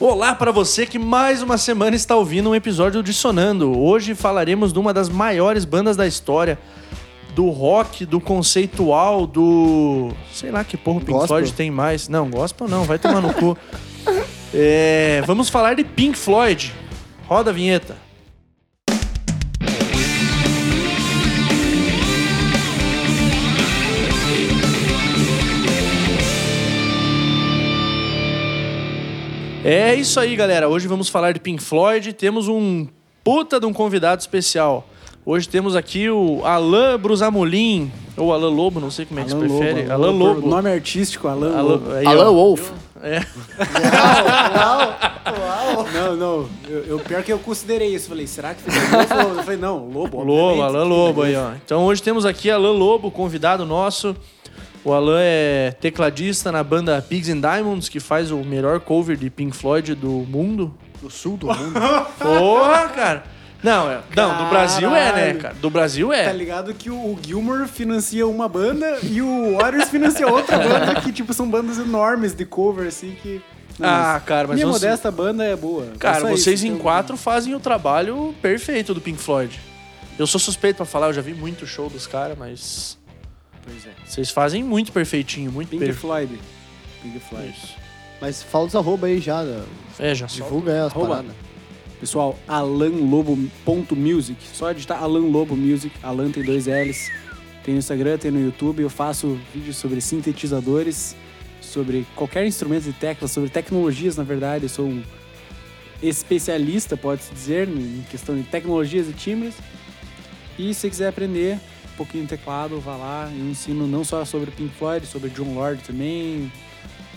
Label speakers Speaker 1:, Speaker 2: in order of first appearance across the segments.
Speaker 1: Olá para você que mais uma semana está ouvindo um episódio de Sonando. Hoje falaremos de uma das maiores bandas da história, do rock, do conceitual, do. sei lá que porra o Pink
Speaker 2: Gospel?
Speaker 1: Floyd tem mais. Não, gospel não, vai tomar no cu. É, vamos falar de Pink Floyd. Roda a vinheta. É isso aí, galera. Hoje vamos falar de Pink Floyd. Temos um puta de um convidado especial. Hoje temos aqui o Alain Brusamolin, ou Alain Lobo, não sei como é que
Speaker 3: Alan
Speaker 1: você prefere.
Speaker 3: Lobo,
Speaker 1: Alain
Speaker 3: Lobo.
Speaker 1: Lobo.
Speaker 3: Nome artístico, Alan
Speaker 1: Alain-
Speaker 3: Lobo.
Speaker 1: aí, ó.
Speaker 4: Alan Wolf.
Speaker 1: É.
Speaker 3: Não, não. Eu, eu- pior que eu considerei isso. Falei, será que fica Lobo? Eu falei, não, Lobo.
Speaker 1: Lobo. Alain Lobo aí, ó. Então hoje temos aqui Alain Lobo, convidado nosso. O Alain é tecladista na banda Pigs and Diamonds, que faz o melhor cover de Pink Floyd do mundo.
Speaker 2: Do sul do mundo.
Speaker 1: Porra, cara! Não, é, não, do Brasil é, né, cara? Do Brasil
Speaker 3: Tá
Speaker 1: é.
Speaker 3: ligado que o Gilmore financia uma banda e o Waters financia outra banda que, tipo, são bandas enormes de cover, assim, que... Não,
Speaker 1: Ah, cara, mas
Speaker 3: Minha
Speaker 1: você-
Speaker 3: modesta banda é boa.
Speaker 1: Cara,
Speaker 3: É
Speaker 1: vocês em
Speaker 3: então-
Speaker 1: quatro fazem o trabalho perfeito do Pink Floyd. Eu sou suspeito pra falar, eu já vi muito show dos caras, mas
Speaker 3: Pois é.
Speaker 1: vocês fazem muito perfeitinho, muito
Speaker 3: Pink
Speaker 1: perfeito.
Speaker 3: Floyd. Pink Floyd.
Speaker 1: Isso.
Speaker 2: Mas fala os arroba aí já. né?
Speaker 1: É, já.
Speaker 2: Divulga aí as
Speaker 3: Arroba.
Speaker 2: paradas.
Speaker 3: Pessoal, alanlobo.music. Só digitar Alan Lobo Music. Alan tem dois L's. Tem no Instagram, tem no YouTube. Eu faço vídeos sobre sintetizadores, sobre qualquer instrumento de teclas, sobre tecnologias, na verdade. Eu sou um especialista, pode-se dizer, em questão de tecnologias e timbres. E se você quiser aprender pouquinho de teclado, vá lá. Eu ensino não só sobre Pink Floyd, sobre John Lord também.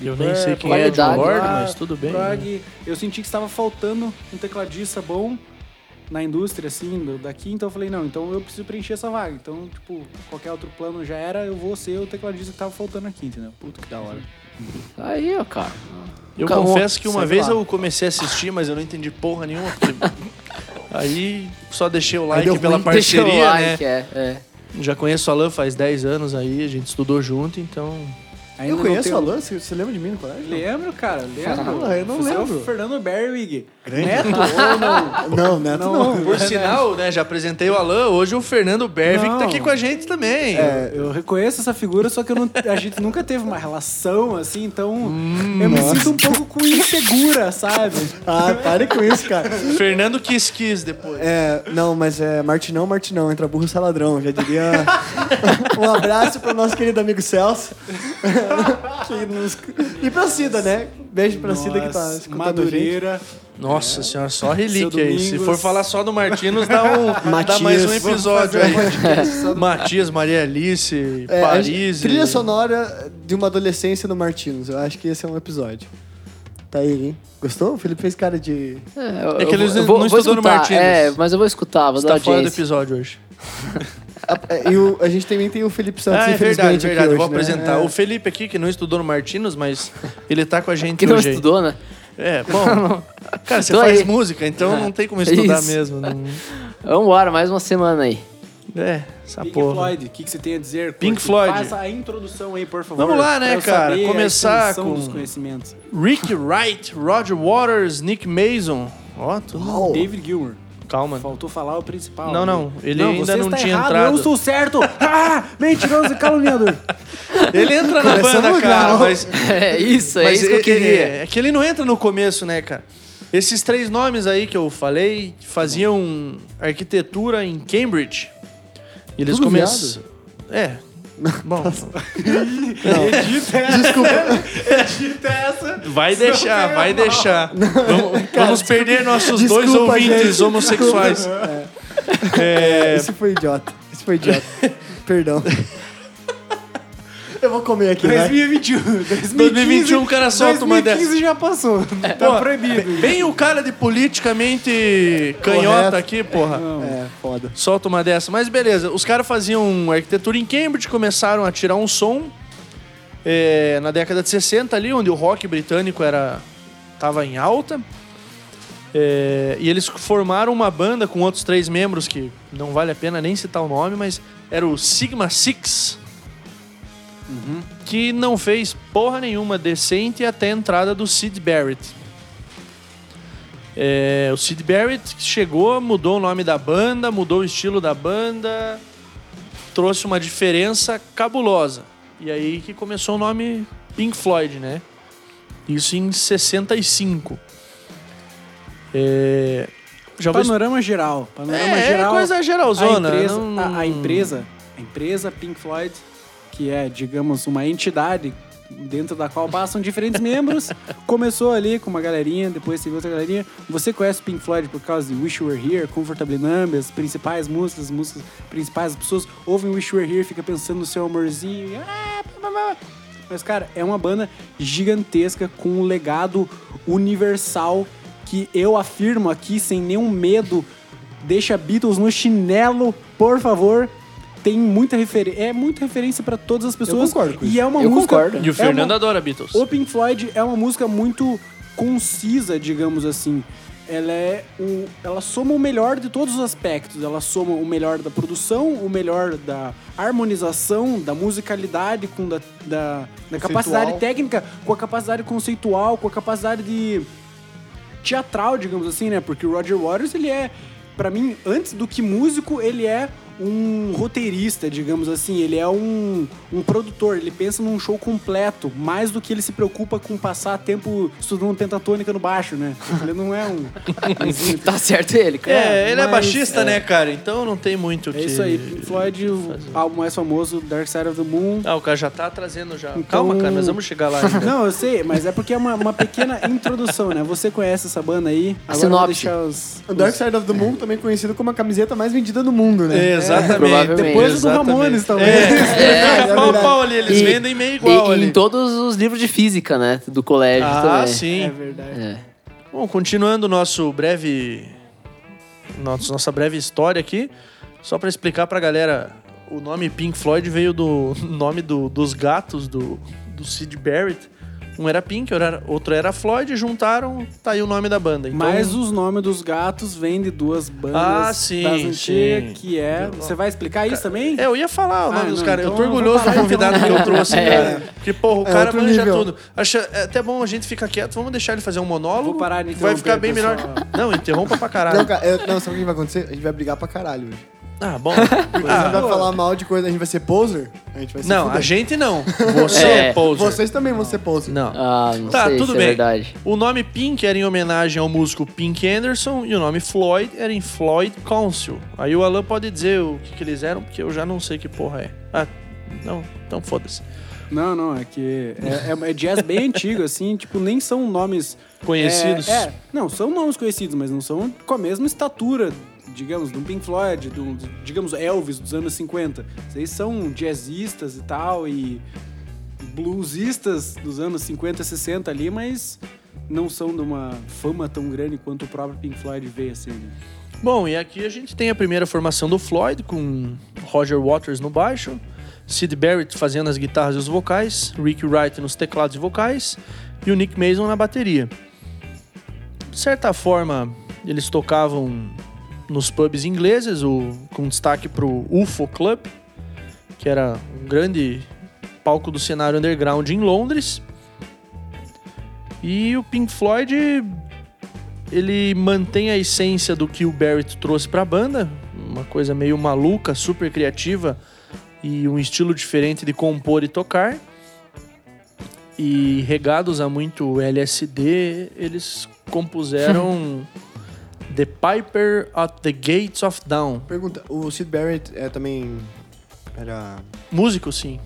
Speaker 1: Eu nem sei quem é John Lord,
Speaker 3: lá,
Speaker 1: mas tudo bem. né?
Speaker 3: prog. Eu senti que estava faltando um tecladista bom na indústria, assim, daqui, então eu falei, não, então eu preciso preencher essa vaga. Então, tipo, qualquer outro plano já era, eu vou ser o tecladista que tava faltando aqui, entendeu? Puta que da hora.
Speaker 4: Aí, ó, cara.
Speaker 1: Eu
Speaker 4: Cara,
Speaker 1: confesso que uma vez
Speaker 3: lá.
Speaker 1: eu comecei a assistir, mas eu não entendi porra nenhuma. porque- Aí só deixei o like pela parceria,
Speaker 4: o like,
Speaker 1: né?
Speaker 4: é, é.
Speaker 1: Já conheço o Alan faz 10 anos aí, a gente estudou junto, então.
Speaker 3: Ainda
Speaker 2: Eu conheço
Speaker 3: tenho-
Speaker 2: o Alan, você, você lembra de mim no colégio?
Speaker 3: Lembro, cara, lembro.
Speaker 2: Ah, eu não
Speaker 3: Você é
Speaker 2: lembro.
Speaker 3: o Fernando Berwig.
Speaker 2: Grande.
Speaker 3: Neto ou não?
Speaker 2: Não, Neto não.
Speaker 3: Não.
Speaker 1: Por sinal, né, já apresentei o Alan, hoje o Fernando Bervik
Speaker 3: Não.
Speaker 1: tá aqui com a gente também.
Speaker 3: É, eu reconheço essa figura, só que eu não- a gente nunca teve uma relação assim, então
Speaker 1: Hum,
Speaker 3: eu me sinto um pouco com insegura, sabe?
Speaker 2: Ah, pare com isso, cara.
Speaker 1: Fernando quis quis depois.
Speaker 2: É, não, mas é Martinão, Martinão, entra burro saladrão, já diria. um abraço pro nosso querido amigo Celso. que nos... E pra Cida, né? Beijo pra Cida que tá
Speaker 3: Nossa,
Speaker 2: escutando gente.
Speaker 3: Madureira.
Speaker 1: Nossa senhora, só relíquia aí. Se for falar só do Martinos, dá, um, dá mais um episódio aí.
Speaker 3: um
Speaker 1: Matias, Maria Alice,
Speaker 2: É, a
Speaker 1: Paris.
Speaker 2: gente-
Speaker 1: e-
Speaker 2: Trilha sonora de uma adolescência no Martins. Eu acho que esse é um episódio. Tá aí, hein? Gostou? O Felipe fez cara de.
Speaker 4: É, eu-
Speaker 1: É que
Speaker 4: eu
Speaker 1: eles
Speaker 4: vou-
Speaker 1: não
Speaker 4: vou-
Speaker 1: estudou no Martins.
Speaker 4: É, mas eu vou escutar, vou
Speaker 1: Você
Speaker 4: dar
Speaker 1: tá fora do episódio hoje.
Speaker 2: Ah, é, E o- a gente também tem o Felipe Santos,
Speaker 1: Ah, é
Speaker 2: infelizmente.
Speaker 1: verdade,
Speaker 2: aqui
Speaker 1: verdade.
Speaker 2: hoje,
Speaker 1: Vou
Speaker 2: né?
Speaker 1: apresentar.
Speaker 2: É.
Speaker 1: O Felipe aqui, que não estudou no Martinos, mas ele tá com a gente
Speaker 4: Que não
Speaker 1: hoje. aí.
Speaker 4: estudou, né?
Speaker 1: É, bom. Cara, você
Speaker 4: Tô
Speaker 1: faz
Speaker 4: aí.
Speaker 1: música, então
Speaker 4: É.
Speaker 1: não tem como estudar
Speaker 4: Isso.
Speaker 1: mesmo. não-
Speaker 4: Vambora, mais uma semana aí.
Speaker 1: É, essa
Speaker 3: Pink
Speaker 1: porra.
Speaker 3: Floyd, o que, que você tem a dizer?
Speaker 1: Pink
Speaker 3: Curte?
Speaker 1: Floyd.
Speaker 3: Faça a introdução aí, por favor.
Speaker 1: Vamos lá, né, cara?
Speaker 3: a
Speaker 1: Começar com-
Speaker 3: dos conhecimentos.
Speaker 1: Rick Wright, Roger Waters, Nick Mason. Ó, tudo.
Speaker 2: Uau.
Speaker 3: David Gilmour.
Speaker 1: Calma.
Speaker 3: Faltou falar o principal.
Speaker 1: Não,
Speaker 3: né?
Speaker 1: não, ele ainda
Speaker 3: você
Speaker 1: não
Speaker 3: está
Speaker 1: tinha
Speaker 3: errado,
Speaker 1: entrado.
Speaker 3: Eu estou certo. Ah, mentiroso e caluniador.
Speaker 1: Ele entra na
Speaker 2: Começamos
Speaker 1: banda, cara,
Speaker 2: legal.
Speaker 1: mas.
Speaker 4: É isso, é
Speaker 1: mas
Speaker 4: isso que eu
Speaker 1: é-
Speaker 4: queria.
Speaker 1: É, é que ele não entra no começo, né, cara? Esses três nomes aí que eu falei faziam arquitetura em Cambridge. E eles começam. É. Bom,
Speaker 3: Edita essa.
Speaker 2: Desculpa.
Speaker 3: Edita essa.
Speaker 1: vai deixar, vai deixar. Vamos, vamos perder nossos dois
Speaker 2: desculpa,
Speaker 1: ouvintes
Speaker 2: gente,
Speaker 1: homossexuais. É,
Speaker 2: Esse foi idiota. Esse foi idiota. Perdão. Eu vou comer aqui, né?
Speaker 3: 2021. 2015,
Speaker 1: 2021 o cara solta uma
Speaker 3: 2015 já passou. Tá
Speaker 1: Pô,
Speaker 3: proibido.
Speaker 1: Bem o cara de politicamente canhota
Speaker 2: Correto.
Speaker 1: aqui, porra.
Speaker 2: É, foda.
Speaker 1: Solta uma dessa. Mas beleza, os caras faziam arquitetura em Cambridge, começaram a tirar um som é, na década de 60 ali, onde o rock britânico era tava em alta. É, e eles formaram uma banda com outros três membros que não vale a pena nem citar o nome, mas era o Sigma Six, que não fez porra nenhuma decente até a entrada do Sid Barrett. É, o Sid Barrett chegou, mudou o nome da banda, mudou o estilo da banda, trouxe uma diferença cabulosa. E aí que começou o nome Pink Floyd, né? Isso em 65. É, já vou
Speaker 3: Panorama geral. Panorama
Speaker 1: É, é
Speaker 3: geral.
Speaker 1: coisa geralzona,
Speaker 3: A empresa,
Speaker 1: não-
Speaker 3: a, a empresa, a empresa Pink Floyd, que é, digamos, uma entidade dentro da qual passam diferentes membros, começou ali com uma galerinha, depois teve outra galerinha. Você conhece Pink Floyd por causa de Wish You Were Here, Comfortably Numb, as principais músicas, as músicas principais, as pessoas ouvem Wish You Were Here, fica pensando no seu amorzinho. ah. Mas, cara, é uma banda gigantesca com um legado universal que eu afirmo aqui sem nenhum medo. Deixa Beatles no chinelo, por favor. Tem muita referência. É muita referência pra todas as pessoas.
Speaker 2: concordo com
Speaker 3: E é uma
Speaker 4: Eu
Speaker 3: música.
Speaker 4: concordo.
Speaker 1: E o
Speaker 3: é
Speaker 1: Fernando
Speaker 3: uma-
Speaker 1: adora Beatles.
Speaker 3: o Pink Floyd é uma música muito concisa, digamos assim. Ela é o, ela soma o melhor de todos os aspectos. Ela soma o melhor da produção, o melhor da harmonização, da musicalidade, com da, da, da capacidade técnica, com a capacidade conceitual, com a capacidade de teatral, digamos assim, né? Porque o Roger Waters, ele é, pra mim, antes do que músico, ele é um roteirista, digamos assim. Ele é um, um produtor. Ele pensa num show completo, mais do que ele se preocupa com passar tempo estudando pentatônica no baixo, né? Ele não é um...
Speaker 4: Tá certo ele, cara.
Speaker 1: É, ele é
Speaker 3: mas-
Speaker 1: baixista, né, cara? Então não tem muito o que...
Speaker 3: É isso aí, Pink Floyd, o álbum mais famoso, Dark Side of the Moon.
Speaker 1: Ah, o cara já tá trazendo já.
Speaker 3: Então-
Speaker 1: Calma, cara, nós vamos chegar lá ainda.
Speaker 3: Não, eu sei, mas é porque é uma, uma pequena introdução, né? Você conhece essa banda aí? Agora eu vou
Speaker 4: sinopse.
Speaker 3: deixar os...
Speaker 2: O Dark Side of the Moon, também conhecido como a camiseta mais vendida do mundo, né?
Speaker 1: Exatamente.
Speaker 3: Depois do
Speaker 1: exatamente.
Speaker 3: Ramones, talvez.
Speaker 1: É,
Speaker 2: É
Speaker 1: pau a
Speaker 2: verdade.
Speaker 1: pau ali, eles
Speaker 4: E-
Speaker 1: vendem meio igual
Speaker 4: e,
Speaker 1: ali.
Speaker 4: em todos os livros de física, né? Do colégio
Speaker 1: Ah,
Speaker 4: também.
Speaker 1: sim.
Speaker 3: É verdade.
Speaker 4: É.
Speaker 1: Bom, continuando nosso breve. Nosso, nossa breve história aqui, só pra explicar pra galera, o nome Pink Floyd veio do nome do- dos gatos do, do Sid Barrett. Um era Pink, outro era, Floyd, juntaram, tá aí o nome da banda. Então,
Speaker 3: Mas os nomes dos gatos vêm de duas bandas
Speaker 1: Ah, sim,
Speaker 3: das antigas,
Speaker 1: sim.
Speaker 3: que é... Você vai explicar isso também?
Speaker 1: É, eu ia falar o
Speaker 3: Ah,
Speaker 1: nome dos
Speaker 3: não,
Speaker 1: caras. eu
Speaker 3: então
Speaker 1: tô
Speaker 3: eu vou
Speaker 1: orgulhoso do convidado
Speaker 3: então.
Speaker 1: que eu trouxe,
Speaker 4: É.
Speaker 1: cara. Porque, porra, o
Speaker 2: É
Speaker 1: cara manja
Speaker 2: nível.
Speaker 1: tudo. Acha, é até bom a gente ficar quieto. Vamos deixar ele fazer um monólogo.
Speaker 3: Vou parar de
Speaker 1: Vai ficar bem melhor.
Speaker 3: pessoal.
Speaker 1: Não, interrompa pra caralho.
Speaker 2: Não, cara, eu- não, sabe o que vai acontecer? A gente vai brigar pra caralho hoje.
Speaker 1: Ah, bom.
Speaker 2: A gente
Speaker 1: Ah,
Speaker 2: vai falar mal de coisa, a gente vai ser poser? A gente vai se
Speaker 1: não,
Speaker 2: fuder.
Speaker 1: a gente não. Você
Speaker 4: É.
Speaker 1: é poser.
Speaker 2: Vocês também vão ser poser.
Speaker 1: Não.
Speaker 4: Ah, não
Speaker 1: Tá,
Speaker 4: sei
Speaker 1: tudo
Speaker 4: se
Speaker 1: bem.
Speaker 4: é verdade.
Speaker 1: O nome Pink era em homenagem ao músico Pink Anderson e o nome Floyd era em Floyd Council. Aí o Alan pode dizer o que, que eles eram, porque eu já não sei que porra é. Ah, não, então foda-se.
Speaker 3: Não, não, é que é, é- é jazz bem antigo, assim, tipo, nem são nomes...
Speaker 1: Conhecidos.
Speaker 3: É, é, não, são nomes conhecidos, mas não são com a mesma estatura, digamos, do Pink Floyd, digamos, Elvis dos anos 50. Vocês são jazzistas e tal, e bluesistas dos anos 50 e 60 ali, mas não são de uma fama tão grande quanto o próprio Pink Floyd veio, assim, né?
Speaker 1: Bom, e aqui a gente tem a primeira formação do Floyd, com Roger Waters no baixo, Sid Barrett fazendo as guitarras e os vocais, Rick Wright nos teclados e vocais e o Nick Mason na bateria. De certa forma, eles tocavam nos pubs ingleses, o, com destaque para o UFO Club, que era um grande palco do cenário underground em Londres. E o Pink Floyd ele mantém a essência do que o Barrett trouxe para a banda, uma coisa meio maluca, super criativa e um estilo diferente de compor e tocar. E regados a muito LSD, eles compuseram The Piper at the Gates of Dawn.
Speaker 2: Pergunta, o Sid Barrett é também era...
Speaker 1: Músico, sim.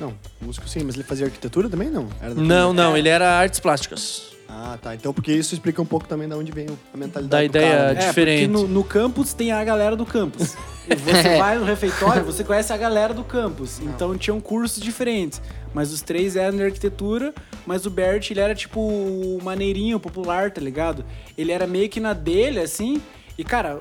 Speaker 2: Não, músico sim, mas ele fazia arquitetura também, não? Era
Speaker 1: Não, não, ele era artes plásticas.
Speaker 2: Ah, tá. Então, porque isso explica um pouco também de onde vem a mentalidade
Speaker 1: Da
Speaker 2: do
Speaker 1: ideia
Speaker 2: cara, né?
Speaker 3: É,
Speaker 1: Diferente.
Speaker 3: porque no, no campus tem a galera do campus. E você
Speaker 4: É.
Speaker 3: vai no refeitório, você conhece a galera do campus. Então tinham cursos diferentes. Mas os três eram de arquitetura, mas o Bert, ele era tipo o maneirinho popular, tá ligado? Ele era meio que na dele, assim. E, cara,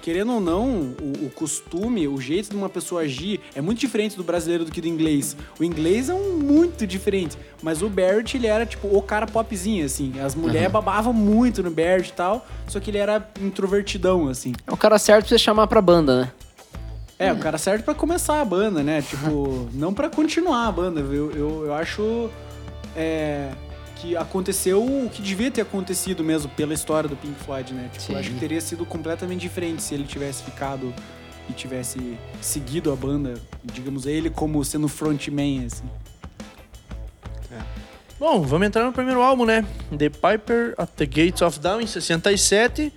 Speaker 3: querendo ou não, o, o costume, o jeito de uma pessoa agir é muito diferente do brasileiro do que do inglês. O inglês é um muito diferente. Mas o Bert, ele era tipo o cara popzinho, assim. As mulheres babavam muito no Bert e tal, só que ele era introvertidão, assim.
Speaker 4: É o cara certo pra você chamar pra banda, né?
Speaker 3: É, o cara certo pra começar a banda, né? Tipo, não pra continuar a banda. Eu, eu, eu acho é, que aconteceu o que devia ter acontecido mesmo pela história do Pink Floyd, né? Tipo,
Speaker 4: Sim.
Speaker 3: eu acho que teria sido completamente diferente se ele tivesse ficado e tivesse seguido a banda, digamos, ele como sendo frontman, assim.
Speaker 1: Bom, vamos entrar no primeiro álbum, né? The Piper at the Gates of Dawn, em 67.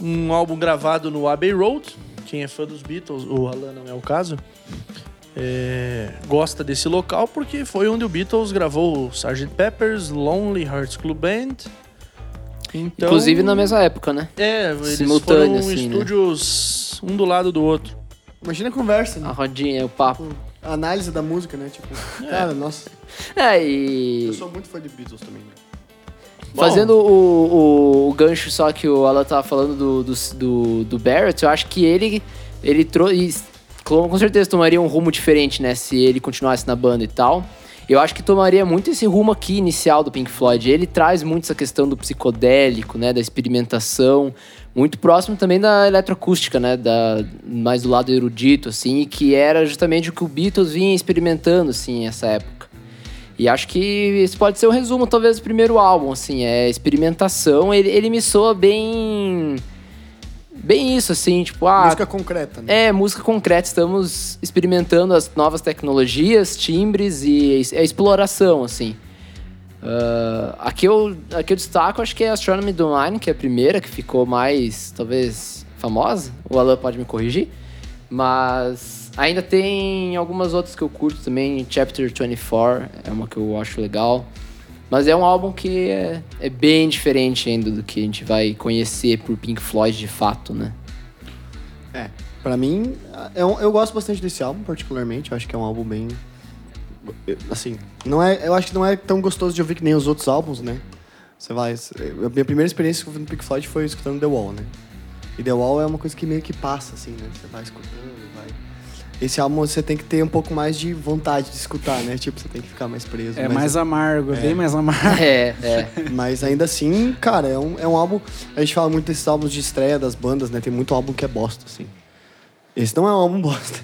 Speaker 1: Um álbum gravado no Abbey Road. Quem é fã dos Beatles, o Alan não é o caso, é, gosta desse local porque foi onde o Beatles gravou o Sgt. Pepper's Lonely Hearts Club Band. Então,
Speaker 4: Inclusive na mesma época, né?
Speaker 1: É, eles
Speaker 4: Simultâneo,
Speaker 1: foram
Speaker 4: assim, né?
Speaker 1: estúdios um do lado do outro.
Speaker 2: Imagina a conversa, né?
Speaker 4: A rodinha, o papo.
Speaker 2: A análise da música, né? Tipo, cara, nossa.
Speaker 4: É, e.
Speaker 2: Eu sou muito fã de Beatles também, né?
Speaker 1: Bom.
Speaker 4: Fazendo o, o, o gancho só que o Alan tava falando do, do, do, do Barrett, eu acho que ele, ele trouxe. Com certeza tomaria um rumo diferente, né? Se ele continuasse na banda e tal. Eu acho que tomaria muito esse rumo aqui inicial do Pink Floyd. Ele traz muito essa questão do psicodélico, né? Da experimentação. Muito próximo também da eletroacústica, né? Da, mais do lado erudito, assim. Que era justamente o que o Beatles vinha experimentando, assim, nessa época. E acho que esse pode ser um resumo, talvez, do primeiro álbum, assim, é experimentação. Ele, ele me soa bem. Bem isso, assim, tipo, ah.
Speaker 2: Música concreta, né?
Speaker 4: É, música concreta. Estamos experimentando as novas tecnologias, timbres e a exploração, assim. Ah, aqui, eu, aqui eu destaco, acho que é Astronomy Online, que é a primeira, que ficou mais, talvez, famosa. O Alan pode me corrigir. Mas ainda tem algumas outras que eu curto também. Chapter 24 é uma que eu acho legal. Mas é um álbum que é, é bem diferente ainda do que a gente vai conhecer por Pink Floyd de fato, né?
Speaker 2: É. Pra mim, é um- eu gosto bastante desse álbum, particularmente. Eu acho que é um álbum bem. Assim, não é, eu acho que não é tão gostoso de ouvir que nem os outros álbuns, né? Você vai. A minha primeira experiência ouvindo Pink Floyd foi escutando The Wall, né? E The Wall é uma coisa que meio que passa, assim, né? Você vai escutando. Esse álbum você tem que ter um pouco mais de vontade de escutar, né? Tipo, você tem que ficar mais preso.
Speaker 3: É
Speaker 2: mas-
Speaker 3: mais amargo, é bem mais amargo.
Speaker 4: É, é.
Speaker 2: Mas ainda assim, cara, é um, é um álbum. A gente fala muito desses álbuns de estreia das bandas, né? Tem muito álbum que é bosta, assim. Esse não é um álbum bosta.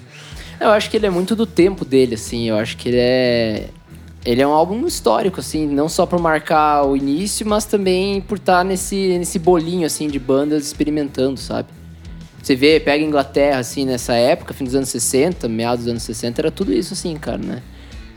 Speaker 4: Eu acho que ele é muito do tempo dele, assim. Eu acho que ele é. Ele é um álbum histórico, assim, não só por marcar o início, mas também por estar nesse, nesse bolinho, assim, de bandas experimentando, sabe? Você vê, pega a Inglaterra, assim, nessa época, fim dos anos 60, meados dos anos 60, era tudo isso, assim, cara, né?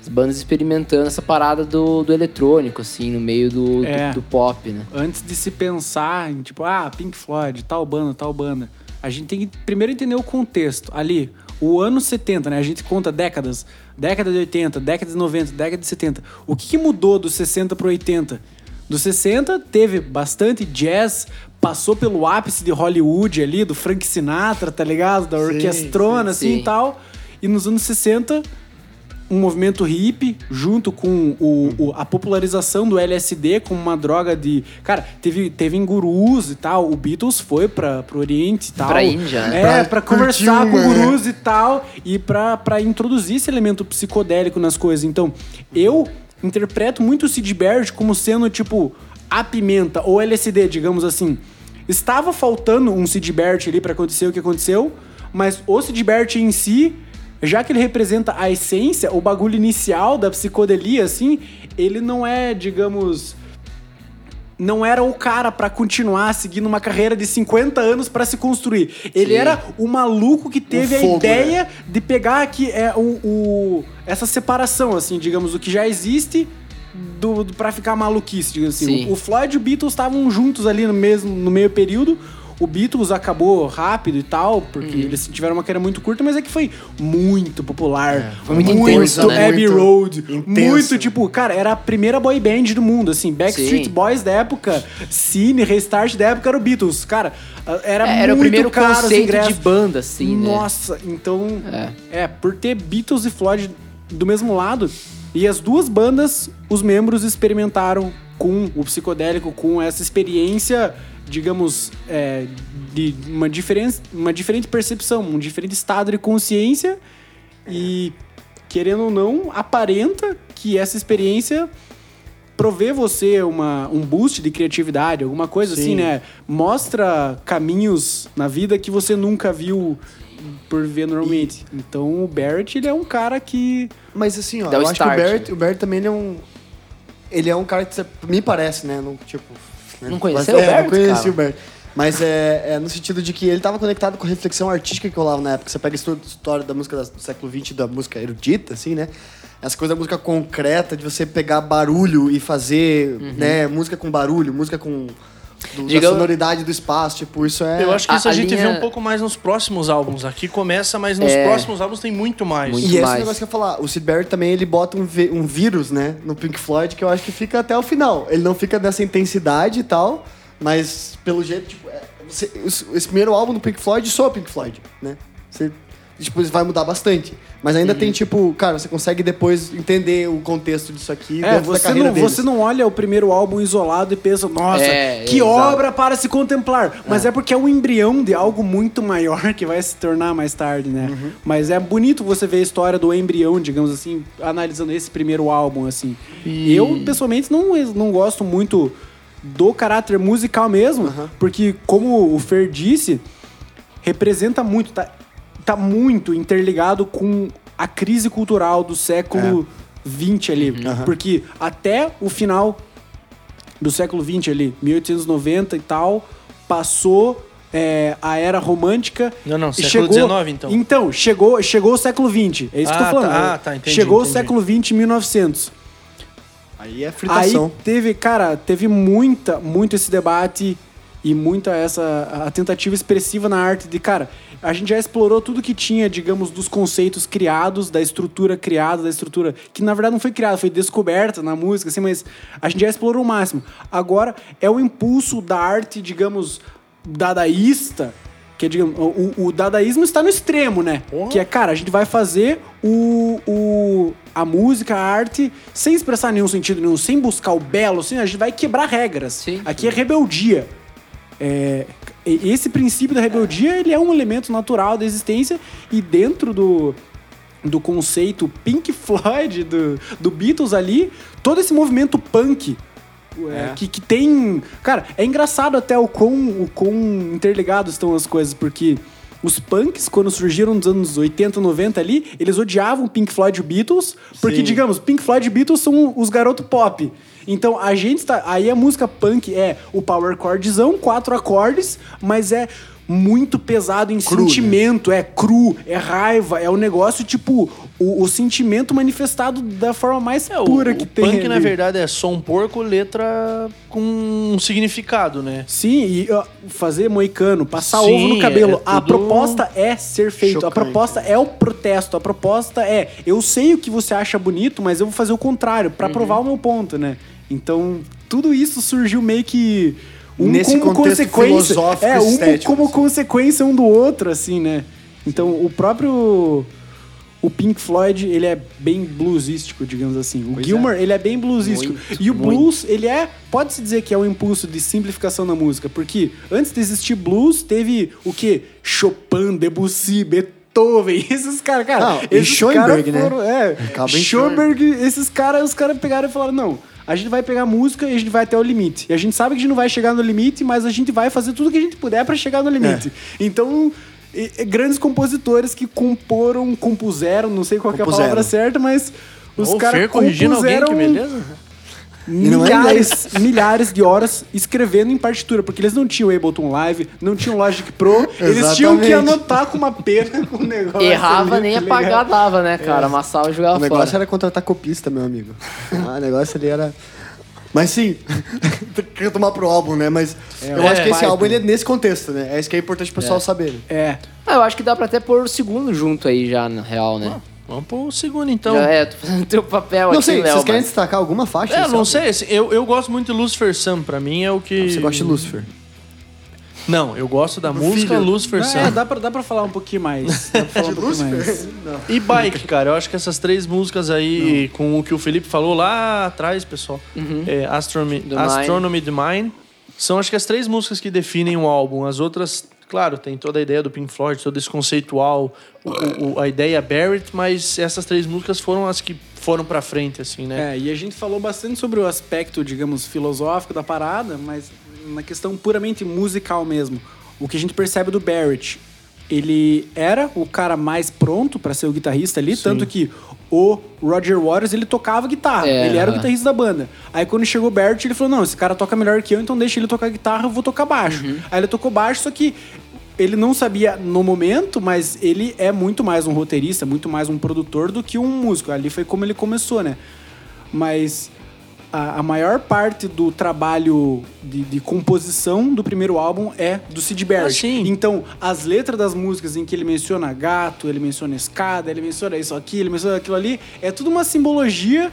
Speaker 4: As bandas experimentando essa parada do, do eletrônico, assim, no meio do,
Speaker 3: É.
Speaker 4: do, do pop, né?
Speaker 3: Antes de se pensar em, tipo, ah, Pink Floyd, tal banda, tal banda, a gente tem que primeiro entender o contexto. Ali, o ano 70, né? A gente conta décadas. Década de 80, década de 90, década de 70. O que, que mudou do 60 pro 80? Do 60 teve bastante jazz, passou pelo ápice de Hollywood ali, do Frank Sinatra, tá ligado? Da orquestrona,
Speaker 4: sim,
Speaker 3: assim
Speaker 4: sim.
Speaker 3: e tal. E nos anos 60, um movimento hippie junto com o, o- a popularização do LSD como uma droga de. Cara, teve, teve em gurus e tal. O Beatles foi pra, pro Oriente e tal.
Speaker 4: Pra Índia, né?
Speaker 3: É,
Speaker 2: Pra
Speaker 3: pra, conversar
Speaker 2: uma,
Speaker 3: com
Speaker 2: né?
Speaker 3: gurus e tal. E pra, pra introduzir esse elemento psicodélico nas coisas. Então, eu interpreto muito o Sid Barrett como sendo, tipo, a pimenta ou LSD, digamos assim. Estava faltando um Sid Barrett ali pra acontecer o que aconteceu, mas o Sid Barrett em si, já que ele representa a essência, o bagulho inicial da psicodelia, assim, ele não é, digamos, não era o cara pra continuar seguindo uma carreira de 50 anos pra se construir. Ele
Speaker 4: Sim.
Speaker 3: era o maluco que teve
Speaker 2: O
Speaker 3: a
Speaker 2: fogo,
Speaker 3: ideia de pegar aqui é, o, o- essa separação, assim, digamos, o que já existe do, do, pra ficar maluquice, digamos assim.
Speaker 4: Sim.
Speaker 3: O, o Floyd e o Beatles estavam juntos ali no mesmo no meio período. O Beatles acabou rápido e tal, porque
Speaker 4: Uhum.
Speaker 3: eles tiveram uma carreira muito curta, mas é que foi muito popular.
Speaker 4: Foi muito intenso, né?
Speaker 3: Abbey
Speaker 2: Muito
Speaker 3: Road.
Speaker 2: intenso.
Speaker 3: Muito, tipo, cara, era a primeira boy band do mundo, assim. Backstreet
Speaker 4: Sim.
Speaker 3: Boys da época, Cine, Restart da época era o Beatles. Cara, era
Speaker 4: É, era o
Speaker 3: muito
Speaker 4: primeiro
Speaker 3: caro
Speaker 4: conceito de banda, assim, né?
Speaker 3: Nossa, então...
Speaker 4: É.
Speaker 3: É, por ter Beatles e Floyd do mesmo lado, e as duas bandas, os membros experimentaram com o psicodélico, com essa experiência, digamos, é, de uma, diferença, uma diferente percepção, um diferente estado de consciência, e querendo ou não, aparenta que essa experiência provê você uma, um boost de criatividade, alguma coisa
Speaker 2: Sim.
Speaker 3: assim, né? Mostra caminhos na vida que você nunca viu por ver normalmente. Então o Barrett, ele é um cara que.
Speaker 2: Mas assim, ó,
Speaker 4: Dá o
Speaker 2: eu acho que o Barrett, o Barrett também ele é um. ele é um cara que você- me parece, né? Não, tipo, né?
Speaker 4: Não conheceu
Speaker 2: Mas,
Speaker 4: o
Speaker 2: é,
Speaker 4: Barrett,
Speaker 2: Não conheci
Speaker 4: cara?
Speaker 2: o Barrett. Mas é, é no sentido de que ele tava conectado com a reflexão artística que rolava na época. Você pega a histó- história da música do século XX, da música erudita, assim, né? Essa coisa da música concreta, de você pegar barulho e fazer, né? Música com barulho, música com... Do, da
Speaker 4: Digamos-
Speaker 2: sonoridade do espaço, tipo, isso é...
Speaker 1: Eu acho que
Speaker 4: A-
Speaker 1: isso a,
Speaker 4: a
Speaker 1: gente
Speaker 4: linha-
Speaker 1: vê um pouco mais nos próximos álbuns. Aqui começa, mas nos
Speaker 4: É.
Speaker 1: próximos álbuns tem muito mais.
Speaker 4: Muito.
Speaker 2: E esse
Speaker 4: mais.
Speaker 2: negócio que eu ia falar, o Sid Barrett também ele bota um, um vírus, né, no Pink Floyd, que eu acho que fica até o final. Ele não fica nessa intensidade e tal, mas pelo jeito, tipo, é, você- esse, esse primeiro álbum do Pink Floyd soa Pink Floyd, né? Você, tipo, vai mudar bastante. Mas ainda
Speaker 3: Uhum.
Speaker 2: tem, tipo, cara, você consegue depois entender o contexto disso aqui
Speaker 3: É, você não,
Speaker 2: deles.
Speaker 3: você não olha o primeiro álbum isolado e pensa, nossa,
Speaker 4: É,
Speaker 3: que
Speaker 4: exato.
Speaker 3: obra para se contemplar. Mas é. porque é um embrião de algo muito maior que vai se tornar mais tarde, né?
Speaker 2: Uhum.
Speaker 3: Mas é bonito você ver a história do embrião, digamos assim, analisando esse primeiro álbum, assim.
Speaker 1: E-
Speaker 3: Eu, pessoalmente, não, não gosto muito do caráter musical mesmo, porque, como o Fer disse, representa muito, tá, tá muito interligado com a crise cultural do século XX ali. Porque até o final do século XX ali, 1890 e tal, passou é, a era romântica.
Speaker 1: Não, não, século
Speaker 3: chegou,
Speaker 1: XIX, então.
Speaker 3: Então, chegou, chegou o século XX. É isso que eu
Speaker 1: Ah,
Speaker 3: tô falando.
Speaker 1: tá, ah, tá, entendi,
Speaker 3: chegou
Speaker 1: entendi.
Speaker 3: o século XX, 1900.
Speaker 2: Aí é
Speaker 3: Aí
Speaker 2: fritação.
Speaker 3: teve, cara, teve muita, muito esse debate e muita essa a tentativa expressiva na arte de, cara, a gente já explorou tudo que tinha, digamos, dos conceitos criados, da estrutura criada, da estrutura que na verdade não foi criada, foi descoberta na música, assim, mas a gente já explorou o máximo. Agora é o impulso da arte, digamos, dadaísta, que é, digamos, o, o dadaísmo está no extremo, né? Que é, cara, a gente vai fazer o, o, a música, a arte, sem expressar nenhum sentido nenhum, sem buscar o belo, assim, a gente vai quebrar regras.
Speaker 4: Sim.
Speaker 3: Aqui é rebeldia. É, esse princípio da rebeldia, ele é um elemento natural da existência e dentro do, do conceito Pink Floyd, do, do Beatles ali, todo esse movimento punk é, que, que tem... Cara, é engraçado até o quão, o quão interligados estão as coisas, porque os punks, quando surgiram nos anos 80, 90 ali, eles odiavam Pink Floyd e Beatles, porque,
Speaker 2: Sim.
Speaker 3: digamos, Pink Floyd e Beatles são os garoto pop. Então, a gente tá... Aí a música punk é o power chordzão, quatro acordes, mas é muito pesado em
Speaker 2: Cru, né?
Speaker 3: sentimento, é cru, é raiva, é o negócio, tipo, o, o sentimento manifestado da forma mais
Speaker 1: É, o,
Speaker 3: pura
Speaker 1: o
Speaker 3: que tem.
Speaker 1: punk, na
Speaker 3: ali.
Speaker 1: verdade, é só um porco, letra com um significado, né?
Speaker 3: Sim, e ó, fazer moicano, passar
Speaker 1: Sim,
Speaker 3: ovo no cabelo.
Speaker 1: é
Speaker 3: A
Speaker 1: tudo
Speaker 3: proposta é ser feito. A
Speaker 2: chocante,
Speaker 3: proposta é o protesto. A proposta é, eu sei o que você acha bonito, mas eu vou fazer o contrário,
Speaker 1: Uhum.
Speaker 3: pra provar o meu ponto, né? Então, tudo isso surgiu meio que um
Speaker 2: Nesse
Speaker 3: como consequência. É, um
Speaker 2: estético,
Speaker 3: como
Speaker 2: assim.
Speaker 3: consequência um do outro, assim, né? Então, o próprio o Pink Floyd, ele é bem bluesístico, digamos assim. O
Speaker 2: Pois
Speaker 3: Gilmour, ele é bem bluesístico.
Speaker 4: Muito,
Speaker 3: e o
Speaker 4: muito.
Speaker 3: blues, ele é, pode-se dizer que é um impulso de simplificação na música, porque antes de existir blues, teve o quê? Chopin, Debussy, Beethoven, esses caras, cara,
Speaker 2: Não, e
Speaker 3: esses
Speaker 2: Schoenberg,
Speaker 3: caras
Speaker 2: né?
Speaker 3: foram, é,
Speaker 2: Acaba em
Speaker 3: Schoenberg, esses caras, os caras pegaram e falaram, não, a gente vai pegar música e a gente vai até o limite. E a gente sabe que a gente não vai chegar no limite, mas a gente vai fazer tudo que a gente puder pra chegar no limite.
Speaker 2: É.
Speaker 3: Então, e- e grandes compositores que comporam, compuseram, não sei qual que é a
Speaker 2: Compuseram.
Speaker 3: palavra certa, mas os caras
Speaker 1: Fer corrigindo alguém, que
Speaker 3: compuseram
Speaker 1: beleza.
Speaker 2: É
Speaker 3: milhares, milhares de horas escrevendo em partitura, porque eles não tinham Ableton Live, não tinham Logic Pro, eles tinham que anotar com uma pena com o negócio.
Speaker 4: Errava,
Speaker 3: ali,
Speaker 4: nem apagar dava, né, cara? Amassava e jogava
Speaker 2: O negócio
Speaker 4: fora.
Speaker 2: era contratar copista, meu amigo. Ah, o negócio ali era. Mas sim, tem que retomar pro álbum, né? Mas eu
Speaker 1: é,
Speaker 2: acho que esse
Speaker 3: vai,
Speaker 2: álbum
Speaker 3: né?
Speaker 2: ele é nesse contexto, né? É isso que é importante o pessoal saber.
Speaker 3: É.
Speaker 4: Ah, eu acho que dá pra até pôr o segundo junto aí já, na real, né?
Speaker 1: Vamos pro segundo, então.
Speaker 4: Já é, tô fazendo teu papel
Speaker 2: Não
Speaker 4: aqui,
Speaker 2: sei,
Speaker 4: Léo.
Speaker 2: vocês querem
Speaker 4: mas-
Speaker 2: destacar alguma faixa?
Speaker 1: É, não sei, assim, eu, eu gosto muito de Lucifer Sam, pra mim é o que...
Speaker 2: Você gosta de Lucifer?
Speaker 1: Não, eu gosto da música
Speaker 2: filho.
Speaker 1: Lucifer
Speaker 3: É,
Speaker 1: Sam.
Speaker 3: dá pra, dá pra falar um pouquinho mais. Dá pra falar um pouquinho mais.
Speaker 2: Não.
Speaker 1: E Bike, cara, eu acho que essas três músicas aí, com o que o Felipe falou lá atrás, pessoal, é, Astronomy,
Speaker 4: Mine.
Speaker 1: Astronomy the Mine, são acho que as três músicas que definem o álbum. As outras, claro, tem toda a ideia do Pink Floyd, todo esse conceitual, o- o- a ideia Barrett, mas essas três músicas foram as que foram pra frente, assim, né?
Speaker 3: É, e a gente falou bastante sobre o aspecto, digamos, filosófico da parada, mas na questão puramente musical mesmo. O que a gente percebe do Barrett, ele era o cara mais pronto pra ser o guitarrista ali, tanto que o Roger Waters, ele tocava guitarra.
Speaker 4: É,
Speaker 3: ele era o guitarrista da banda. Aí quando chegou o Barrett, ele falou: Não, esse cara toca melhor que eu, então deixa ele tocar guitarra, eu vou tocar baixo.
Speaker 4: Uhum.
Speaker 3: Aí ele tocou baixo, só que ele não sabia no momento, mas ele é muito mais um roteirista, muito mais um produtor do que um músico. Ali foi como ele começou, né? Mas a, a maior parte do trabalho de, de composição do primeiro álbum é do Sid Barrett.
Speaker 1: Ah.
Speaker 3: Então, as letras das músicas em que ele menciona gato, ele menciona escada, ele menciona isso aqui, ele menciona aquilo ali, é tudo uma simbologia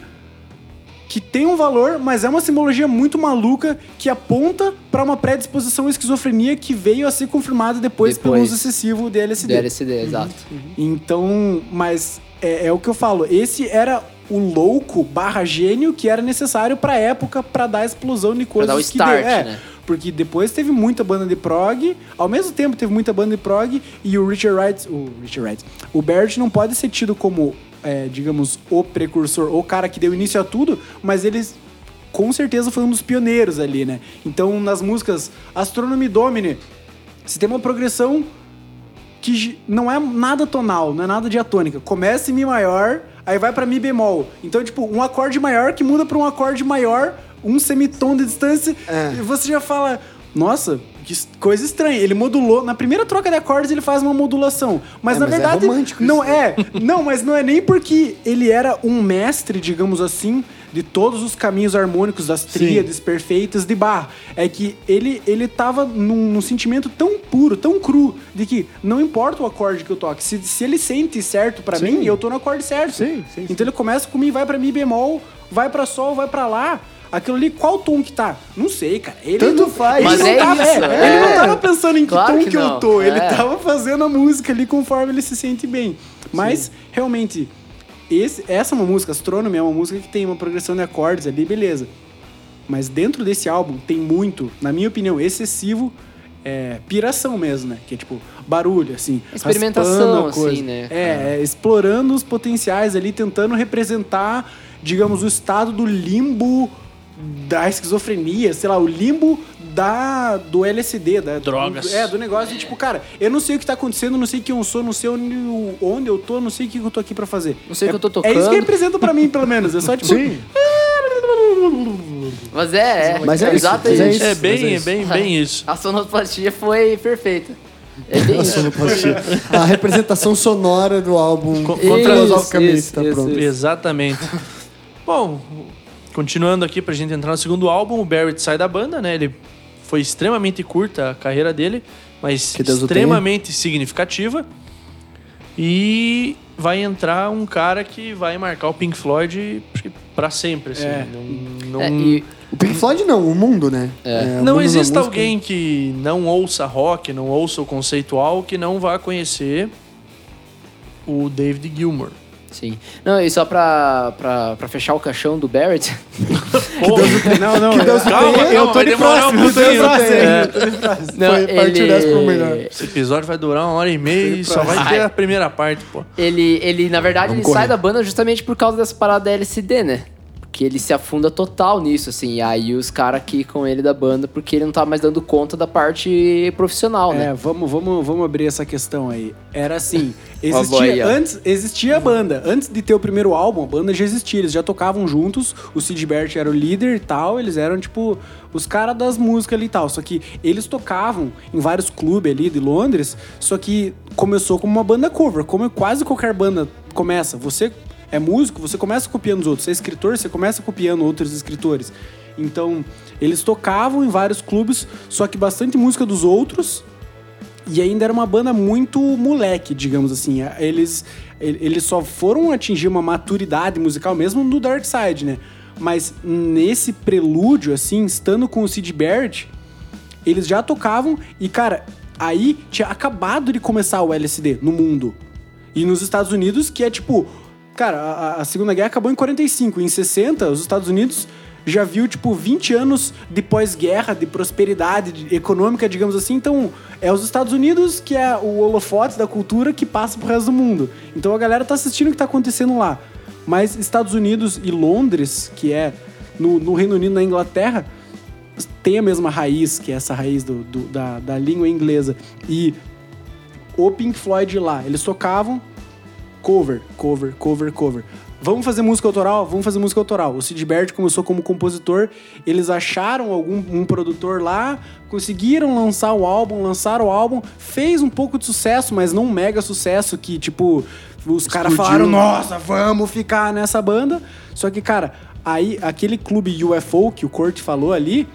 Speaker 3: que tem um valor, mas é uma simbologia muito maluca que aponta para uma predisposição à esquizofrenia que veio a ser confirmada depois, pelo
Speaker 4: Depois.
Speaker 3: uso excessivo de LSD.
Speaker 4: Do LSD, exato.
Speaker 3: Então, mas é, é o que eu falo. Esse era o louco barra gênio que era necessário pra época pra dar a explosão de coisas
Speaker 4: dar o
Speaker 3: que
Speaker 4: start,
Speaker 3: deu. É,
Speaker 4: né?
Speaker 3: Porque depois teve muita banda de prog, ao mesmo tempo teve muita banda de prog e o Richard Wright, o Richard Wright, o Barrett não pode ser tido como, é, digamos, o precursor, o cara que deu início a tudo, mas eles com certeza foi um dos pioneiros ali, né? Então, nas músicas Astronomy Domine, se tem uma progressão que não é nada tonal, não é nada diatônica. Começa em Mi maior, aí vai pra Mi bemol. Então, tipo, um acorde maior que muda pra um acorde maior, um semitom de distância,
Speaker 2: É.
Speaker 3: e você já fala, nossa, que coisa estranha. Ele modulou, na primeira troca de acordes ele faz uma modulação, mas
Speaker 2: É,
Speaker 3: na
Speaker 2: mas é
Speaker 3: verdade
Speaker 2: romântico
Speaker 3: não
Speaker 2: isso.
Speaker 3: é. Não, mas não é nem porque ele era um mestre, digamos assim, de todos os caminhos harmônicos das tríades perfeitas de Bach. É que ele, ele tava num, num sentimento tão puro, tão cru, de que não importa o acorde que eu toque, se, se ele sente certo pra
Speaker 2: Sim.
Speaker 3: mim, eu tô no acorde certo.
Speaker 2: Sim, sim,
Speaker 3: Então ele começa com Mi, vai pra Mi bemol, vai pra Sol, vai pra Lá. Aquilo ali, qual tom que tá? Não sei, cara. Ele
Speaker 2: Tanto
Speaker 3: não,
Speaker 2: faz.
Speaker 3: Ele
Speaker 4: Mas
Speaker 3: não
Speaker 4: é
Speaker 3: tava,
Speaker 4: isso,
Speaker 3: é,
Speaker 4: é.
Speaker 3: Ele não tava pensando em que
Speaker 4: Claro
Speaker 3: tom
Speaker 4: que
Speaker 3: que, eu tô. Ele
Speaker 4: é.
Speaker 3: tava fazendo a música ali conforme ele se sente bem. Mas, realmente, esse, essa é uma música, Astronomy, é uma música que tem uma progressão de acordes ali, beleza. Mas dentro desse álbum tem muito, na minha opinião, excessivo é, piração mesmo, né? Que é tipo barulho, assim.
Speaker 4: Experimentação, assim, né?
Speaker 3: É, é, explorando os potenciais ali, tentando representar, digamos, o estado do limbo da esquizofrenia, sei lá, o limbo da do LSD, da
Speaker 1: Drogas.
Speaker 3: Do, é, do negócio de tipo, cara, eu não sei o que tá acontecendo, não sei quem eu sou, não sei onde, eu- onde eu tô, não sei o que eu tô aqui pra fazer.
Speaker 4: Não sei o
Speaker 3: é,
Speaker 4: que eu tô
Speaker 3: É isso
Speaker 4: tocando.
Speaker 3: que representa pra mim, pelo menos. É só tipo,
Speaker 2: Sim.
Speaker 4: Mas é, é.
Speaker 2: Mas é isso,
Speaker 4: exatamente.
Speaker 2: é isso.
Speaker 1: É bem,
Speaker 2: é
Speaker 1: é
Speaker 2: isso.
Speaker 1: bem, bem isso.
Speaker 4: A sonoplastia foi perfeita. É bem
Speaker 2: A
Speaker 4: isso.
Speaker 2: sonoplastia. A representação sonora do álbum
Speaker 1: Co-
Speaker 2: filosoficamente
Speaker 4: isso,
Speaker 2: tá
Speaker 4: isso,
Speaker 2: pronto.
Speaker 4: isso.
Speaker 1: Exatamente. Bom, continuando aqui pra gente entrar no segundo álbum, o Barrett sai da banda, né? Ele foi extremamente curta a carreira dele, mas extremamente significativa. E vai entrar um cara que vai marcar o Pink Floyd pra sempre, assim.
Speaker 3: É.
Speaker 1: Não, não,
Speaker 4: É, e
Speaker 2: O Pink Floyd não, o mundo, né? É, o
Speaker 1: não existe alguém que não ouça rock, não ouça o conceitual, que não vá conhecer o David Gilmour.
Speaker 4: Sim. Não, e só pra, pra, pra fechar o caixão do Barrett.
Speaker 3: não, não,
Speaker 2: Deus
Speaker 3: eu,
Speaker 1: calma,
Speaker 3: eu
Speaker 1: calma,
Speaker 3: tô
Speaker 1: vai
Speaker 3: de
Speaker 1: demorar
Speaker 3: próximo,
Speaker 1: um
Speaker 3: eu tô de
Speaker 1: pouquinho. É.
Speaker 3: eu tô de próximo.
Speaker 4: Não,
Speaker 2: Foi partir dessa pro melhor.
Speaker 1: Esse episódio vai durar uma hora e meia e só vai ter a primeira parte, pô.
Speaker 4: Ele, ele na verdade,
Speaker 2: Vamos
Speaker 4: ele sai
Speaker 2: correr.
Speaker 4: da banda justamente por causa dessa parada da LSD, né? Porque ele se afunda total nisso, assim. E aí os caras com ele da banda, porque ele não tá mais dando conta da parte profissional,
Speaker 3: É,
Speaker 4: né?
Speaker 3: vamos, vamos, vamos abrir essa questão aí. Era assim, existia antes, existia a banda. Antes de ter o primeiro álbum, a banda já existia, eles já tocavam juntos. O Sid Barrett era o líder e tal, eles eram tipo os caras das músicas ali e tal. Só que eles tocavam em vários clubes ali de Londres, só que começou como uma banda cover, como quase qualquer banda começa. Você é músico, você começa copiando os outros. Você é escritor, você começa copiando outros escritores. Então, eles tocavam em vários clubes, só que bastante música dos outros. E ainda era uma banda muito moleque, digamos assim. Eles, ele- eles só foram atingir uma maturidade musical mesmo no Dark Side, né? Mas nesse prelúdio, assim, estando com o Sid Barrett, eles já tocavam e, cara, aí tinha acabado de começar o LSD no mundo. E nos Estados Unidos, que é tipo. Cara, a, a Segunda Guerra acabou em 45. Em 60, os Estados Unidos já viu, tipo, 20 anos de pós-guerra, de prosperidade de- econômica, digamos assim. Então, é os Estados Unidos que é o holofote da cultura que passa pro resto do mundo. Então a galera tá assistindo o que tá acontecendo lá. Mas Estados Unidos e Londres, que é no, no Reino Unido, na Inglaterra, tem a mesma raiz, que é essa raiz do, do- da, da língua inglesa. E o Pink Floyd lá, eles tocavam cover, cover, cover, cover. vamos fazer música autoral, vamos fazer música autoral. O Sid Barrett começou como compositor, eles acharam algum um produtor lá, conseguiram lançar o álbum, lançaram o álbum, fez um pouco de sucesso, mas não um mega sucesso que, tipo, os caras falaram, nossa, vamos ficar nessa banda. Só que, cara, aí aquele clube UFO que o Kurt falou ali,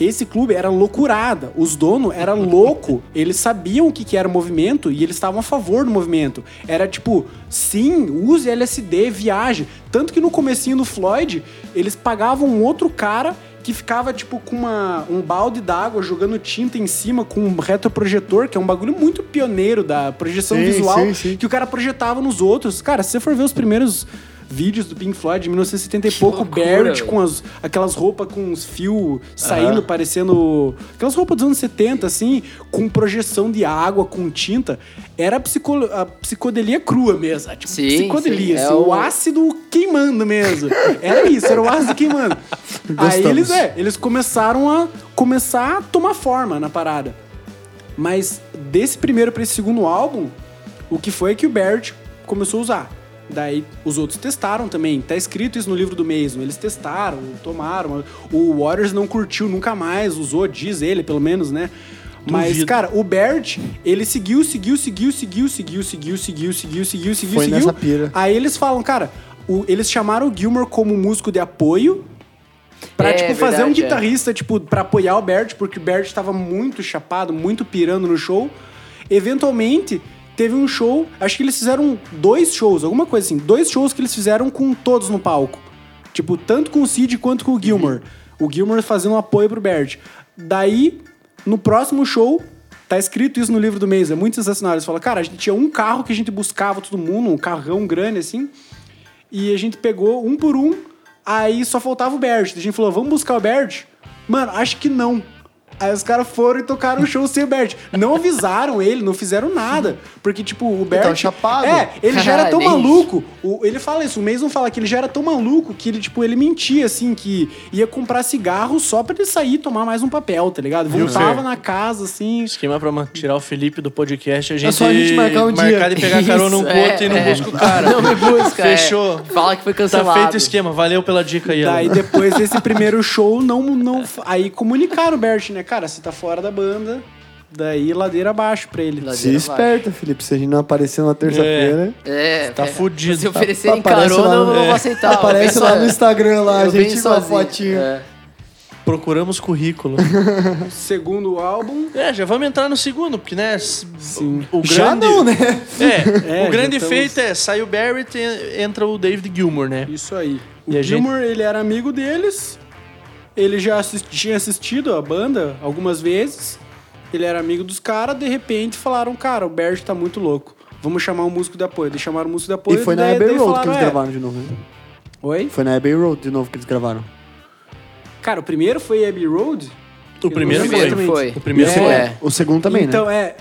Speaker 3: esse clube era loucurada. Os donos eram louco. Eles sabiam o que, que era o movimento e eles estavam a favor do movimento. Era tipo, sim, use LSD, viaje. Tanto que no comecinho do Floyd, eles pagavam um outro cara que ficava, tipo, com uma, um balde d'água jogando tinta em cima com um retroprojetor, que é um bagulho muito pioneiro da projeção
Speaker 2: Sim,
Speaker 3: visual,
Speaker 2: sim, sim.
Speaker 3: que o cara projetava nos outros. Cara, se você for ver os primeiros vídeos do Pink Floyd de 1970 e pouco,
Speaker 4: loucura,
Speaker 3: Barrett com as, aquelas roupas com os fios saindo, parecendo. Aquelas roupas dos anos 70, assim, com projeção de água, com tinta. Era a, psico, a psicodelia crua mesmo. Tipo,
Speaker 4: Sim,
Speaker 3: psicodelia,
Speaker 4: sim, é
Speaker 3: assim, o...
Speaker 4: o-
Speaker 3: ácido queimando mesmo. Era isso, era o ácido queimando. Aí
Speaker 2: Gostamos.
Speaker 3: eles, é, eles começaram a começar a tomar forma na parada. Mas desse primeiro pra esse segundo álbum, o que foi que o Barrett começou a usar. Daí os outros testaram também. Tá escrito isso no livro do Mason. Eles testaram, tomaram. O Waters não curtiu nunca mais, usou, diz ele, pelo menos, né? Mas,
Speaker 1: Duvido.
Speaker 3: cara, o Barrett, ele seguiu, seguiu, seguiu, seguiu, seguiu, seguiu, seguiu, seguiu, seguiu, seguiu,
Speaker 2: Foi
Speaker 3: seguiu.
Speaker 2: nessa pira.
Speaker 3: Aí eles falam, cara, o- eles chamaram o Gilmore como músico de apoio Pra,
Speaker 4: É,
Speaker 3: tipo, fazer um
Speaker 4: verdade, é.
Speaker 3: guitarrista, tipo, pra apoiar o Bert, porque o Bert tava muito chapado, muito pirando no show. Eventualmente, teve um show, acho que eles fizeram dois shows, alguma coisa assim, dois shows que eles fizeram com todos no palco. Tipo, tanto com o Sid quanto com o Gilmore. O Gilmore fazendo um apoio pro Bert. Daí, no próximo show, tá escrito isso no livro do mês, é muito sensacional. Eles falam, cara, a gente tinha um carro que a gente buscava todo mundo, um carrão grande assim, e a gente pegou um por um, aí só faltava o Bert. A gente falou, vamos buscar o Bert? Mano, acho que não. Aí os caras foram e tocaram o show sem o Bert. Não avisaram ele, não fizeram nada. Porque, tipo, o Bert.
Speaker 2: tava chapado.
Speaker 3: É, ele já era tão maluco. o- ele fala isso, o Mason fala que ele já era tão maluco que ele, tipo, ele mentia, assim, que ia comprar cigarro só pra ele sair e tomar mais um papel, tá ligado? Voltava na casa, assim.
Speaker 1: Esquema pra tirar o Felipe do podcast, a gente,
Speaker 2: É só a gente marcar um dia.
Speaker 1: marcar de pegar carona um com outro
Speaker 4: é,
Speaker 1: e não
Speaker 4: é.
Speaker 1: busca o cara.
Speaker 4: Não me busca. é.
Speaker 1: Fechou.
Speaker 4: Fala que foi
Speaker 1: Tá
Speaker 4: cancelado.
Speaker 1: feito o esquema, valeu pela dica aí.
Speaker 3: Daí depois desse primeiro show, não, não. Aí comunicaram o Bert, né? Cara, você tá fora da banda. Daí ladeira abaixo pra ele.
Speaker 4: Ladeira
Speaker 2: Se
Speaker 4: abaixo.
Speaker 2: esperta, Felipe. Se a gente não aparecer na terça-feira,
Speaker 4: É,
Speaker 1: Tá
Speaker 4: é.
Speaker 1: fudido.
Speaker 4: Se oferecerem
Speaker 2: Aparece
Speaker 4: carona,
Speaker 2: lá
Speaker 4: eu não
Speaker 2: é.
Speaker 4: vou aceitar. eu
Speaker 2: aparece lá no Instagram lá, a
Speaker 4: eu venho
Speaker 2: gente com a
Speaker 4: sozinho.
Speaker 2: fotinho.
Speaker 4: É.
Speaker 1: Procuramos currículo.
Speaker 3: Segundo álbum.
Speaker 1: é, já vamos entrar no segundo, porque, né?
Speaker 3: Sim.
Speaker 1: O grande,
Speaker 2: Já não, né?
Speaker 1: É,
Speaker 3: É,
Speaker 1: o grande
Speaker 3: estamos-
Speaker 1: feito é sai o Barrett e entra o David Gilmour, né?
Speaker 3: Isso aí. O
Speaker 1: E a
Speaker 3: Gilmore, ele era amigo deles. Ele já assisti- tinha assistido a banda algumas vezes. Ele era amigo dos caras. De repente falaram: Cara, o Bert tá muito louco. Vamos chamar um músico de apoio. Eles chamaram um músico de apoio.
Speaker 2: E foi na Abbey Road que
Speaker 3: falaram,
Speaker 2: eles
Speaker 3: "É."
Speaker 2: gravaram de novo, né?
Speaker 3: Oi?
Speaker 2: Foi na Abbey Road de novo que eles gravaram.
Speaker 3: Cara, o primeiro foi Abbey Road.
Speaker 1: O primeiro
Speaker 3: não
Speaker 1: foi.
Speaker 3: lembro
Speaker 4: foi.
Speaker 1: O primeiro
Speaker 3: É.
Speaker 1: foi.
Speaker 4: É.
Speaker 2: O segundo também,
Speaker 3: então,
Speaker 2: né?
Speaker 3: é.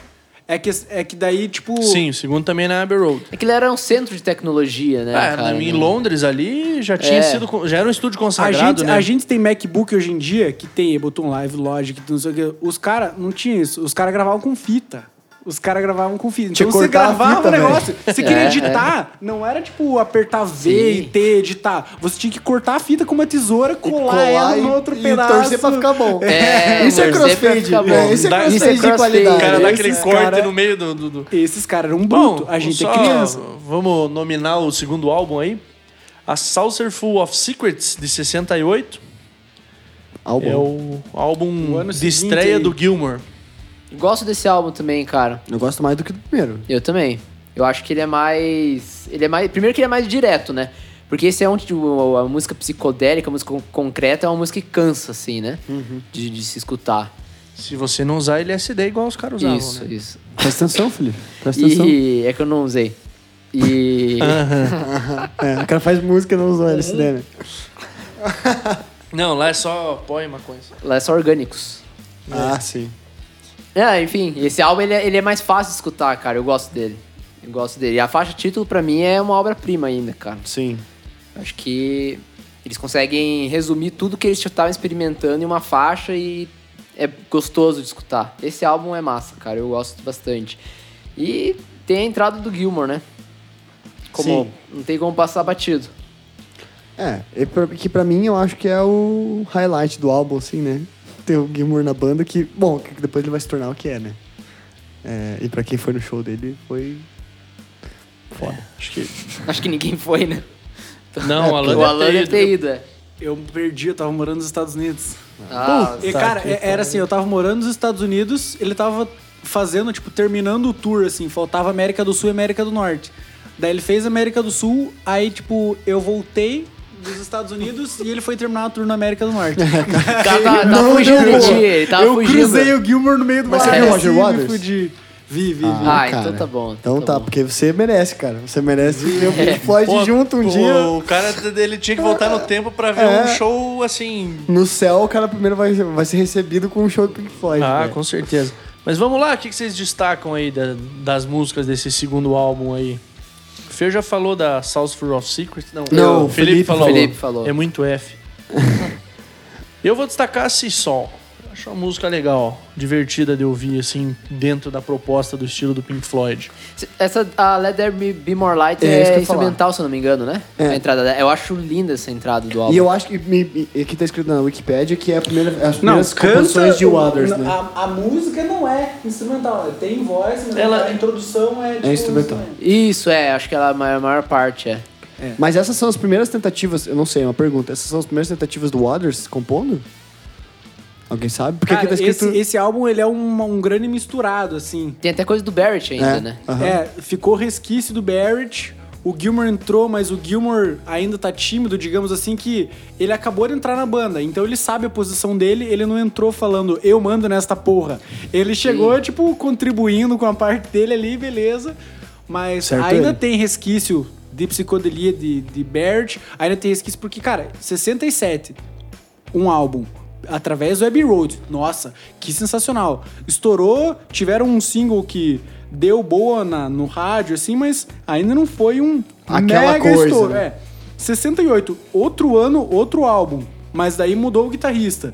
Speaker 3: É que, é que daí, tipo.
Speaker 1: Sim, o segundo também na Abbey Road.
Speaker 4: É que ele era um centro de tecnologia, né?
Speaker 1: Ah,
Speaker 4: cara,
Speaker 1: em
Speaker 4: né?
Speaker 1: Londres ali já tinha
Speaker 4: É.
Speaker 1: sido. Já era um estúdio
Speaker 3: A
Speaker 1: consagrado,
Speaker 3: gente,
Speaker 1: né?
Speaker 3: a gente tem MacBook hoje em dia que tem Ableton Live, Logic, não sei o que. Os caras não tinha isso. Os caras gravavam com fita. Os caras gravavam com fita. Então você gravava
Speaker 2: fita,
Speaker 3: o negócio. Você queria
Speaker 4: É,
Speaker 3: editar, não era tipo apertar V
Speaker 4: Sim.
Speaker 3: e T, editar. Você tinha que cortar a fita com uma tesoura, colar,
Speaker 2: colar
Speaker 3: ela
Speaker 2: e-
Speaker 3: no outro
Speaker 2: e
Speaker 3: pedaço.
Speaker 2: torcer pra ficar bom.
Speaker 4: É,
Speaker 2: Isso é
Speaker 4: torcer pra
Speaker 2: crossfade.
Speaker 4: ficar bom.
Speaker 2: É, Isso é crossfade
Speaker 4: isso é
Speaker 2: de
Speaker 4: crossfade.
Speaker 2: qualidade.
Speaker 1: O cara dá aquele
Speaker 3: Esses
Speaker 1: corte
Speaker 3: cara-
Speaker 1: no meio do. do, do-
Speaker 3: Esses caras eram
Speaker 1: Bom,
Speaker 3: brutos. A gente
Speaker 1: só
Speaker 3: é criança.
Speaker 1: Vamos nominar o segundo álbum aí. A Saucerful of Secrets, de 68.
Speaker 2: Álbum.
Speaker 1: É o álbum
Speaker 3: O
Speaker 1: de estreia
Speaker 3: aí.
Speaker 1: do Gilmour.
Speaker 4: Gosto desse álbum também, cara.
Speaker 2: Eu gosto mais do que do primeiro.
Speaker 4: Eu também. Eu acho que ele é mais. Ele é mais. Primeiro que ele é mais direto, né? Porque esse é um tipo. A música psicodélica, a música con- concreta, é uma música que cansa, assim, né? De, de se escutar.
Speaker 1: Se você não usar LSD igual os caras usavam,
Speaker 4: isso,
Speaker 1: né?
Speaker 4: isso.
Speaker 2: Presta atenção, Felipe. Presta atenção.
Speaker 4: E é que eu não usei. E.
Speaker 2: É, o cara faz música e não usou LSD, né?
Speaker 1: Não, lá é só pó e maconha.
Speaker 4: Lá é só orgânicos.
Speaker 2: Ah, sim.
Speaker 4: É, enfim, esse álbum ele é, ele é mais fácil de escutar, cara. Eu gosto dele. Eu gosto dele. E a faixa título, pra mim, é uma obra-prima ainda, cara.
Speaker 2: Sim.
Speaker 4: Acho que eles conseguem resumir tudo que eles estavam experimentando em uma faixa e é gostoso de escutar. Esse álbum é massa, cara. Eu gosto bastante. E tem a entrada do Gilmore, né? Como,
Speaker 2: Sim.
Speaker 4: não tem como passar batido.
Speaker 2: É, que pra mim eu acho que é o highlight do álbum, assim, né? Ter o Gilmour na banda, que, bom, que depois ele vai se tornar o que é, né? É, e pra quem foi no show dele, foi foda.
Speaker 1: Acho que.
Speaker 4: Acho que ninguém foi, né?
Speaker 1: Não, o Alan,
Speaker 4: o Alan
Speaker 1: deve
Speaker 4: deve ter ido, é.
Speaker 3: Eu me perdi, eu tava morando nos Estados Unidos.
Speaker 4: Ah,
Speaker 3: E,
Speaker 1: tá,
Speaker 3: cara,
Speaker 1: que
Speaker 3: é- era assim, eu tava morando nos Estados Unidos, ele tava fazendo, tipo, terminando o tour, assim, faltava América do Sul e América do Norte. Daí ele fez América do Sul, aí, tipo, eu voltei dos Estados Unidos e ele foi terminar o tour na América do Norte.
Speaker 4: tá, tá, tá
Speaker 2: Não,
Speaker 4: fugindo de ti,
Speaker 2: pô.
Speaker 4: tava
Speaker 3: eu
Speaker 4: fugindo.
Speaker 3: cruzei o Gilmore no meio do
Speaker 2: Mas você viu o Roger Waters?
Speaker 3: Vi, vi, vi.
Speaker 4: Ah,
Speaker 2: cara.
Speaker 4: então tá bom.
Speaker 2: Então tá,
Speaker 4: bom.
Speaker 2: porque você merece, cara. Você merece ver o Pink Floyd
Speaker 1: Pô,
Speaker 2: junto um
Speaker 1: o,
Speaker 2: dia.
Speaker 1: O cara dele tinha que voltar no tempo pra ver
Speaker 2: É.
Speaker 1: um show assim.
Speaker 2: No céu, o cara primeiro vai, vai ser recebido com um show do Pink Floyd.
Speaker 1: Ah,
Speaker 2: velho.
Speaker 1: com certeza. Mas vamos lá, o que que vocês destacam aí da- das músicas desse segundo álbum aí? O Fer já falou da South Full of Secret? Não,
Speaker 2: Não,
Speaker 1: o Felipe,
Speaker 2: Felipe
Speaker 1: falou.
Speaker 4: Felipe falou.
Speaker 1: É muito F. Eu vou destacar a Sol. Acho uma música legal, divertida de ouvir, assim, dentro da proposta do estilo do Pink Floyd.
Speaker 4: Essa, a Let There Be Be More Light
Speaker 2: É,
Speaker 4: é,
Speaker 2: ia falar.
Speaker 4: instrumental, se eu não me engano, né?
Speaker 2: É.
Speaker 4: A entrada. Eu acho linda essa entrada do álbum.
Speaker 2: E eu acho que me- me- aqui tá escrito na Wikipedia que é a primeira, as
Speaker 3: Não,
Speaker 2: primeiras
Speaker 3: canta...
Speaker 2: composições de
Speaker 3: o-
Speaker 2: Waters, né?
Speaker 3: a, a música não é instrumental, tem voz, mas
Speaker 1: Ela-
Speaker 3: a introdução é, tipo,
Speaker 2: instrumental.
Speaker 4: Isso, é, acho que ela, a maior, a maior parte é.
Speaker 2: Mas essas são as primeiras tentativas, eu não sei, é uma pergunta. Essas são as primeiras tentativas do Waters compondo? Alguém sabe? Porque
Speaker 3: Cara,
Speaker 2: aqui tá escrito.
Speaker 3: esse, esse álbum ele é um, um grande misturado, assim.
Speaker 4: Tem até coisa do Barrett ainda,
Speaker 2: É,
Speaker 4: né?
Speaker 2: aham.
Speaker 3: É, ficou resquício do Barrett. O Gilmore entrou, mas o Gilmore ainda tá tímido, digamos assim, que ele acabou de entrar na banda. Então ele sabe a posição dele, ele não entrou falando, eu mando nesta porra. Ele chegou, tipo, contribuindo com a parte dele ali, beleza. Mas
Speaker 2: Certo
Speaker 3: ainda
Speaker 2: ele.
Speaker 3: tem resquício de psicodelia de, de Barrett. Ainda tem resquício, porque, cara, 67, um álbum. Através do Abbey Road. Nossa, que sensacional. Estourou, tiveram um single que deu boa na- no rádio, assim, mas ainda não foi um
Speaker 2: Aquela
Speaker 3: mega
Speaker 2: coisa,
Speaker 3: estouro.
Speaker 2: né?
Speaker 3: É. 68, outro ano, outro álbum. Mas daí mudou o guitarrista.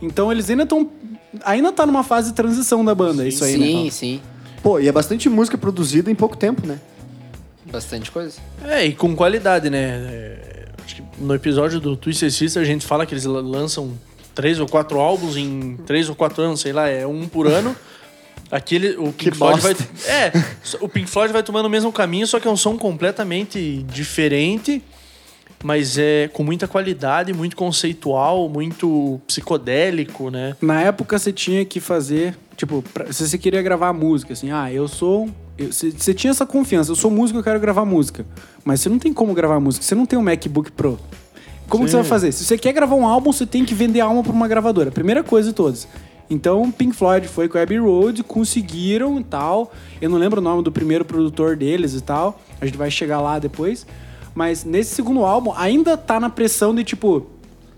Speaker 3: Então eles ainda estão. Ainda tá numa fase de transição da banda, isso aí,
Speaker 4: sim,
Speaker 3: né?
Speaker 4: sim.
Speaker 2: Pô, e é bastante música produzida em pouco tempo, né?
Speaker 4: Bastante coisa.
Speaker 1: É, e com qualidade, né? É, acho que no episódio do Twisted Sister a gente fala que eles la- lançam três ou quatro álbuns em três ou quatro anos, sei lá, é um por ano. Aquele, o Pink
Speaker 2: Que
Speaker 1: Floyd vai.
Speaker 2: bosta.
Speaker 1: É, o Pink Floyd vai tomando o mesmo caminho, só que é um som completamente diferente, mas é com muita qualidade, muito conceitual, muito psicodélico, né?
Speaker 3: Na época você tinha que fazer, tipo, pra- se você queria gravar música, assim, ah, eu sou. eu- Você você tinha essa confiança, eu sou músico, eu quero gravar música. Mas você não tem como gravar música, você não tem um MacBook Pro. Como que você vai fazer? Se você quer gravar um álbum, você tem que vender a alma pra uma gravadora. Primeira coisa de todas. Então, Pink Floyd foi com a Abbey Road, conseguiram e tal. Eu não lembro o nome do primeiro produtor deles e tal. A gente vai chegar lá depois. Mas nesse segundo álbum, ainda tá na pressão de tipo.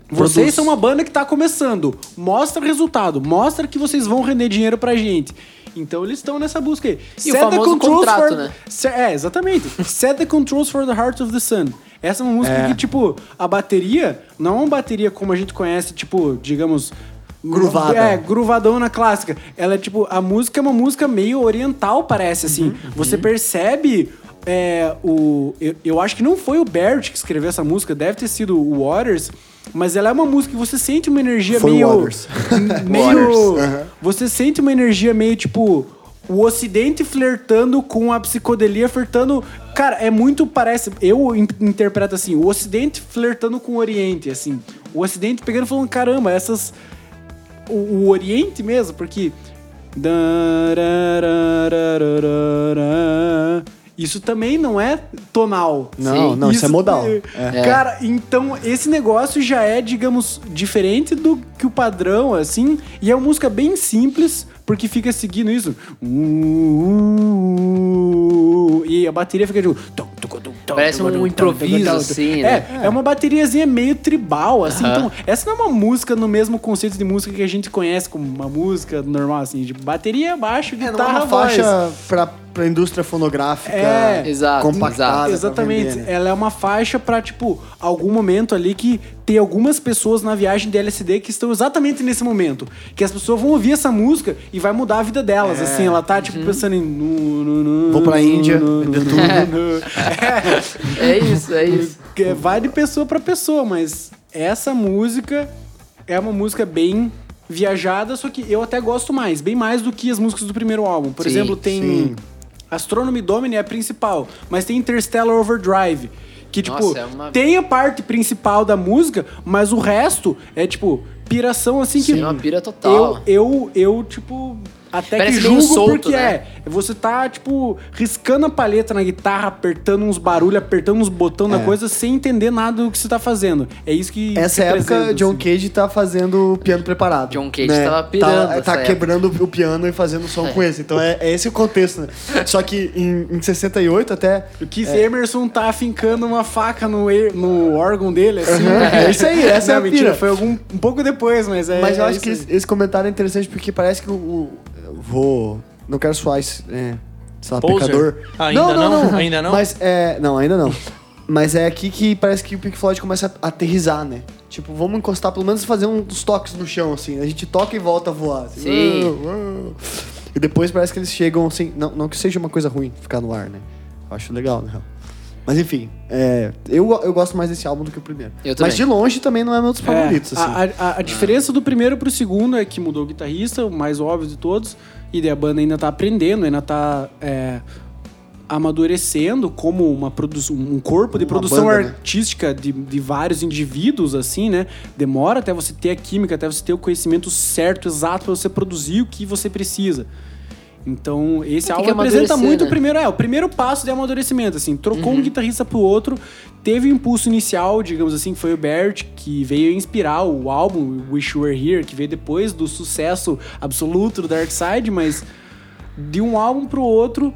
Speaker 3: Vocês
Speaker 2: Produz.
Speaker 3: são uma banda que tá começando. Mostra o resultado. Mostra que vocês vão render dinheiro pra gente. Então eles estão nessa busca aí.
Speaker 4: E o famoso contrato, né?
Speaker 3: Se- É, exatamente. Set the controls for the heart of the sun. Essa é uma música
Speaker 2: É.
Speaker 3: que, tipo, a bateria não é uma bateria como a gente conhece, tipo, digamos.
Speaker 2: Gruvada.
Speaker 3: É, gruvadona clássica. Ela é tipo. A música é uma música meio oriental, parece, assim.
Speaker 2: Uhum,
Speaker 3: Você percebe. é, o, eu, eu acho que não foi o Barrett que escreveu essa música, deve ter sido o Waters, mas ela é uma música que você sente uma energia
Speaker 2: Foi
Speaker 3: meio.
Speaker 2: Waters.
Speaker 3: meio.
Speaker 2: Waters, aham.
Speaker 3: Você sente uma energia meio tipo. O Ocidente flertando com a psicodelia, flertando. Cara, é muito. Parece. Eu in- interpreto assim: o Ocidente flertando com o Oriente, assim. O Ocidente pegando e falando: caramba, essas. O, o Oriente mesmo, porque. Isso também não é tonal.
Speaker 2: Não, não, isso, é modal.
Speaker 3: é-. Cara, então esse negócio já é, digamos, diferente do que o padrão, assim, e é uma música bem simples, porque fica seguindo isso. Uh, e a bateria fica tipo. tum, tum, tum, tum,
Speaker 4: Parece um improviso, assim,
Speaker 3: É,
Speaker 4: né?
Speaker 3: é uma bateriazinha meio tribal, assim.
Speaker 4: Aham.
Speaker 3: Então, essa não é uma música no mesmo conceito de música que a gente conhece como uma música normal, assim, de bateria, baixo,
Speaker 2: É, não é
Speaker 3: guitarra,
Speaker 2: uma
Speaker 3: voz.
Speaker 2: faixa pra pra indústria fonográfica
Speaker 3: É.
Speaker 4: Exato,
Speaker 2: compactada.
Speaker 3: Exatamente.
Speaker 2: vender, né?
Speaker 3: Ela é uma faixa pra, tipo, algum momento ali que tem algumas pessoas na viagem de LSD que estão exatamente nesse momento. Que as pessoas vão ouvir essa música e vai mudar a vida delas.
Speaker 2: É.
Speaker 3: Assim, ela tá, tipo, pensando em. nu, nu, nu,
Speaker 2: Vou pra Índia,
Speaker 3: nu, nu,
Speaker 2: vender
Speaker 3: nu,
Speaker 2: tudo.
Speaker 3: nu.
Speaker 4: É isso, é isso.
Speaker 3: É, vai de pessoa pra pessoa, mas essa música é uma música bem viajada, só que eu até gosto mais, bem mais do que as músicas do primeiro álbum. Por
Speaker 4: Sim,
Speaker 3: exemplo, tem
Speaker 2: sim.
Speaker 3: Astronomy Domini é a principal, mas tem Interstellar Overdrive, que tipo,
Speaker 4: Nossa, é uma-
Speaker 3: tem a parte principal da música, mas o resto é tipo piração assim que
Speaker 4: Sim, uma pira total.
Speaker 3: Eu eu eu tipo até
Speaker 4: Parece
Speaker 3: que julgo
Speaker 4: solto,
Speaker 3: porque
Speaker 4: né?
Speaker 3: é, você tá tipo riscando a palheta na guitarra, apertando uns barulhos, apertando uns botões na
Speaker 2: É.
Speaker 3: coisa sem entender nada do que você tá fazendo. É isso que
Speaker 2: Essa época,
Speaker 3: representa,
Speaker 2: John
Speaker 3: assim.
Speaker 2: Cage tá fazendo o piano preparado.
Speaker 4: John Cage
Speaker 2: né?
Speaker 4: tava pirando
Speaker 2: Tá,
Speaker 4: essa
Speaker 2: tá
Speaker 4: época.
Speaker 2: quebrando o piano e fazendo som com esse. Então é, é esse o contexto, né? Só que em, em 68 até...
Speaker 3: O Keith Emerson tá afincando uma faca no, no órgão dele, assim.
Speaker 2: Aham, é isso aí, essa é
Speaker 3: Não,
Speaker 2: a
Speaker 3: mentira,
Speaker 2: pira.
Speaker 3: foi algum, um pouco depois, mas é.
Speaker 2: Mas eu
Speaker 3: é
Speaker 2: acho
Speaker 3: isso
Speaker 2: que
Speaker 3: aí.
Speaker 2: esse, esse comentário é interessante porque parece que o... o- vou... Não quero soar, esse, é, sei lá,
Speaker 1: Poser.
Speaker 2: pecador.
Speaker 1: Ainda não? Ainda não?
Speaker 2: Mas é... Não, ainda não. Mas é aqui que parece que o Pink Floyd começa a aterrizar, né? Tipo, vamos encostar, pelo menos fazer uns toques no chão, assim. A gente toca e volta a voar. assim.
Speaker 4: Sim.
Speaker 2: E depois parece que eles chegam, assim... Não, não que seja uma coisa ruim ficar no ar, né? Eu acho legal, na real. Mas enfim, é, eu, eu gosto mais desse álbum do que o primeiro.
Speaker 4: Eu também.
Speaker 2: Mas de longe também não é meu dos favoritos,
Speaker 3: É,
Speaker 2: assim.
Speaker 3: a, a- a diferença do primeiro pro segundo é que mudou o guitarrista, o mais óbvio de todos, e daí a banda ainda tá aprendendo, ainda tá é, amadurecendo como uma um corpo de
Speaker 2: Uma
Speaker 3: produção
Speaker 2: banda, né?
Speaker 3: artística de, de vários indivíduos, assim, né? Demora até você ter a química, até você ter o conhecimento certo, exato, pra você produzir o que você precisa. Então, esse álbum representa
Speaker 4: amadurecer,
Speaker 3: muito
Speaker 4: né?
Speaker 3: o primeiro, é, o primeiro passo de amadurecimento, assim, trocou
Speaker 4: Uhum.
Speaker 3: um guitarrista pro outro, teve o impulso inicial, digamos assim, que foi o Bert, que veio inspirar o álbum Wish You Were Here, que veio depois do sucesso absoluto do Dark Side, mas de um álbum pro outro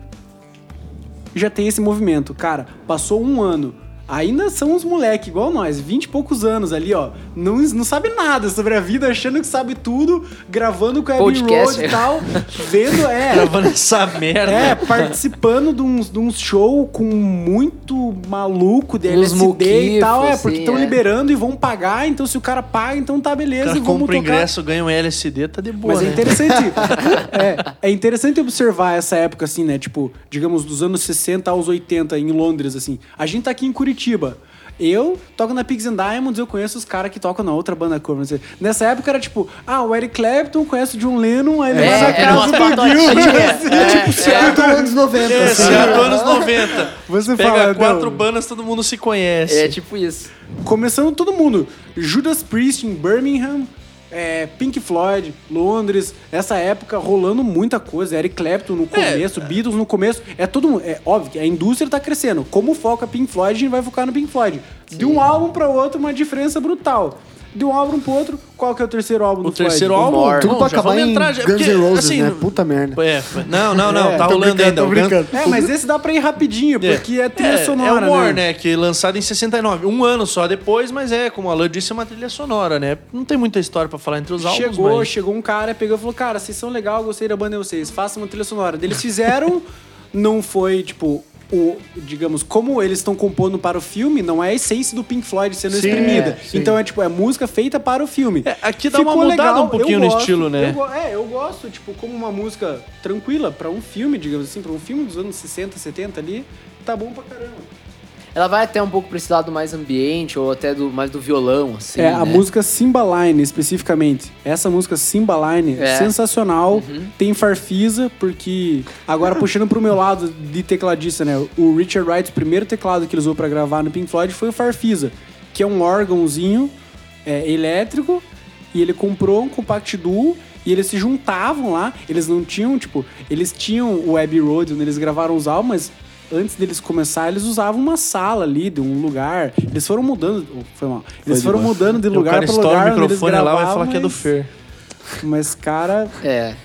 Speaker 3: já tem esse movimento. Cara, passou um ano. Ainda são uns moleque igual nós, 20 e poucos anos ali, ó. Não, não sabe nada sobre a vida, achando que sabe tudo, gravando com a Abbey. Road e tal, vendo, é,
Speaker 1: Gravando essa merda.
Speaker 3: é, participando de uns, de uns show com muito maluco de
Speaker 4: Uns
Speaker 3: LSD e tal. É,
Speaker 4: muquifos,
Speaker 3: porque
Speaker 4: assim,
Speaker 3: estão
Speaker 4: é.
Speaker 3: liberando e vão pagar, então se o cara paga, então tá
Speaker 1: O
Speaker 3: beleza
Speaker 1: cara
Speaker 3: e vamos
Speaker 1: compra o
Speaker 3: tocar.
Speaker 1: ingresso, ganha um LSD, tá de boa,
Speaker 3: Mas é
Speaker 1: né?
Speaker 3: interessante. é, é interessante observar essa época, assim, né? Tipo, digamos, dos anos 60 aos 80 em Londres, assim. A gente tá aqui em Curitiba. Eu toco na Pigs and Diamonds, eu conheço os caras que tocam na outra banda cover. Nessa época era tipo, ah, o Eric Clapton conhece o John Lennon, aí ele
Speaker 4: É,
Speaker 3: vai na
Speaker 4: era
Speaker 3: casa do. Gil.
Speaker 4: É,
Speaker 2: Tipo, Seattle anos 90.
Speaker 1: Esse
Speaker 2: assim.
Speaker 1: é do anos 90.
Speaker 3: Você
Speaker 1: Pega
Speaker 3: fala,
Speaker 1: quatro
Speaker 3: não.
Speaker 1: bandas, todo mundo se conhece.
Speaker 4: É tipo isso.
Speaker 3: Começando todo mundo. Judas Priest em Birmingham, é, Pink Floyd, Londres, essa época rolando muita coisa. Eric Clapton no começo, Beatles no começo. É todo. É óbvio que a indústria tá crescendo. Como foca Pink Floyd, a gente vai focar no Pink Floyd. De um álbum para outro, uma diferença brutal. De um álbum pro outro, qual que é o terceiro álbum do
Speaker 1: O terceiro
Speaker 3: Floyd?
Speaker 1: álbum,
Speaker 4: More.
Speaker 2: Tudo
Speaker 1: Bom,
Speaker 2: pra acabar em
Speaker 1: entrar, já-
Speaker 2: Guns
Speaker 1: porque,
Speaker 2: N' Roses,
Speaker 1: assim,
Speaker 2: né? Puta merda.
Speaker 1: É, não, não, não,
Speaker 3: É,
Speaker 1: tá rolando ainda.
Speaker 3: É, mas esse dá pra ir rapidinho, porque é, trilha
Speaker 1: é,
Speaker 3: sonora,
Speaker 1: é o War,
Speaker 3: né?
Speaker 1: né? Que lançado em 69. Um ano só depois, mas é, como a Alan disse, é uma trilha sonora, né? Não tem muita história pra falar entre os álbuns,
Speaker 3: Chegou,
Speaker 1: mas...
Speaker 3: chegou um cara, pegou e falou: Cara, vocês são legal, gostei da banda de vocês, façam uma trilha sonora. Eles fizeram, não foi tipo. O, digamos, como eles estão compondo para o filme, não é a essência do Pink Floyd sendo
Speaker 2: Sim,
Speaker 3: exprimida.
Speaker 2: é,
Speaker 3: então é tipo, é música feita para o filme.
Speaker 1: É, aqui dá uma mudada um pouquinho
Speaker 3: eu
Speaker 1: no
Speaker 3: gosto,
Speaker 1: estilo, né?
Speaker 3: eu é, eu gosto, tipo, como uma música tranquila para um filme, digamos assim, para um filme dos anos 60, 70 ali, tá bom pra caramba.
Speaker 4: Ela vai até um pouco pra esse lado mais ambiente, ou até do, mais do violão, assim.
Speaker 3: é, a
Speaker 4: né?
Speaker 3: música Simbaline, especificamente. Essa música Simbaline,
Speaker 4: É.
Speaker 3: sensacional. Tem farfisa, porque... Agora, puxando pro meu lado de tecladista, né? O Richard Wright, o primeiro teclado que ele usou pra gravar no Pink Floyd foi o farfisa, que é um órgãozinho é, elétrico, e ele comprou um Compact Duo, e eles se juntavam lá. Eles não tinham, tipo... Eles tinham o Abbey Road, onde eles gravaram os álbuns, antes deles começar, eles usavam uma sala ali, de um lugar. Eles foram mudando. oh, Foi mal. Eles
Speaker 2: de
Speaker 3: foram
Speaker 2: boa.
Speaker 3: mudando de lugar
Speaker 1: estoura
Speaker 3: lugar.
Speaker 1: o microfone lá e vai
Speaker 3: gravavam,
Speaker 1: falar que é do
Speaker 3: mas-
Speaker 1: Fer.
Speaker 3: Mas, cara.
Speaker 4: É.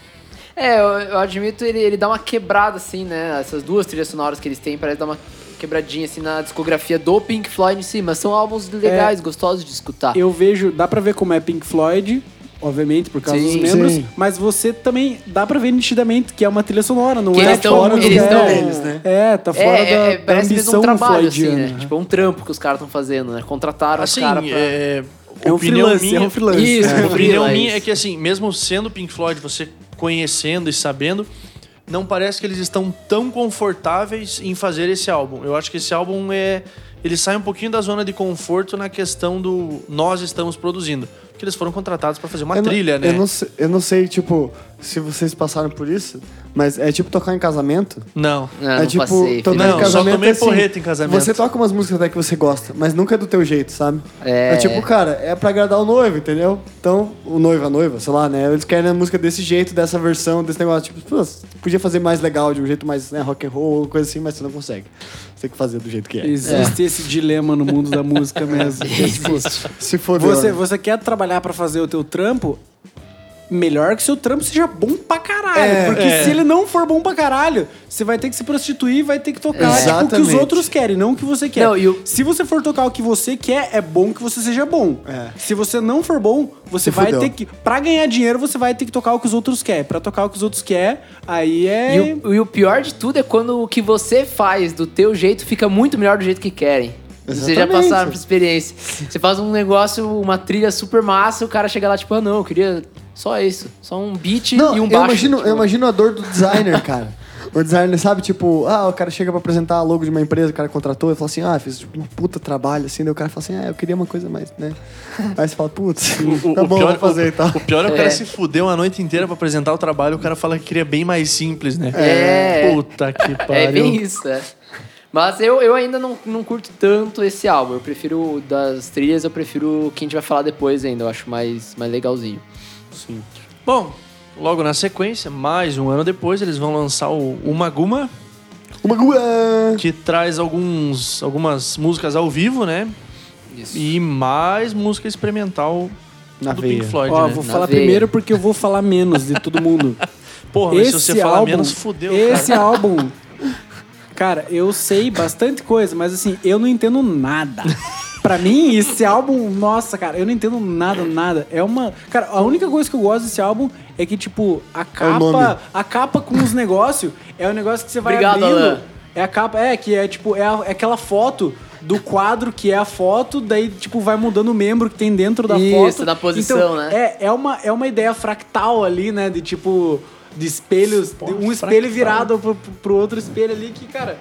Speaker 4: É, eu, eu admito, ele, ele dá uma quebrada, assim, né? Essas duas trilhas sonoras que eles têm, parece dar uma quebradinha, assim, na discografia do Pink Floyd em si. Mas são álbuns legais, gostosos de escutar.
Speaker 3: Eu vejo, dá pra ver como é Pink Floyd obviamente, por causa
Speaker 4: Sim.
Speaker 3: dos membros,
Speaker 2: Sim.
Speaker 3: mas você também dá pra ver nitidamente que é uma trilha sonora, não
Speaker 4: Que
Speaker 3: é
Speaker 4: eles tão-
Speaker 3: fora do
Speaker 4: eles
Speaker 3: é,
Speaker 2: deles, né?
Speaker 3: É, tá fora
Speaker 4: É,
Speaker 3: da,
Speaker 4: é,
Speaker 3: da
Speaker 4: parece mesmo
Speaker 3: ambição
Speaker 4: um trabalho, assim, né? Tipo, é um trampo que os caras estão fazendo, né? Contrataram
Speaker 1: Assim,
Speaker 4: os caras pra...
Speaker 1: é,
Speaker 3: É um
Speaker 1: opinião
Speaker 3: freelance,
Speaker 1: minha,
Speaker 3: é um freelance.
Speaker 4: Isso,
Speaker 1: A
Speaker 4: é.
Speaker 1: opinião
Speaker 4: freelance.
Speaker 1: minha é que, assim, mesmo sendo Pink Floyd, você conhecendo e sabendo, não parece que eles estão tão confortáveis em fazer esse álbum. Eu acho que esse álbum é. Ele sai um pouquinho da zona de conforto na questão do nós estamos produzindo. Porque eles foram contratados para fazer uma
Speaker 2: Eu não-
Speaker 1: trilha, né?
Speaker 2: Eu não, eu não sei, tipo, se vocês passaram por isso, mas é tipo tocar em casamento.
Speaker 1: Não.
Speaker 4: Não,
Speaker 2: é
Speaker 4: não
Speaker 2: tipo,
Speaker 4: passei.
Speaker 2: tocar
Speaker 1: Não,
Speaker 2: em
Speaker 1: só
Speaker 2: casamento
Speaker 1: tomei
Speaker 2: é assim,
Speaker 1: porreta em casamento.
Speaker 2: Você toca umas músicas até que você gosta, mas nunca é do teu jeito, sabe?
Speaker 4: É.
Speaker 2: tipo, cara, é pra agradar o noivo, entendeu? Então, o noivo, a noiva, sei lá, né? Eles querem a música desse jeito, dessa versão, desse negócio. Tipo, pô, você podia fazer mais legal, de um jeito mais né, rock and roll, coisa assim, mas você não consegue. Você tem que fazer do jeito que é.
Speaker 3: Existe esse dilema no mundo da música mesmo. é, tipo,
Speaker 2: Se for
Speaker 3: você, você quer trabalhar pra fazer o teu trampo, melhor que seu trampo seja bom pra caralho.
Speaker 2: É,
Speaker 3: porque
Speaker 1: é.
Speaker 3: se ele não for bom pra caralho, você vai ter que se prostituir e vai ter que tocar tipo, o que os outros querem, não o que você quer.
Speaker 4: Não, o-
Speaker 3: Se você for tocar o que você quer, é bom que você seja bom.
Speaker 2: É.
Speaker 3: Se você não for bom, você
Speaker 2: Se
Speaker 3: vai
Speaker 2: fudeu.
Speaker 3: ter que. Pra ganhar dinheiro, você vai ter que tocar o que os outros querem. Pra tocar o que os outros querem, aí é.
Speaker 4: E o, e o pior de tudo é quando o que você faz do teu jeito fica muito melhor do jeito que querem. Vocês já passaram por experiência. Você faz um negócio, uma trilha super massa, e o cara chega lá, tipo, ah, não, eu queria só isso. Só um beat
Speaker 2: Não,
Speaker 4: e um
Speaker 2: eu
Speaker 4: baixo.
Speaker 2: imagino,
Speaker 4: tipo.
Speaker 2: eu imagino a dor do designer, cara. O designer, sabe, tipo, ah, o cara chega pra apresentar a logo de uma empresa, o cara contratou e fala assim, ah, fiz tipo, um puta trabalho, assim, daí o cara fala assim, ah, eu queria uma coisa mais, né? Aí você fala, putz,
Speaker 1: O,
Speaker 2: tá
Speaker 1: o
Speaker 2: bom,
Speaker 1: pior,
Speaker 2: vou fazer e tal.
Speaker 1: o, o pior é o
Speaker 4: É.
Speaker 1: cara se fudeu a noite inteira pra apresentar o trabalho, o cara fala que queria bem mais simples, né?
Speaker 4: É.
Speaker 1: Puta que pariu.
Speaker 4: É bem isso, é. Mas eu, eu ainda não, não curto tanto esse álbum. Eu prefiro, das trilhas, eu prefiro o que a gente vai falar depois ainda. Eu acho mais, mais legalzinho.
Speaker 1: Bom, logo na sequência, mais um ano depois, eles vão lançar o Uma Guma,
Speaker 2: Uma gua!
Speaker 1: que traz alguns, algumas músicas ao vivo, né?
Speaker 4: Isso.
Speaker 1: E mais música experimental
Speaker 2: Na
Speaker 1: do
Speaker 2: veia.
Speaker 1: Pink Floyd,
Speaker 3: Ó,
Speaker 1: né?
Speaker 3: vou
Speaker 4: Na
Speaker 3: falar
Speaker 4: veia.
Speaker 3: primeiro porque eu vou falar menos de todo mundo.
Speaker 1: Porra, mas se você falar menos, fudeu,
Speaker 3: Esse
Speaker 1: cara.
Speaker 3: álbum. Cara, eu sei bastante coisa, mas assim, eu não entendo nada. Pra mim, esse álbum, nossa, cara, eu não entendo nada, nada. É uma. Cara, a única coisa que eu gosto desse álbum é que, tipo, a
Speaker 2: nome.
Speaker 3: capa. a capa com os negócios é o negócio que você vai
Speaker 4: Obrigado,
Speaker 3: abrindo.
Speaker 4: Alan.
Speaker 3: É a capa, é, que é tipo, é, a- é aquela foto do quadro que é a foto, daí, tipo, vai mudando o membro que tem dentro da
Speaker 4: Isso,
Speaker 3: foto.
Speaker 4: na posição,
Speaker 3: então,
Speaker 4: né?
Speaker 3: É, é, uma, é uma ideia fractal ali, né? De tipo, de espelhos, de um espelho
Speaker 1: fractal.
Speaker 3: virado pro, pro outro espelho ali, que, cara.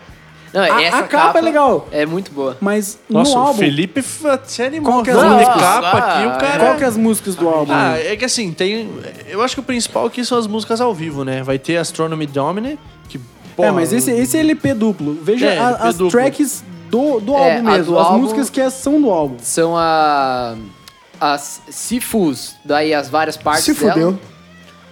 Speaker 4: Não,
Speaker 3: A-
Speaker 4: essa
Speaker 3: a capa é legal.
Speaker 4: É muito boa.
Speaker 3: Mas
Speaker 1: Nossa,
Speaker 3: no
Speaker 1: o
Speaker 3: álbum.
Speaker 1: Felipe se animou.
Speaker 3: Qual que é as músicas?
Speaker 1: capa
Speaker 4: Ah,
Speaker 1: aqui, o cara...
Speaker 3: Qual que é as músicas do álbum?
Speaker 1: Ah, é que assim, tem... Eu acho que o principal aqui são as músicas ao vivo, né? Vai ter Astronomy Domine, que...
Speaker 3: é,
Speaker 1: porra,
Speaker 3: mas esse, esse é LP duplo. Veja
Speaker 1: É,
Speaker 3: a-
Speaker 1: LP
Speaker 3: as
Speaker 1: duplo.
Speaker 3: tracks do, do
Speaker 4: É,
Speaker 3: álbum mesmo.
Speaker 4: do
Speaker 3: as
Speaker 4: álbum-
Speaker 3: músicas que são do álbum.
Speaker 4: São a. As Sifus, daí as várias partes
Speaker 2: Se
Speaker 4: dela.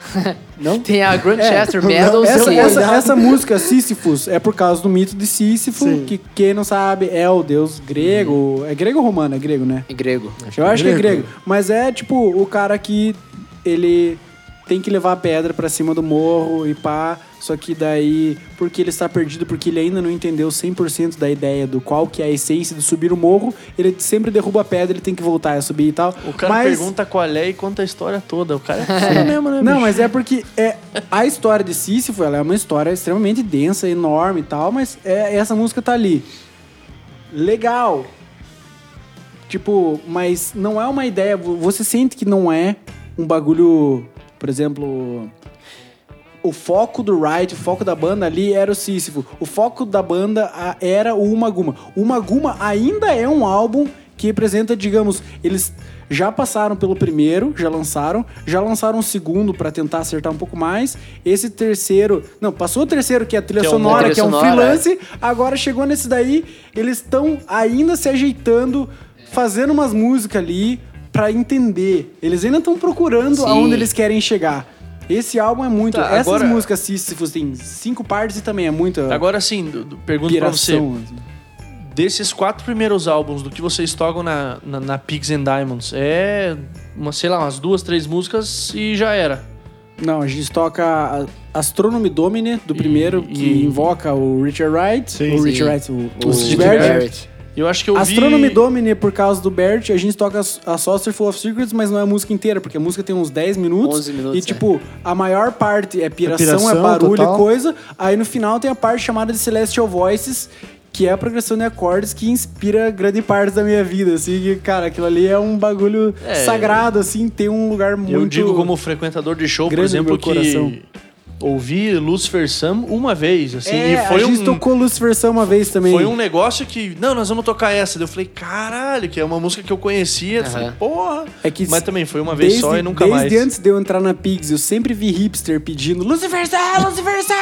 Speaker 2: Não?
Speaker 4: Tem a Grandchester
Speaker 2: É,
Speaker 4: Meadows.
Speaker 3: Essa, essa, essa música, Sísifos, é por causa do mito de Sísifo,
Speaker 2: Sim.
Speaker 3: que quem não sabe é o deus grego. É grego ou romano? É grego, né?
Speaker 4: Em grego.
Speaker 3: Eu acho que é
Speaker 2: grego.
Speaker 3: grego. Mas é tipo o cara que ele tem que levar a pedra pra cima do morro e pá. Só que daí, porque ele está perdido, porque ele ainda não entendeu 100% da ideia do qual que é a essência de subir o morro, ele sempre derruba a pedra, ele tem que voltar a subir e tal.
Speaker 1: O cara
Speaker 3: mas,
Speaker 1: pergunta qual é e conta a história toda. O cara é foda mesmo, né,
Speaker 3: Não,
Speaker 1: bicho?
Speaker 3: mas é porque é, a história de Sísifo, ela é uma história extremamente densa, enorme e tal, mas é, essa música tá ali. Legal. Tipo, mas não é uma ideia. Você sente que não é um bagulho, por exemplo. O foco do Wright, o foco da banda ali era o Sísifo. O foco da banda era o Umaguma. O Umaguma ainda é um álbum que representa, digamos, eles já passaram pelo primeiro, já lançaram, já lançaram o segundo pra tentar acertar um pouco mais. Esse terceiro, não, passou o terceiro que é a trilha
Speaker 1: Que é
Speaker 3: sonora,
Speaker 4: trilha
Speaker 3: que é um
Speaker 4: sonora,
Speaker 3: freelance. Agora chegou nesse daí, eles estão ainda se ajeitando, fazendo umas músicas ali pra entender. Eles ainda estão procurando
Speaker 4: Sim.
Speaker 3: aonde eles querem chegar. Esse álbum é muito.
Speaker 1: Tá,
Speaker 3: Essas
Speaker 1: agora-
Speaker 3: músicas Sísifos tem cinco partes e também é muito.
Speaker 1: Agora sim, pergunto pra você.
Speaker 3: assim.
Speaker 1: Desses quatro primeiros álbuns, do que vocês tocam na, na, na Pigs and Diamonds, é, uma, sei lá, umas duas, três músicas e já era.
Speaker 3: Não, a gente toca Astronomy Domine, do primeiro, que
Speaker 1: e-
Speaker 3: invoca o Richard Wright.
Speaker 2: Sim,
Speaker 3: o
Speaker 4: sim.
Speaker 3: Richard Wright, o, o,
Speaker 4: O
Speaker 3: Sid Barrett.
Speaker 4: Barrett.
Speaker 1: Eu acho que eu vi...
Speaker 3: Astronomy Domine, por causa do Bert, a gente toca a Saucer Full of Secrets, mas não é a música inteira, porque a música tem uns 10 minutos.
Speaker 4: 11 minutos,
Speaker 3: E,
Speaker 4: é.
Speaker 3: tipo, a maior parte é piração, é,
Speaker 2: piração
Speaker 3: barulho
Speaker 2: total.
Speaker 3: e coisa. Aí no final tem a parte chamada de Celestial Voices, que é a progressão de acordes que inspira grande parte da minha vida, assim. que, cara, aquilo ali é um bagulho
Speaker 1: É.
Speaker 3: sagrado, assim, tem um lugar muito...
Speaker 1: Eu digo como frequentador de show, por exemplo,
Speaker 3: meu
Speaker 1: que. Ouvi Lucifer Sam uma vez, assim,
Speaker 3: É,
Speaker 1: e foi
Speaker 3: a gente
Speaker 1: um...
Speaker 3: tocou Lucifer Sam uma vez também.
Speaker 1: Foi um negócio que, não, nós vamos tocar essa. Daí eu falei, caralho, que é uma música que eu conhecia. Eu falei, porra.
Speaker 3: É que
Speaker 1: Mas também foi uma vez
Speaker 3: desde,
Speaker 1: só e nunca
Speaker 3: desde
Speaker 1: mais.
Speaker 3: antes de eu entrar na Pigs, eu sempre vi hipster pedindo Lucifer Sam, Lucifer Sam!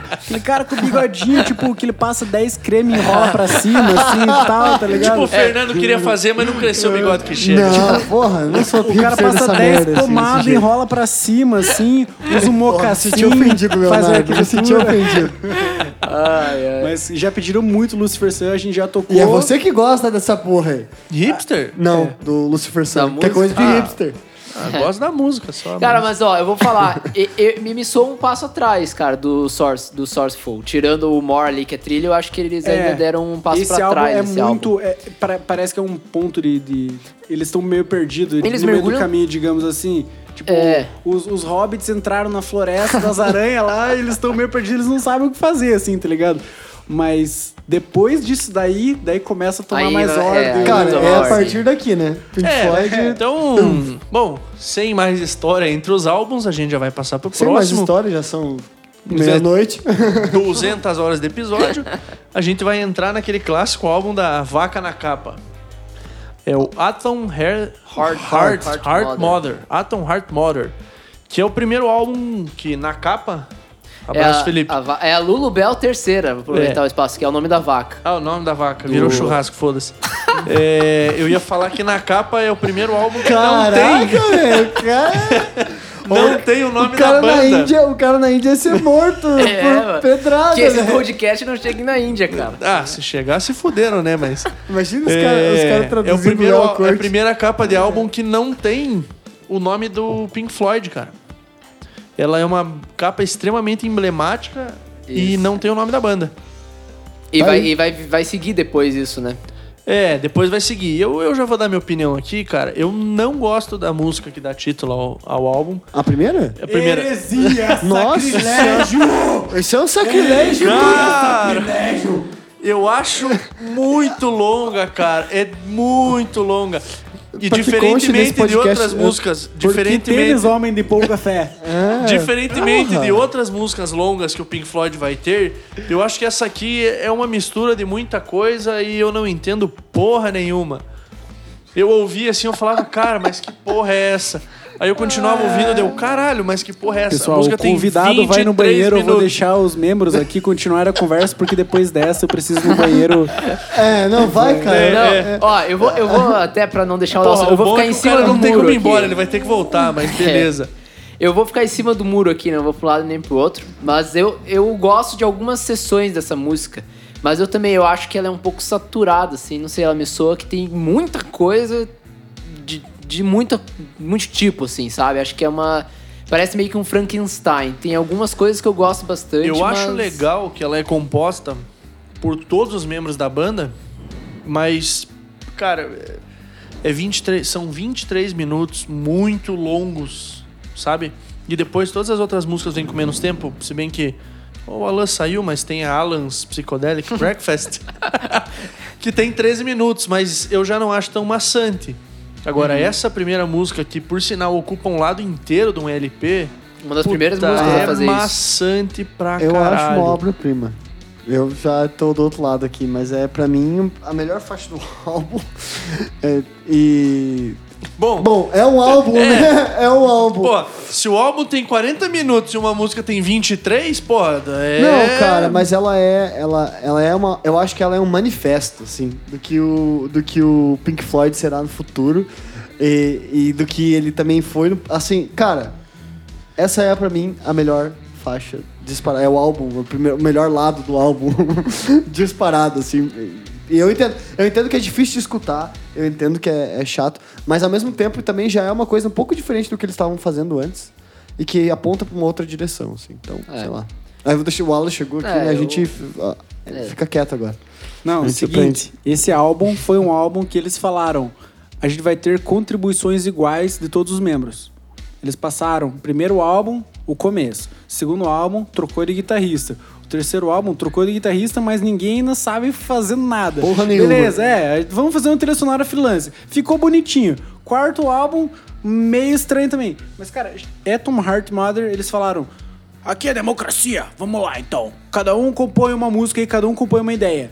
Speaker 3: Aquele cara com bigodinho, tipo, que ele passa 10 creme e enrola pra cima, assim e tal, tá ligado?
Speaker 1: Tipo, o Fernando queria fazer, mas não cresceu o bigode que chega.
Speaker 2: Não, porra, eu não sou
Speaker 3: O cara passa
Speaker 2: dessa
Speaker 3: 10
Speaker 2: merda, assim,
Speaker 3: pomadas,
Speaker 2: desse jeito.
Speaker 3: enrola pra cima, assim, usa um
Speaker 2: Porra,
Speaker 3: mocassim,
Speaker 2: senti ofendido, Leonardo. Me senti ofendido.
Speaker 4: Ai, ai.
Speaker 3: Mas já pediram muito Lucifer Sam, a gente já tocou.
Speaker 2: E é você que gosta dessa porra aí.
Speaker 1: Hipster?
Speaker 2: Não, do Lucifer Sam.
Speaker 4: Da
Speaker 2: Que é coisa de
Speaker 1: música?
Speaker 2: hipster.
Speaker 1: Ah, gosto da música só.
Speaker 4: Cara,
Speaker 1: mas-
Speaker 4: mas ó, eu vou falar, e- e- me, me soa um passo atrás, cara, do Source, do Sourceful. Tirando o More ali, que é trilha, eu acho que eles ainda deram um passo
Speaker 3: esse
Speaker 4: pra
Speaker 3: álbum
Speaker 4: trás
Speaker 3: é
Speaker 4: nesse
Speaker 3: muito.
Speaker 4: álbum.
Speaker 3: é- pa- parece que é um ponto de. de- eles estão meio perdidos
Speaker 4: Eles
Speaker 3: no meio do
Speaker 4: mergulham-
Speaker 3: caminho, digamos assim. Tipo,
Speaker 4: É.
Speaker 3: os, os hobbits entraram na floresta das aranhas lá e eles estão meio perdidos, eles não sabem o que fazer, assim, tá ligado? Mas depois disso daí, daí começa a tomar
Speaker 4: Aí,
Speaker 3: mais
Speaker 4: é,
Speaker 3: ordem.
Speaker 4: aí
Speaker 2: Cara, é a partir daqui, né? Pink
Speaker 1: É,
Speaker 2: Floyd.
Speaker 1: então, bom, sem mais história entre os álbuns, a gente já vai passar pro
Speaker 2: Sem mais
Speaker 1: próximo.
Speaker 2: história, já são meia-noite.
Speaker 1: 200 horas de episódio. A gente vai entrar naquele clássico álbum da Vaca na Capa. É o Atom Hair,
Speaker 4: Heart-
Speaker 1: Heart,
Speaker 4: Heart
Speaker 1: Heart,
Speaker 4: Mother.
Speaker 1: Mother. Atom Heart Mother. Que é o primeiro álbum que na capa.
Speaker 4: É
Speaker 1: Abraço,
Speaker 4: a,
Speaker 1: Felipe.
Speaker 4: a é a Lulu Bell terceira, vou aproveitar
Speaker 1: É.
Speaker 4: o espaço, que é o nome da vaca.
Speaker 1: Ah, o nome da vaca. Virou churrasco, foda-se. É, eu ia falar que na capa é o primeiro álbum que não
Speaker 2: Caraca,
Speaker 1: tem.
Speaker 2: velho. Cara,
Speaker 1: Não tem o nome
Speaker 2: o cara
Speaker 1: da
Speaker 2: na
Speaker 1: banda.
Speaker 2: Índia, o cara na Índia ia ser morto
Speaker 4: É,
Speaker 2: por pedrada,
Speaker 4: que esse
Speaker 2: velho.
Speaker 4: podcast não chegue na Índia, cara.
Speaker 1: Ah, se chegar, se fuderam, né? Mas.
Speaker 2: Imagina os caras os cara
Speaker 1: é,
Speaker 2: traduzindo
Speaker 1: é o primeiro, é a primeira capa de álbum que não tem o nome do Pink Floyd, cara. Ela é uma capa extremamente emblemática e
Speaker 4: Isso.
Speaker 1: não tem o nome da banda.
Speaker 4: E,
Speaker 2: Tá
Speaker 4: vai,
Speaker 2: aí.
Speaker 4: e vai, vai seguir depois isso, né?
Speaker 1: É, depois vai seguir. Eu, eu já vou dar minha opinião aqui, cara. Eu não gosto da música que dá título ao, ao álbum.
Speaker 2: A primeira?
Speaker 1: É a primeira.
Speaker 3: Heresia,
Speaker 2: Nossa
Speaker 3: sacrilégio!
Speaker 2: Esse é um sacrilégio.
Speaker 1: Cara, eu acho muito longa, cara. É muito longa. E diferentemente de outras
Speaker 2: eu-
Speaker 1: músicas, diferentemente
Speaker 3: tênis, homem de pouca fé.
Speaker 2: É.
Speaker 1: Diferentemente de outras músicas longas que o Pink Floyd vai ter, eu acho que essa aqui é uma mistura de muita coisa e eu não entendo porra nenhuma. Eu ouvia assim, eu falava, cara, mas que porra é essa? Aí eu continuava ouvindo, deu, caralho, mas que porra é essa?
Speaker 3: Pessoal,
Speaker 1: a música
Speaker 3: o convidado
Speaker 1: tem
Speaker 3: vai no
Speaker 1: 23
Speaker 3: banheiro, eu vou
Speaker 1: minutos.
Speaker 3: deixar os membros aqui continuar a conversa, porque depois dessa eu preciso ir no banheiro.
Speaker 2: É, não, vai, cara.
Speaker 1: É,
Speaker 4: Não,
Speaker 1: é.
Speaker 4: ó, eu vou, eu vou até pra não deixar o
Speaker 1: Porra,
Speaker 4: nosso. Eu
Speaker 1: o
Speaker 4: vou
Speaker 1: bom
Speaker 4: ficar
Speaker 1: é
Speaker 4: em
Speaker 1: que o
Speaker 4: cima
Speaker 1: cara
Speaker 4: do
Speaker 1: não tem
Speaker 4: muro.
Speaker 1: como ir embora,
Speaker 4: aqui.
Speaker 1: ele vai ter que voltar, mas beleza.
Speaker 4: Eu vou ficar em cima do muro aqui, não vou pro lado nem pro outro. Mas eu, eu gosto de algumas sessões dessa música. Mas eu também eu acho que ela é um pouco saturada, assim. Não sei, ela me soa que tem muita coisa de, de muita, muito tipo, assim, sabe? Acho que é uma. Parece meio que um Frankenstein. Tem algumas coisas que eu gosto bastante.
Speaker 1: Eu acho
Speaker 4: mas-
Speaker 1: legal que ela é composta por todos os membros da banda, mas, cara, é 23, são 23 minutos muito longos, sabe? E depois todas as outras músicas vêm com menos tempo, se bem que o Alan saiu, mas tem a Alan's Psychedelic Breakfast, que tem 13 minutos, mas eu já não acho tão maçante. Agora,
Speaker 4: Uhum.
Speaker 1: essa primeira música, que por sinal ocupa um lado inteiro de um LP,
Speaker 4: Uma das primeiras
Speaker 1: Puta,
Speaker 4: músicas
Speaker 1: é
Speaker 4: a fazer isso.
Speaker 1: maçante pra
Speaker 2: Eu
Speaker 1: caralho.
Speaker 2: acho uma obra-prima. Eu já tô do outro lado aqui, mas é pra mim a melhor faixa do álbum. É, e.
Speaker 1: Bom,
Speaker 2: Bom, é um álbum, né? É um álbum.
Speaker 1: pô, se o álbum tem 40 minutos e uma música tem 23, pô, é...
Speaker 2: Não, cara, mas ela é, ela, ela é uma, eu acho que ela é um manifesto, assim, do que o, do que o Pink Floyd será no futuro e, e do que ele também foi, no, assim, cara, essa é pra mim a melhor faixa disparada, é o álbum, o, primeiro, o melhor lado do álbum disparado, assim. E eu entendo, eu entendo que é difícil de escutar, eu entendo que é, é chato, mas ao mesmo tempo também já é uma coisa um pouco diferente do que eles estavam fazendo antes e que aponta pra uma outra direção, assim. Então,
Speaker 4: É.
Speaker 2: sei lá. Aí eu vou deixar o Wallace chegou aqui,
Speaker 4: É,
Speaker 2: né? A
Speaker 4: eu-
Speaker 2: gente ó,
Speaker 4: É.
Speaker 2: fica quieto agora.
Speaker 3: Não, o seguinte, esse álbum foi um álbum que eles falaram, a gente vai ter contribuições iguais de todos os membros. Eles passaram, primeiro álbum, o começo. Segundo álbum, trocou de guitarrista. Terceiro álbum, trocou de guitarrista, mas ninguém ainda sabe fazer nada.
Speaker 2: Porra nenhuma.
Speaker 3: Beleza, é, vamos fazer uma trilha sonora freelance. Ficou bonitinho. Quarto álbum, meio estranho também. Mas, cara, Atom Heart Mother, eles falaram... Aqui é democracia, vamos lá então. Cada um compõe uma música e cada um compõe uma ideia.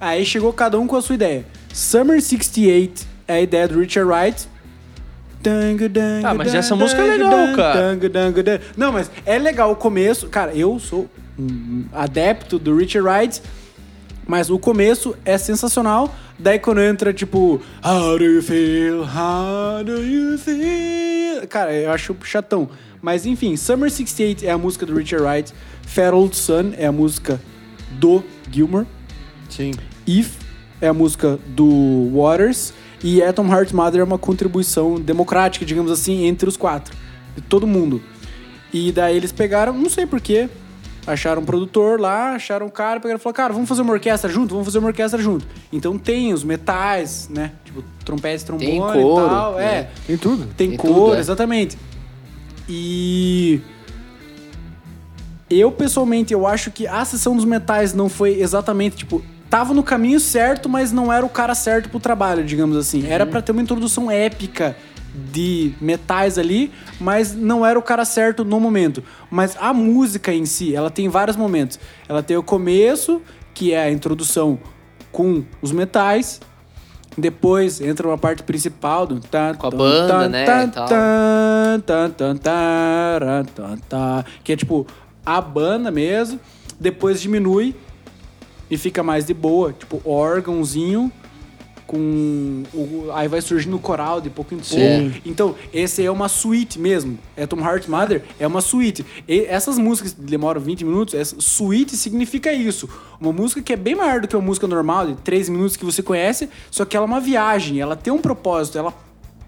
Speaker 3: Aí chegou cada um com a sua ideia. Summer 68 é a ideia do Richard Wright.
Speaker 1: Ah, mas essa música é legal, cara.
Speaker 3: Não, mas é legal o começo. Cara, eu sou adepto do Richard Wright, mas o começo é sensacional. Daí quando entra, tipo, How do you feel? How do you feel? Cara, eu acho chatão. Mas enfim, Summer 68 é a música do Richard Wright. Fat Old Sun é a música do Gilmore.
Speaker 2: Sim.
Speaker 3: If é a música do Waters e Atom Heart Mother é uma contribuição democrática, digamos assim, entre os quatro, de todo mundo. E daí eles pegaram, não sei porquê, acharam um produtor lá, acharam um cara, pegaram e falaram, cara, vamos fazer uma orquestra junto? Vamos fazer uma orquestra junto. Então tem os metais, né? Tipo, trompete, trombone
Speaker 4: Tem
Speaker 3: e
Speaker 4: coro,
Speaker 3: tal. É,
Speaker 4: né?
Speaker 2: Tem tudo.
Speaker 3: tem,
Speaker 4: Tem
Speaker 3: cor,
Speaker 4: tudo, é.
Speaker 3: exatamente. E eu pessoalmente eu acho que a sessão dos metais não foi exatamente tipo tava no caminho certo, mas não era o cara certo pro trabalho, digamos assim. Era pra ter uma introdução épica de metais ali, mas não era o cara certo no momento. Mas a música em si, ela tem vários momentos. Ela tem o começo, que é a introdução com os metais. Depois entra uma parte principal do tan,
Speaker 4: Com a banda,
Speaker 3: tan,
Speaker 4: né,
Speaker 3: tan, taran, tan, tan, que é tipo a banda mesmo. Depois diminui e fica mais de boa, tipo órgãozinho com o, aí vai surgindo o coral de pouco em pouco.
Speaker 4: Sim.
Speaker 3: Então, esse é uma suíte mesmo. Atom Heart Mother é uma suíte. E essas músicas demoram 20 minutos, essa suíte significa isso. Uma música que é bem maior do que uma música normal, de 3 minutos que você conhece, só que ela é uma viagem, ela tem um propósito, ela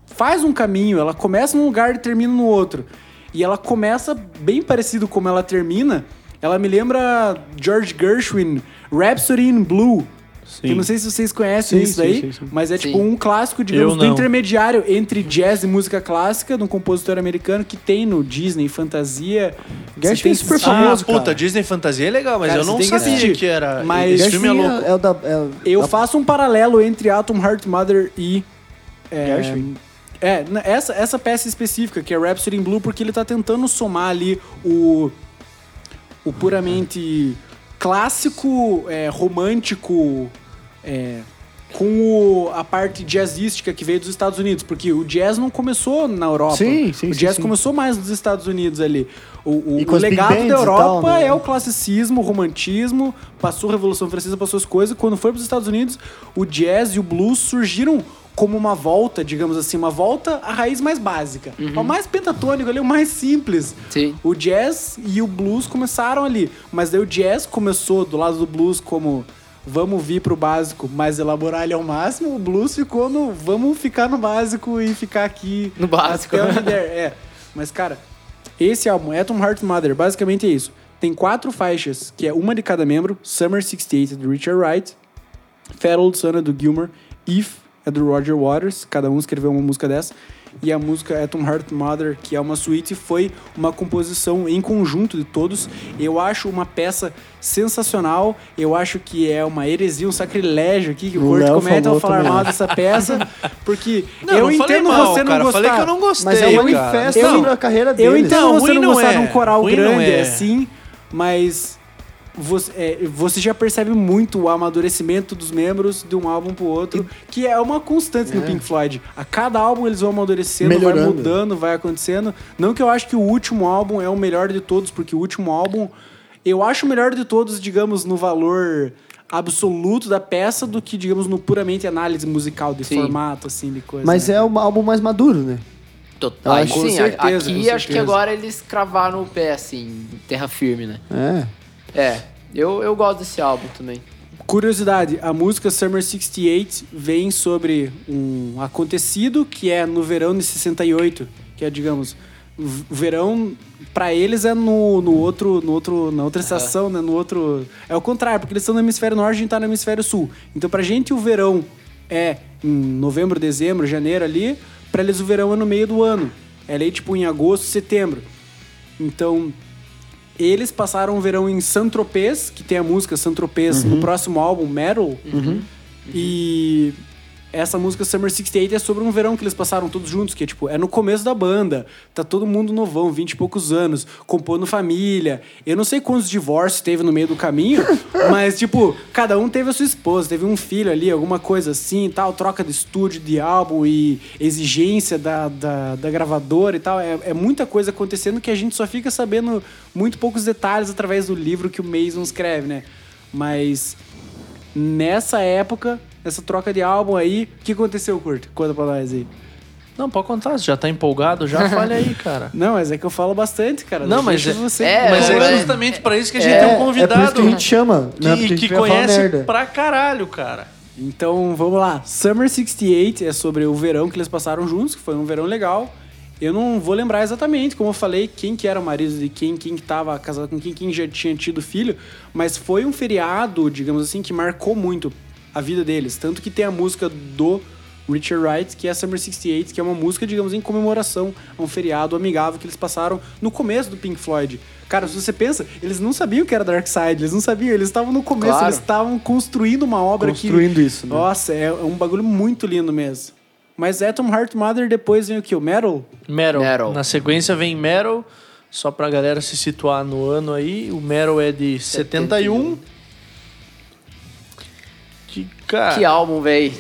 Speaker 3: faz um caminho, ela começa num lugar e termina no outro. E ela começa bem parecido como ela termina. Ela me lembra George Gershwin, Rhapsody in Blue. Que eu não sei se vocês conhecem
Speaker 2: Sim,
Speaker 3: isso
Speaker 2: sim,
Speaker 3: daí,
Speaker 2: sim, sim.
Speaker 3: mas é
Speaker 4: Sim.
Speaker 3: tipo um clássico, digamos, do intermediário entre jazz e música clássica, de um compositor americano que tem no Disney Fantasia.
Speaker 2: Gershwin
Speaker 3: tem
Speaker 2: é super famoso.
Speaker 1: ah, puta,
Speaker 2: cara.
Speaker 1: Disney Fantasia é legal, mas
Speaker 3: Cara,
Speaker 1: eu não sabia
Speaker 3: assistir.
Speaker 1: que era.
Speaker 3: Mas-
Speaker 1: Esse filme é louco.
Speaker 2: É, o da. É,
Speaker 3: Eu
Speaker 2: da-
Speaker 3: faço um paralelo entre Atom Heart Mother e. É,
Speaker 2: Gershwin?
Speaker 3: É, essa, essa peça específica, que é Rhapsody in Blue, porque ele tá tentando somar ali o. O puramente clássico, é, romântico. é, com o- a parte jazzística que veio dos Estados Unidos, porque o jazz não começou na Europa.
Speaker 2: Sim, sim,
Speaker 3: O jazz
Speaker 2: sim.
Speaker 3: começou mais nos Estados Unidos ali. O, o- o legado da Europa
Speaker 2: tal, né?
Speaker 3: é o classicismo, o romantismo, passou a Revolução Francesa, passou as coisas. Quando foi para os Estados Unidos, o jazz e o blues surgiram como uma volta, digamos assim, uma volta à raiz mais básica. O mais pentatônico ali, o mais simples.
Speaker 4: Sim.
Speaker 3: O jazz e o blues começaram ali. Mas daí o jazz começou do lado do blues como vamos vir pro básico, mas elaborar ele ao máximo. O blues ficou no vamos ficar no básico e ficar aqui
Speaker 4: No básico.
Speaker 3: até onde der. É. Mas, cara, esse álbum, Atom Heart Mother, basicamente é isso. Tem quatro faixas, que é uma de cada membro. Summer 68 é do Richard Wright. Fat Old Son é do Gilmer. If é do Roger Waters. Cada um escreveu uma música dessa. E a música Atom Heart Mother, que é uma suíte, foi uma composição em conjunto de todos. Eu acho uma peça sensacional. Eu acho que é uma heresia, um sacrilégio aqui que o Kurt comete ao falar mal dessa peça. Porque
Speaker 1: Não,
Speaker 3: eu
Speaker 1: não falei
Speaker 3: entendo
Speaker 1: mal,
Speaker 3: você não
Speaker 1: cara.
Speaker 3: gostar.
Speaker 1: Falei que eu não gostei.
Speaker 2: Mas é um
Speaker 1: cara.
Speaker 2: manifesto
Speaker 3: Eu-
Speaker 2: sobre a carreira dele.
Speaker 3: Eu entendo
Speaker 1: Não,
Speaker 3: você não
Speaker 1: não
Speaker 3: gostar
Speaker 1: é.
Speaker 3: de um coral
Speaker 1: Ruim não
Speaker 3: grande
Speaker 1: é.
Speaker 3: assim, mas você, é, você já percebe muito o amadurecimento dos membros de um álbum pro outro, que é uma constante no
Speaker 2: É.
Speaker 3: Pink Floyd. A cada álbum eles vão amadurecendo, vai
Speaker 2: Melhorando.
Speaker 3: mudando, vai acontecendo. Não que eu acho que o último álbum é o melhor de todos, porque o último álbum eu acho o melhor de todos, digamos, no valor absoluto da peça do que, digamos, no puramente análise musical, de
Speaker 4: Sim.
Speaker 3: formato, assim, de coisa.
Speaker 2: Mas
Speaker 3: né?
Speaker 2: é um álbum mais maduro, né?
Speaker 4: Total.
Speaker 2: Acho-
Speaker 3: Com
Speaker 4: sim,
Speaker 3: certeza,
Speaker 4: aqui acho que agora eles cravaram o pé, assim, terra firme, né?
Speaker 2: É.
Speaker 4: É, eu, eu gosto desse álbum também.
Speaker 3: Curiosidade, a música Summer 68 vem sobre um acontecido que é no verão de 68, que é, digamos, v- verão pra eles é no, no outro, no outro, na outra estação, né? No outro. É o contrário, porque eles estão no hemisfério norte e a gente tá no hemisfério sul. Então pra gente o verão é em novembro, dezembro, janeiro ali, pra eles o verão é no meio do ano. É ali tipo em agosto, setembro. Então, eles passaram o verão em Saint-Tropez, que tem a música Saint-Tropez no próximo álbum, Metal. E essa música Summer 68 é sobre um verão que eles passaram todos juntos, que é tipo, é no começo da banda, tá todo mundo novão, 20 e poucos anos, compondo família. Eu não sei quantos divórcios teve no meio do caminho, mas tipo, cada um teve a sua esposa, teve um filho ali, alguma coisa assim, tal, troca de estúdio, de álbum e exigência da, da, da gravadora e tal. É, é muita coisa acontecendo que a gente só fica sabendo muito poucos detalhes através do livro que o Mason escreve, né? Mas nessa época, essa troca de álbum aí, o que aconteceu, Curto? Conta pra nós aí.
Speaker 1: Não, pode contar, você já tá empolgado, já fale aí, cara.
Speaker 3: Não, mas é que eu falo bastante, cara.
Speaker 1: Não, mas é-
Speaker 3: você.
Speaker 4: é,
Speaker 1: Mas é
Speaker 4: é-
Speaker 1: justamente pra isso que a gente
Speaker 4: é-
Speaker 1: tem um
Speaker 2: É por
Speaker 1: convidado
Speaker 2: isso que a gente chama,
Speaker 1: que,
Speaker 2: né?
Speaker 1: Que conhece pra caralho, cara.
Speaker 3: Então, vamos lá. Summer 68 é sobre o verão que eles passaram juntos, que foi um verão legal. Eu não vou lembrar exatamente, como eu falei, quem que era o marido de quem, quem que tava casado com quem, quem já tinha tido filho, mas foi um feriado, digamos assim, que marcou muito a vida deles. Tanto que tem a música do Richard Wright, que é Summer 68, que é uma música, digamos, em comemoração a um feriado amigável que eles passaram no começo do Pink Floyd. Cara, se você pensa, eles não sabiam que era Dark Side, eles não sabiam, eles estavam no começo,
Speaker 4: Claro.
Speaker 3: eles estavam construindo uma obra que
Speaker 2: Construindo isso, né?
Speaker 3: nossa, é um bagulho muito lindo mesmo. Mas Atom Heart Mother depois vem o que? O Metal?
Speaker 1: Metal.
Speaker 4: Metal.
Speaker 1: Na sequência vem Metal, só pra galera se situar no ano aí. O Metal é de 71. Que, cara,
Speaker 4: Que álbum, velho.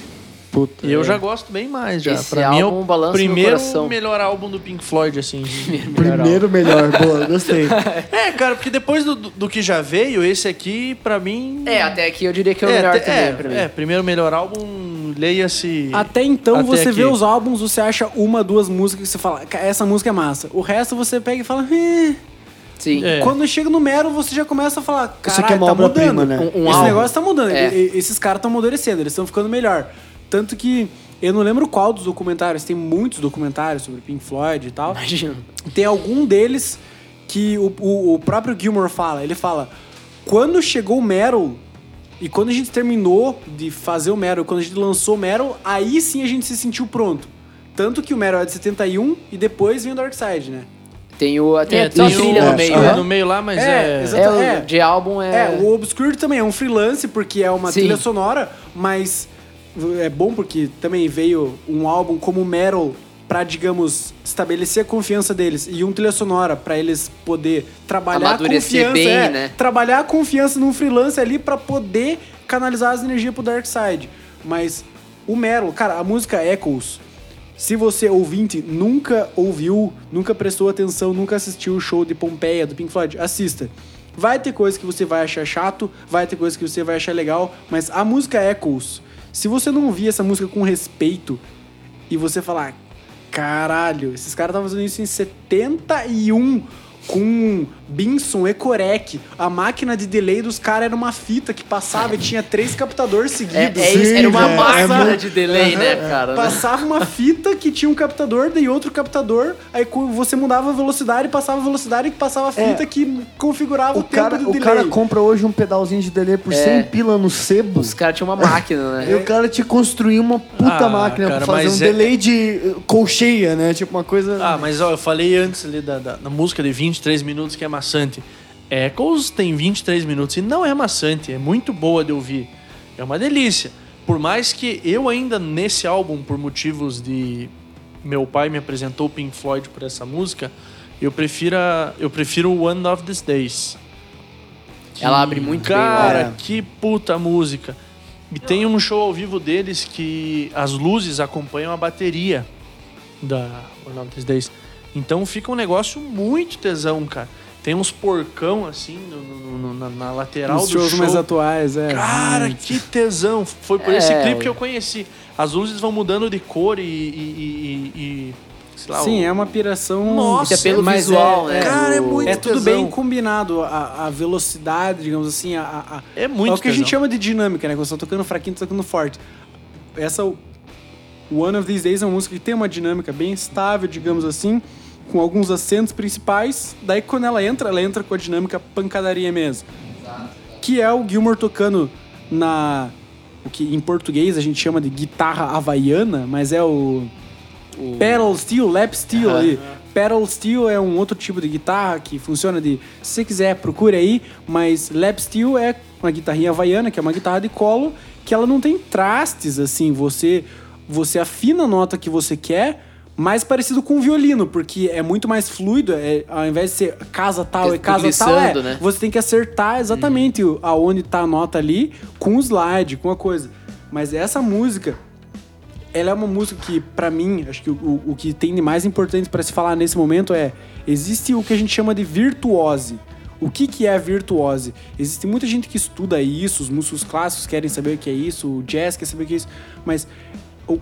Speaker 2: Puta.
Speaker 1: eu já gosto bem mais já.
Speaker 4: Esse
Speaker 1: pra mim é
Speaker 4: álbum
Speaker 1: o primeiro melhor álbum do Pink Floyd, assim.
Speaker 2: Primeiro melhor, boa, gostei.
Speaker 1: é, cara, porque depois do, do, que já veio, esse aqui, pra mim...
Speaker 4: É, até aqui eu diria que é o melhor
Speaker 1: te-
Speaker 4: também
Speaker 1: é,
Speaker 4: pra mim.
Speaker 1: é, primeiro melhor álbum, leia-se...
Speaker 3: Até então
Speaker 1: Até
Speaker 3: você
Speaker 1: aqui.
Speaker 3: vê os álbuns, você acha uma, duas músicas que você fala, "Ca- essa música é massa. O resto você pega e fala, "Eh".
Speaker 4: Sim.
Speaker 1: É.
Speaker 3: Quando chega no Metal, você já começa a falar, caralho,
Speaker 2: é
Speaker 3: tá mudando.
Speaker 2: né?
Speaker 4: Um- um
Speaker 3: Esse
Speaker 4: álbum.
Speaker 3: negócio tá mudando.
Speaker 4: É.
Speaker 3: E- Esses caras estão amadurecendo, eles estão ficando melhor. Tanto que eu não lembro qual dos documentários, tem muitos documentários sobre Pink Floyd e tal.
Speaker 4: Imagina.
Speaker 3: Tem algum deles que o, o, o próprio Gilmore fala. Ele fala: quando chegou o Metal e quando a gente terminou de fazer o Metal, quando a gente lançou o Metal, aí sim a gente se sentiu pronto. Tanto que o Metal é de 71 e depois vem o Dark Side, né?
Speaker 4: Tem, o, tem
Speaker 1: É,
Speaker 4: até uma
Speaker 1: tem
Speaker 4: trilha
Speaker 1: o-
Speaker 4: no meio,
Speaker 1: é,
Speaker 4: né?
Speaker 1: no meio lá, mas
Speaker 3: É,
Speaker 1: é...
Speaker 3: exato.
Speaker 4: É, o
Speaker 3: É.
Speaker 4: de álbum é...
Speaker 3: É, o Obscured também é um freelance, porque é uma
Speaker 4: Sim.
Speaker 3: trilha sonora, mas é bom porque também veio um álbum como Metal pra, digamos, estabelecer a confiança deles e um trilha sonora pra eles poder trabalhar a
Speaker 4: Amadurecer
Speaker 3: confiança,
Speaker 4: bem,
Speaker 3: é,
Speaker 4: né?
Speaker 3: trabalhar a confiança num freelance ali pra poder canalizar as energias pro Dark Side. Mas o Metal, cara, a música Echoes, se você ouvinte nunca ouviu, nunca prestou atenção, nunca assistiu o show de Pompeia do Pink Floyd, assista. Vai ter coisa que você vai achar chato, vai ter coisa que você vai achar legal, mas a música Echoes, se você não ouvir essa música com respeito e você falar, caralho, esses caras estavam fazendo isso em 71 com Binson Ecorec. A máquina de delay dos caras era uma fita que passava e tinha três captadores
Speaker 4: É,
Speaker 3: seguidos.
Speaker 4: é isso, era uma
Speaker 2: Sim,
Speaker 4: máquina
Speaker 2: é
Speaker 4: de delay, né, cara? né?
Speaker 3: Passava uma fita que tinha um captador, daí outro captador, aí você mudava a velocidade, passava a velocidade e passava a fita
Speaker 2: É.
Speaker 3: que configurava o,
Speaker 2: O
Speaker 3: tempo
Speaker 2: cara,
Speaker 3: de
Speaker 2: o
Speaker 3: delay.
Speaker 2: cara compra hoje um pedalzinho de delay por 100 pila no sebo.
Speaker 4: Os caras tinham uma máquina, né?
Speaker 2: E o cara te construiu uma puta
Speaker 1: Ah,
Speaker 2: máquina
Speaker 1: cara,
Speaker 2: pra fazer um
Speaker 1: é-
Speaker 2: delay de uh, colcheia, né? Tipo uma coisa.
Speaker 1: Ah, mas ó, eu falei antes ali da, da, da música de 23 minutos que é maçante. Echoes tem 23 minutos e não é maçante, é muito boa de ouvir. É uma delícia. Por mais que eu ainda nesse álbum, por motivos de meu pai me apresentou o Pink Floyd por essa música, eu prefiro a- eu prefiro o One of These Days.
Speaker 4: Ela abre muito bem.
Speaker 1: Cara,
Speaker 3: né?
Speaker 1: que puta música. E tem um show ao vivo deles que as luzes acompanham a bateria da One of These Days. Então fica um negócio muito tesão, cara. Tem uns porcão assim no- no- no- na, na lateral
Speaker 3: Nos
Speaker 1: do
Speaker 3: shows
Speaker 1: show.
Speaker 3: mais atuais, é.
Speaker 1: Cara,
Speaker 3: Muito.
Speaker 1: que tesão. Foi por
Speaker 4: É,
Speaker 1: esse clipe que eu conheci. As luzes vão mudando de cor e... e- e- e- sei lá,
Speaker 3: Sim,
Speaker 1: o-
Speaker 3: é uma piração.
Speaker 1: Nossa,
Speaker 4: é pelo
Speaker 3: mas
Speaker 4: visual,
Speaker 3: é,
Speaker 4: né?
Speaker 1: Cara, é muito
Speaker 3: É tudo
Speaker 1: tesão.
Speaker 3: bem combinado, a, a velocidade, digamos assim, a, a-
Speaker 1: É muito
Speaker 3: É o que a gente
Speaker 1: tesão.
Speaker 3: chama de dinâmica, né? Quando você tá tocando fraquinho, tá tocando forte. Essa One of These Days é uma música que tem uma dinâmica bem estável, digamos assim. Com alguns acentos principais. Daí quando ela entra, ela entra com a dinâmica pancadaria mesmo. Que é o Gilmore tocando na. O que em português a gente chama de guitarra havaiana, mas é o. Pedal steel, lap steel
Speaker 4: Aham.
Speaker 3: ali. Pedal steel é um outro tipo de guitarra que funciona de. Se você quiser, procure aí. Mas lap steel é uma guitarrinha havaiana, que é uma guitarra de colo, que ela não tem trastes, assim. Você, você afina a nota que você quer, mais parecido com um violino, porque é muito mais fluido. É, ao invés de ser casa tal e casa tal, é,
Speaker 4: né?
Speaker 3: você tem que acertar exatamente o- aonde tá a nota ali com o slide, com a coisa. Mas essa música, ela é uma música que, pra mim, acho que o, o- que tem de mais importante pra se falar nesse momento é: existe o que a gente chama de virtuose. O que, que é virtuose? Existe muita gente que estuda isso, os músicos clássicos querem saber o que é isso, o jazz quer saber o que é isso, mas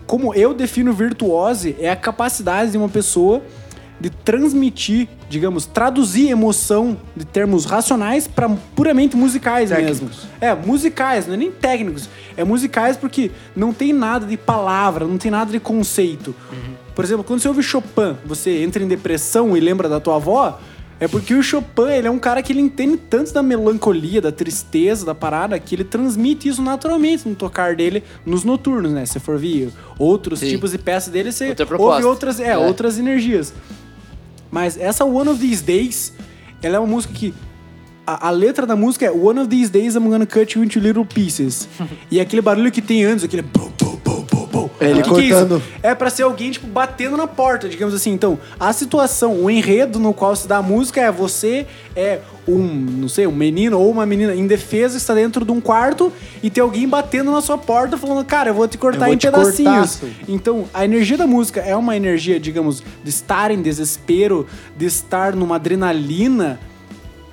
Speaker 3: como eu defino virtuose é a capacidade de uma pessoa de transmitir, digamos, traduzir emoção de termos racionais para puramente musicais mesmo. É, musicais, não é nem técnicos. É musicais porque não tem nada de palavra, não tem nada de conceito. Por exemplo, quando você ouve Chopin, você entra em depressão e lembra da tua avó, é porque o Chopin, ele é um cara que ele entende tanto da melancolia, da tristeza, da parada, que ele transmite isso naturalmente no tocar dele nos noturnos, né? Se for ver outros
Speaker 4: Sim.
Speaker 3: tipos de peças dele, você
Speaker 4: Outra
Speaker 3: ouve outras, é,
Speaker 4: É.
Speaker 3: outras energias. Mas essa One of These Days, ela é uma música que. A, a letra da música é One of These Days I'm gonna cut you into little pieces. e aquele barulho que tem antes, aquele. bum, bum,
Speaker 2: É, ele
Speaker 3: que que é isso?
Speaker 2: cortando.
Speaker 3: É pra ser alguém, tipo, batendo na porta, digamos assim. Então, a situação, o enredo no qual se dá a música é você é um, não sei, um menino ou uma menina indefesa, está dentro de um quarto e tem alguém batendo na sua porta falando, cara, eu vou te cortar
Speaker 2: vou
Speaker 3: em
Speaker 2: te cortar,
Speaker 3: pedacinhos.
Speaker 2: seu.
Speaker 3: Então, a energia da música é uma energia, digamos, de estar em desespero, de estar numa adrenalina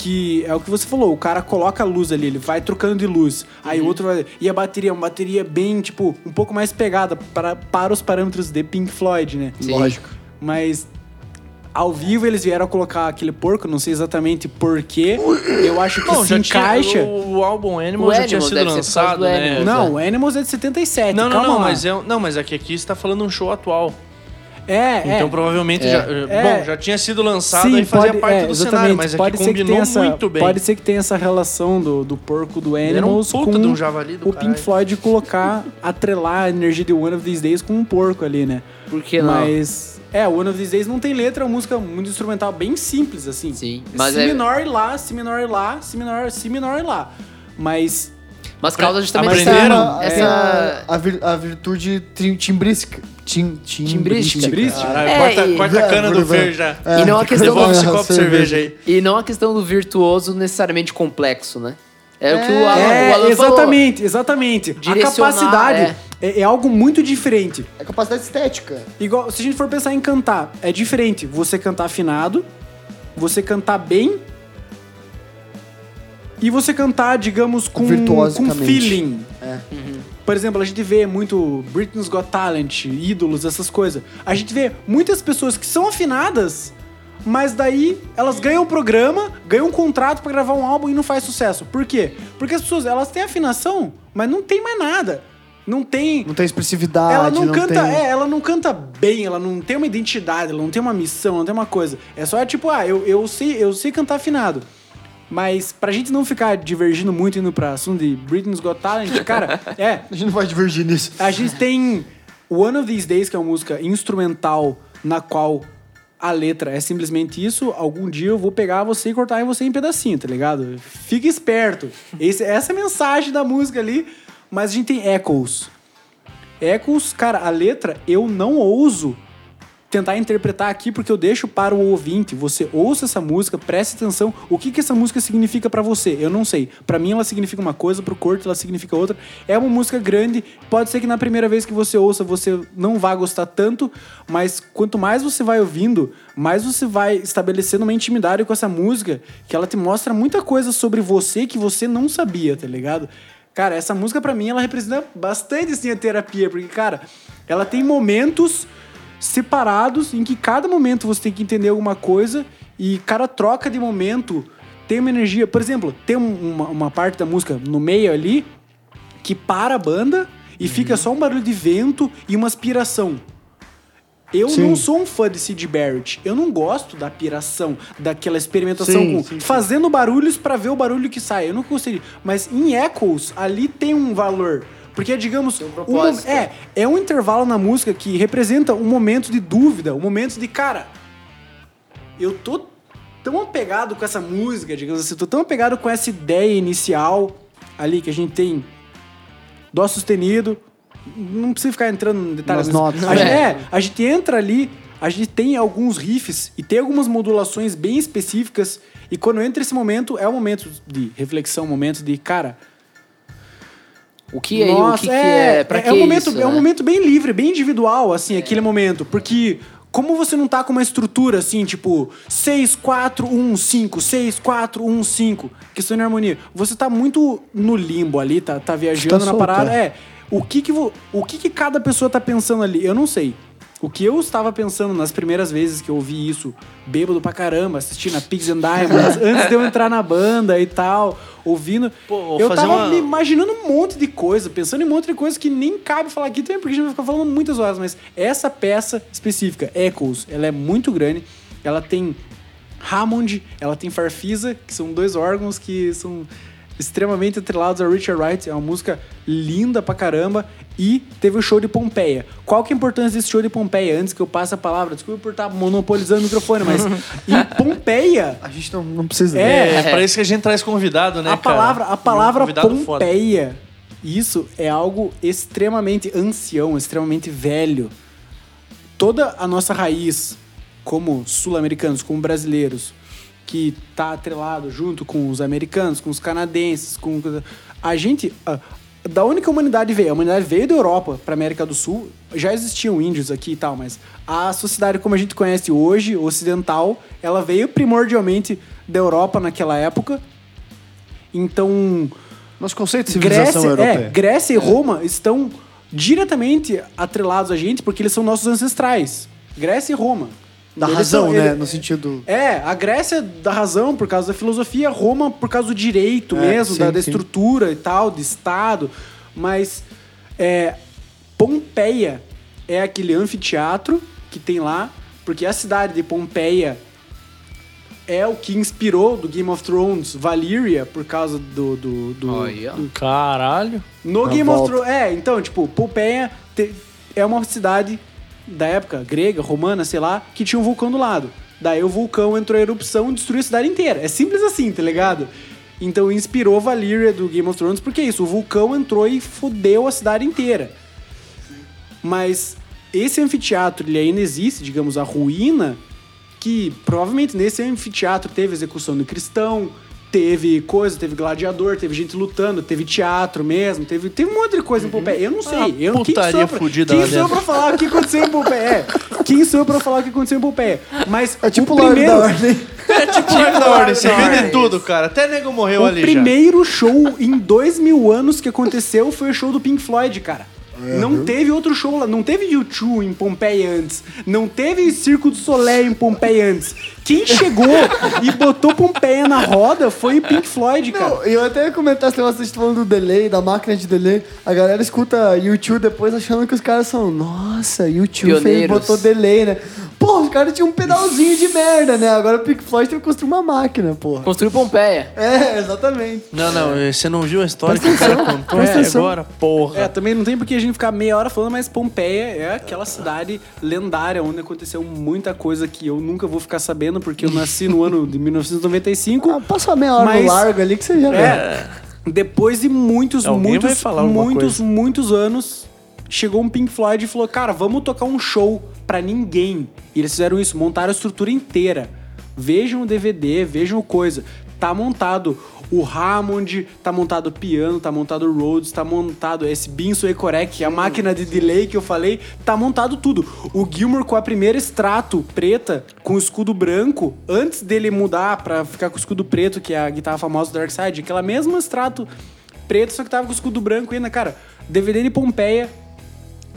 Speaker 3: que é o que você falou, o cara coloca a luz ali, ele vai trocando de luz, aí o outro vai... E a bateria é uma bateria bem, tipo, um pouco mais pegada para, para os parâmetros de Pink Floyd, né?
Speaker 4: Sim.
Speaker 2: Lógico.
Speaker 3: Mas ao vivo eles vieram colocar aquele porco, não sei exatamente porquê. Eu acho que
Speaker 1: Bom,
Speaker 3: se
Speaker 1: já
Speaker 3: encaixa...
Speaker 1: tinha, o, o álbum Animal
Speaker 4: O
Speaker 1: já tinha
Speaker 4: Animal
Speaker 1: sido lançado,
Speaker 4: do
Speaker 1: né?
Speaker 4: Animal.
Speaker 3: Não, o Animals é de 77,
Speaker 1: Não, não,
Speaker 3: calma
Speaker 1: não,
Speaker 3: lá.
Speaker 1: mas é, não, mas aqui aqui está falando um show atual.
Speaker 3: É,
Speaker 1: Então
Speaker 3: é.
Speaker 1: provavelmente
Speaker 4: É.
Speaker 1: já,
Speaker 3: É.
Speaker 1: bom, já tinha sido lançado
Speaker 3: Sim,
Speaker 1: e fazia
Speaker 3: pode-
Speaker 1: parte
Speaker 3: é,
Speaker 1: do
Speaker 3: exatamente.
Speaker 1: cenário, mas aqui
Speaker 3: pode que
Speaker 1: combinou
Speaker 3: essa,
Speaker 1: muito bem.
Speaker 3: Pode ser que tenha essa relação do, do porco do
Speaker 1: um
Speaker 3: Animals
Speaker 1: puta
Speaker 3: com
Speaker 1: de um javali do
Speaker 3: o
Speaker 1: caralho.
Speaker 3: Pink Floyd colocar, atrelar a energia de One of These Days com um porco ali, né?
Speaker 4: Por que não?
Speaker 3: Mas, é, One of These Days não tem letra, é uma música muito instrumental, bem simples, assim.
Speaker 4: Sim,
Speaker 3: É
Speaker 4: mas
Speaker 3: si
Speaker 4: é-
Speaker 3: menor e lá, si menor e lá, si menor, si menor e lá. Mas,
Speaker 4: Mas causa justamente
Speaker 1: Aprenderam?
Speaker 4: essa... Essa...
Speaker 2: a, a, vir- a virtude tim- timbrística. Tim,
Speaker 4: Timbrística.
Speaker 3: Timbrística.
Speaker 1: Caralho,
Speaker 4: É,
Speaker 1: corta,
Speaker 4: e-
Speaker 1: corta a cana do
Speaker 2: É,
Speaker 1: Fer já.
Speaker 4: E não a questão do...
Speaker 1: copo cerveja aí.
Speaker 4: E não a questão do virtuoso necessariamente complexo, né? É, o que o Alan,
Speaker 3: é,
Speaker 4: o Alan falou.
Speaker 3: exatamente, exatamente. A capacidade é. é algo muito diferente.
Speaker 2: É capacidade estética.
Speaker 3: Igual, se a gente for pensar em cantar, é diferente você cantar afinado, você cantar bem e você cantar, digamos, com, com feeling.
Speaker 2: É.
Speaker 3: Por exemplo, a gente vê muito Britain's Got Talent, ídolos, essas coisas. A gente vê muitas pessoas que são afinadas, mas daí elas ganham o programa, ganham um contrato pra gravar um álbum e não faz sucesso. Por quê? Porque as pessoas, elas têm afinação, mas não tem mais nada. Não tem
Speaker 2: Não tem expressividade.
Speaker 3: ela não, canta,
Speaker 2: tem...
Speaker 3: é, ela não canta bem, ela não tem uma identidade, ela não tem uma missão, não tem uma coisa. É só tipo, ah, eu, eu sei, eu sei cantar afinado. Mas pra gente não ficar divergindo muito indo pra assunto de Britain's Got Talent, cara, é,
Speaker 2: A gente não vai divergir nisso.
Speaker 3: a gente tem One of These Days, que é uma música instrumental na qual a letra é simplesmente isso. Algum dia eu vou pegar você e cortar em você em pedacinho, tá ligado? Fique esperto. Esse, essa é a mensagem da música ali. Mas a gente tem Echoes. Echoes, cara, a letra eu não ouso tentar interpretar aqui porque eu deixo para o ouvinte. Você ouça essa música, preste atenção. O que, que essa música significa pra você? Eu não sei. Pra mim ela significa uma coisa, pro Corto ela significa outra. É uma música grande. Pode ser que na primeira vez que você ouça você não vá gostar tanto, mas quanto mais você vai ouvindo, mais você vai estabelecendo uma intimidade com essa música que ela te mostra muita coisa sobre você que você não sabia, tá ligado? Cara, essa música pra mim ela representa bastante assim a terapia, porque cara, ela tem momentos separados em que cada momento você tem que entender alguma coisa e cada troca de momento tem uma energia. Por exemplo, tem um- uma, uma parte da música no meio ali que para a banda e fica só um barulho de vento e uma aspiração. Eu
Speaker 2: Sim.
Speaker 3: não sou um fã de Sid Barrett. Eu não gosto da piração, daquela experimentação
Speaker 2: Sim,
Speaker 3: com
Speaker 2: sim,
Speaker 3: fazendo barulhos pra ver o barulho que sai. Eu não gostaria. Mas em Echoes, ali tem um valor. Porque, digamos,
Speaker 4: um
Speaker 3: um é, é um intervalo na música que representa um momento de dúvida, um momento de, cara, eu tô tão apegado com essa música, digamos assim, tô tão apegado com essa ideia inicial ali que a gente tem dó sustenido. Não precisa ficar entrando em detalhes.
Speaker 2: Nas notas.
Speaker 3: A gente,
Speaker 4: É.
Speaker 3: é, a gente entra ali, a gente tem alguns riffs e tem algumas modulações bem específicas. E quando entra esse momento, é um momento de reflexão, um momento de, cara,
Speaker 4: O que é, o
Speaker 3: nossa,
Speaker 4: que, que é, pra
Speaker 3: é,
Speaker 4: que
Speaker 3: um momento,
Speaker 4: isso,
Speaker 3: é um
Speaker 4: né?
Speaker 3: momento bem livre, bem individual, assim, aquele momento. Porque como você não tá com uma estrutura assim, tipo 6, 4, 1, 5, 6, 4, 1, 5, questão de harmonia, você tá muito no limbo ali, tá, tá viajando
Speaker 2: Tá
Speaker 3: na
Speaker 2: solto,
Speaker 3: parada.
Speaker 2: é.
Speaker 3: É, o que que, vo- o que que cada pessoa tá pensando ali? Eu não sei. O que eu estava pensando nas primeiras vezes que eu ouvi isso, bêbado pra caramba, assistindo a Pigs and Diamonds, antes de eu entrar na banda e tal, ouvindo.
Speaker 1: Pô,
Speaker 3: eu tava
Speaker 1: uma-
Speaker 3: me imaginando um monte de coisa, pensando em um monte de coisa que nem cabe falar aqui também, porque a gente vai ficar falando muitas horas, mas essa peça específica, Echoes, ela é muito grande, ela tem Hammond, ela tem Farfisa, que são dois órgãos que são extremamente atrelados a Richard Wright, é uma música linda pra caramba, e teve o show de Pompeia. Qual que é a importância desse show de Pompeia? Antes que eu passe a palavra, desculpa por estar monopolizando o microfone, mas em Pompeia,
Speaker 2: A gente não, não precisa.
Speaker 3: É,
Speaker 1: É, pra isso que a gente traz convidado, né,
Speaker 3: a
Speaker 1: cara?
Speaker 3: palavra, a
Speaker 1: Um
Speaker 3: palavra
Speaker 1: convidado foda.
Speaker 3: Pompeia, isso é algo extremamente ancião, extremamente velho. Toda a nossa raiz, como sul-americanos, como brasileiros, que tá atrelado junto com os americanos, com os canadenses, com a gente, da onde que a humanidade veio? A humanidade veio da Europa para América do Sul. Já existiam índios aqui e tal, mas a sociedade como a gente conhece hoje, ocidental, ela veio primordialmente da Europa naquela época. Então,
Speaker 2: Nosso conceito de civilização
Speaker 3: Grécia,
Speaker 2: europeia.
Speaker 3: é, Grécia e Roma estão diretamente atrelados a gente porque eles são nossos ancestrais. Grécia e Roma.
Speaker 2: Da
Speaker 3: Eles
Speaker 2: razão,
Speaker 3: são-
Speaker 2: né?
Speaker 3: ele-
Speaker 2: No sentido.
Speaker 3: É, a Grécia da razão por causa da filosofia, Roma por causa do direito
Speaker 2: É,
Speaker 3: mesmo,
Speaker 2: sim,
Speaker 3: da, da
Speaker 2: sim.
Speaker 3: estrutura e tal, de Estado. Mas é, Pompeia é aquele anfiteatro que tem lá, porque a cidade de Pompeia é o que inspirou do Game of Thrones Valyria por causa do. do, do-
Speaker 4: Aí, ó.
Speaker 3: do-
Speaker 1: Caralho.
Speaker 3: no
Speaker 2: Na
Speaker 3: Game of
Speaker 2: volta.
Speaker 3: Thrones. É, então, tipo, Pompeia te- é uma cidade da época grega, romana, sei lá, que tinha um vulcão do lado. Daí o vulcão entrou em erupção e destruiu a cidade inteira. É simples assim, tá ligado? Então inspirou Valyria do Game of Thrones, porque é isso, o vulcão entrou e fudeu a cidade inteira. Mas esse anfiteatro, ele ainda existe, digamos, a ruína, que provavelmente nesse anfiteatro teve execução de cristão, teve coisa, teve gladiador, teve gente lutando, teve teatro mesmo, teve, teve um monte de coisa em Pompeia. Eu não sei.
Speaker 1: Uma
Speaker 3: eu, quem
Speaker 1: putaria
Speaker 3: sou eu pra-
Speaker 1: fudida
Speaker 3: Quem sou pra falar o que aconteceu em Pompeia? É, quem sou eu pra falar o que aconteceu em Pompeia? Mas
Speaker 2: É tipo
Speaker 3: o
Speaker 2: o
Speaker 3: primeiro,
Speaker 2: da Ordem.
Speaker 1: É tipo Lorde da Ordem, você vê de tudo, cara. Até nego morreu
Speaker 3: o
Speaker 1: ali
Speaker 3: primeiro show em dois mil anos que aconteceu foi o show do Pink Floyd, cara. Não teve outro show lá, não teve U2 em Pompeia antes, não teve Circo do Soleil em Pompeia antes. Quem chegou e botou Pompeia na roda foi o Pink Floyd, cara.
Speaker 2: Não, eu até ia comentar esse negócio, vocês falando do delay, da máquina de delay. A galera escuta YouTube depois achando que os caras são, nossa, YouTube fez, botou delay, né? Pô, os caras tinham um pedalzinho de merda, né? Agora o Pink Floyd teve que construir uma máquina, porra.
Speaker 4: Construiu Pompeia.
Speaker 2: É, exatamente.
Speaker 1: Não, não, você não viu a história que o cara contou
Speaker 2: atenção.
Speaker 1: agora? Porra.
Speaker 3: É, também não tem porque a gente ficar meia hora falando, mas Pompeia é aquela cidade lendária onde aconteceu muita coisa que eu nunca vou ficar sabendo, porque eu nasci no ano de 1995.
Speaker 2: Ah, passa meia hora
Speaker 3: Mas-
Speaker 2: no largo ali que você já vê.
Speaker 3: É. Depois de muitos,
Speaker 1: Alguém
Speaker 3: muitos, muitos,
Speaker 1: coisa.
Speaker 3: muitos anos, chegou um Pink Floyd e falou: Cara, vamos tocar um show pra ninguém. E eles fizeram isso, montaram a estrutura inteira. Vejam o DVD, vejam coisa. Tá montado o Hammond, tá montado o piano, tá montado o Rhodes, tá montado esse Binso Ecorec, a máquina de delay que eu falei, tá montado tudo. O Gilmour com a primeira extrato preta, com o escudo branco, antes dele mudar pra ficar com o escudo preto, que é a guitarra famosa do Dark Side, aquela mesma extrato preto, só que tava com o escudo branco ainda, cara. DVD de Pompeia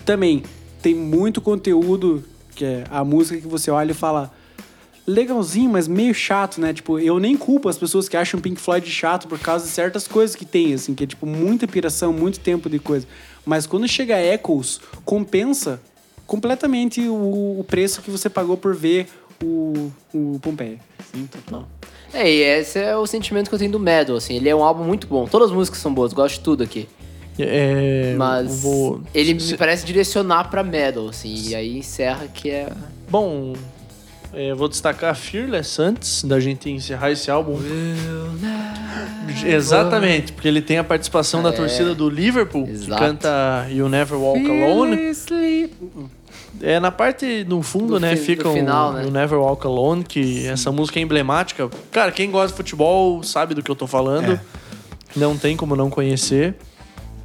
Speaker 3: também tem muito conteúdo, que é a música que você olha e fala legalzinho, mas meio chato, né? Tipo, eu nem culpo as pessoas que acham Pink Floyd chato por causa de certas coisas que tem, assim, que é tipo muita piração, muito tempo de coisa. Mas quando chega Echoes, compensa completamente o, o preço que você pagou por ver o, o Pompeia. Sim, total.
Speaker 4: É, e esse é o sentimento que eu tenho do Metal, assim. Ele é um álbum muito bom. Todas as músicas são boas, gosto de tudo aqui.
Speaker 1: É,
Speaker 4: Mas
Speaker 1: vou...
Speaker 4: ele me parece direcionar pra Metal, assim. E aí encerra que é...
Speaker 1: Bom, eu vou destacar Fearless antes da gente encerrar esse álbum. Exatamente, porque ele tem a participação da
Speaker 4: É.
Speaker 1: torcida do Liverpool,
Speaker 4: Exato.
Speaker 1: que canta You Never Walk Alone. É na parte no fundo,
Speaker 4: Do
Speaker 1: né,
Speaker 4: fi-
Speaker 1: fica
Speaker 4: do
Speaker 1: um
Speaker 4: né?
Speaker 1: Never Walk Alone, que essa música é emblemática. Cara, quem gosta de futebol sabe do que eu tô falando.
Speaker 2: É.
Speaker 1: Não tem como não conhecer.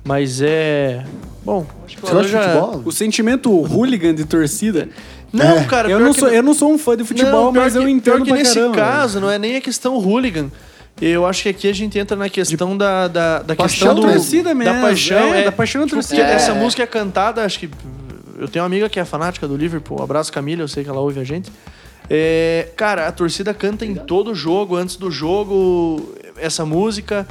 Speaker 1: Mas é. Bom, acho que o
Speaker 2: Você gosta de
Speaker 1: já-
Speaker 2: futebol?
Speaker 3: O sentimento hooligan de torcida.
Speaker 1: Não,
Speaker 2: É.
Speaker 1: cara,
Speaker 3: Eu não, sou, eu não sou um fã de futebol,
Speaker 1: Não,
Speaker 3: mas eu
Speaker 1: que-
Speaker 3: entendo
Speaker 1: pior que
Speaker 3: pra
Speaker 1: nesse
Speaker 3: caramba.
Speaker 1: caso, não é nem a questão hooligan. Eu acho que aqui a gente entra na questão da, da, da
Speaker 2: paixão
Speaker 1: questão
Speaker 3: torcida mesmo,
Speaker 1: da paixão.
Speaker 3: é,
Speaker 1: É,
Speaker 3: da paixão da
Speaker 1: Tipo,
Speaker 3: torcida.
Speaker 1: porque Essa
Speaker 4: É.
Speaker 1: música é cantada, acho que... Eu tenho uma amiga que é fanática do Liverpool. Abraço, Camila, eu sei que ela ouve a gente. É, cara, a torcida canta em todo jogo, antes do jogo, essa música.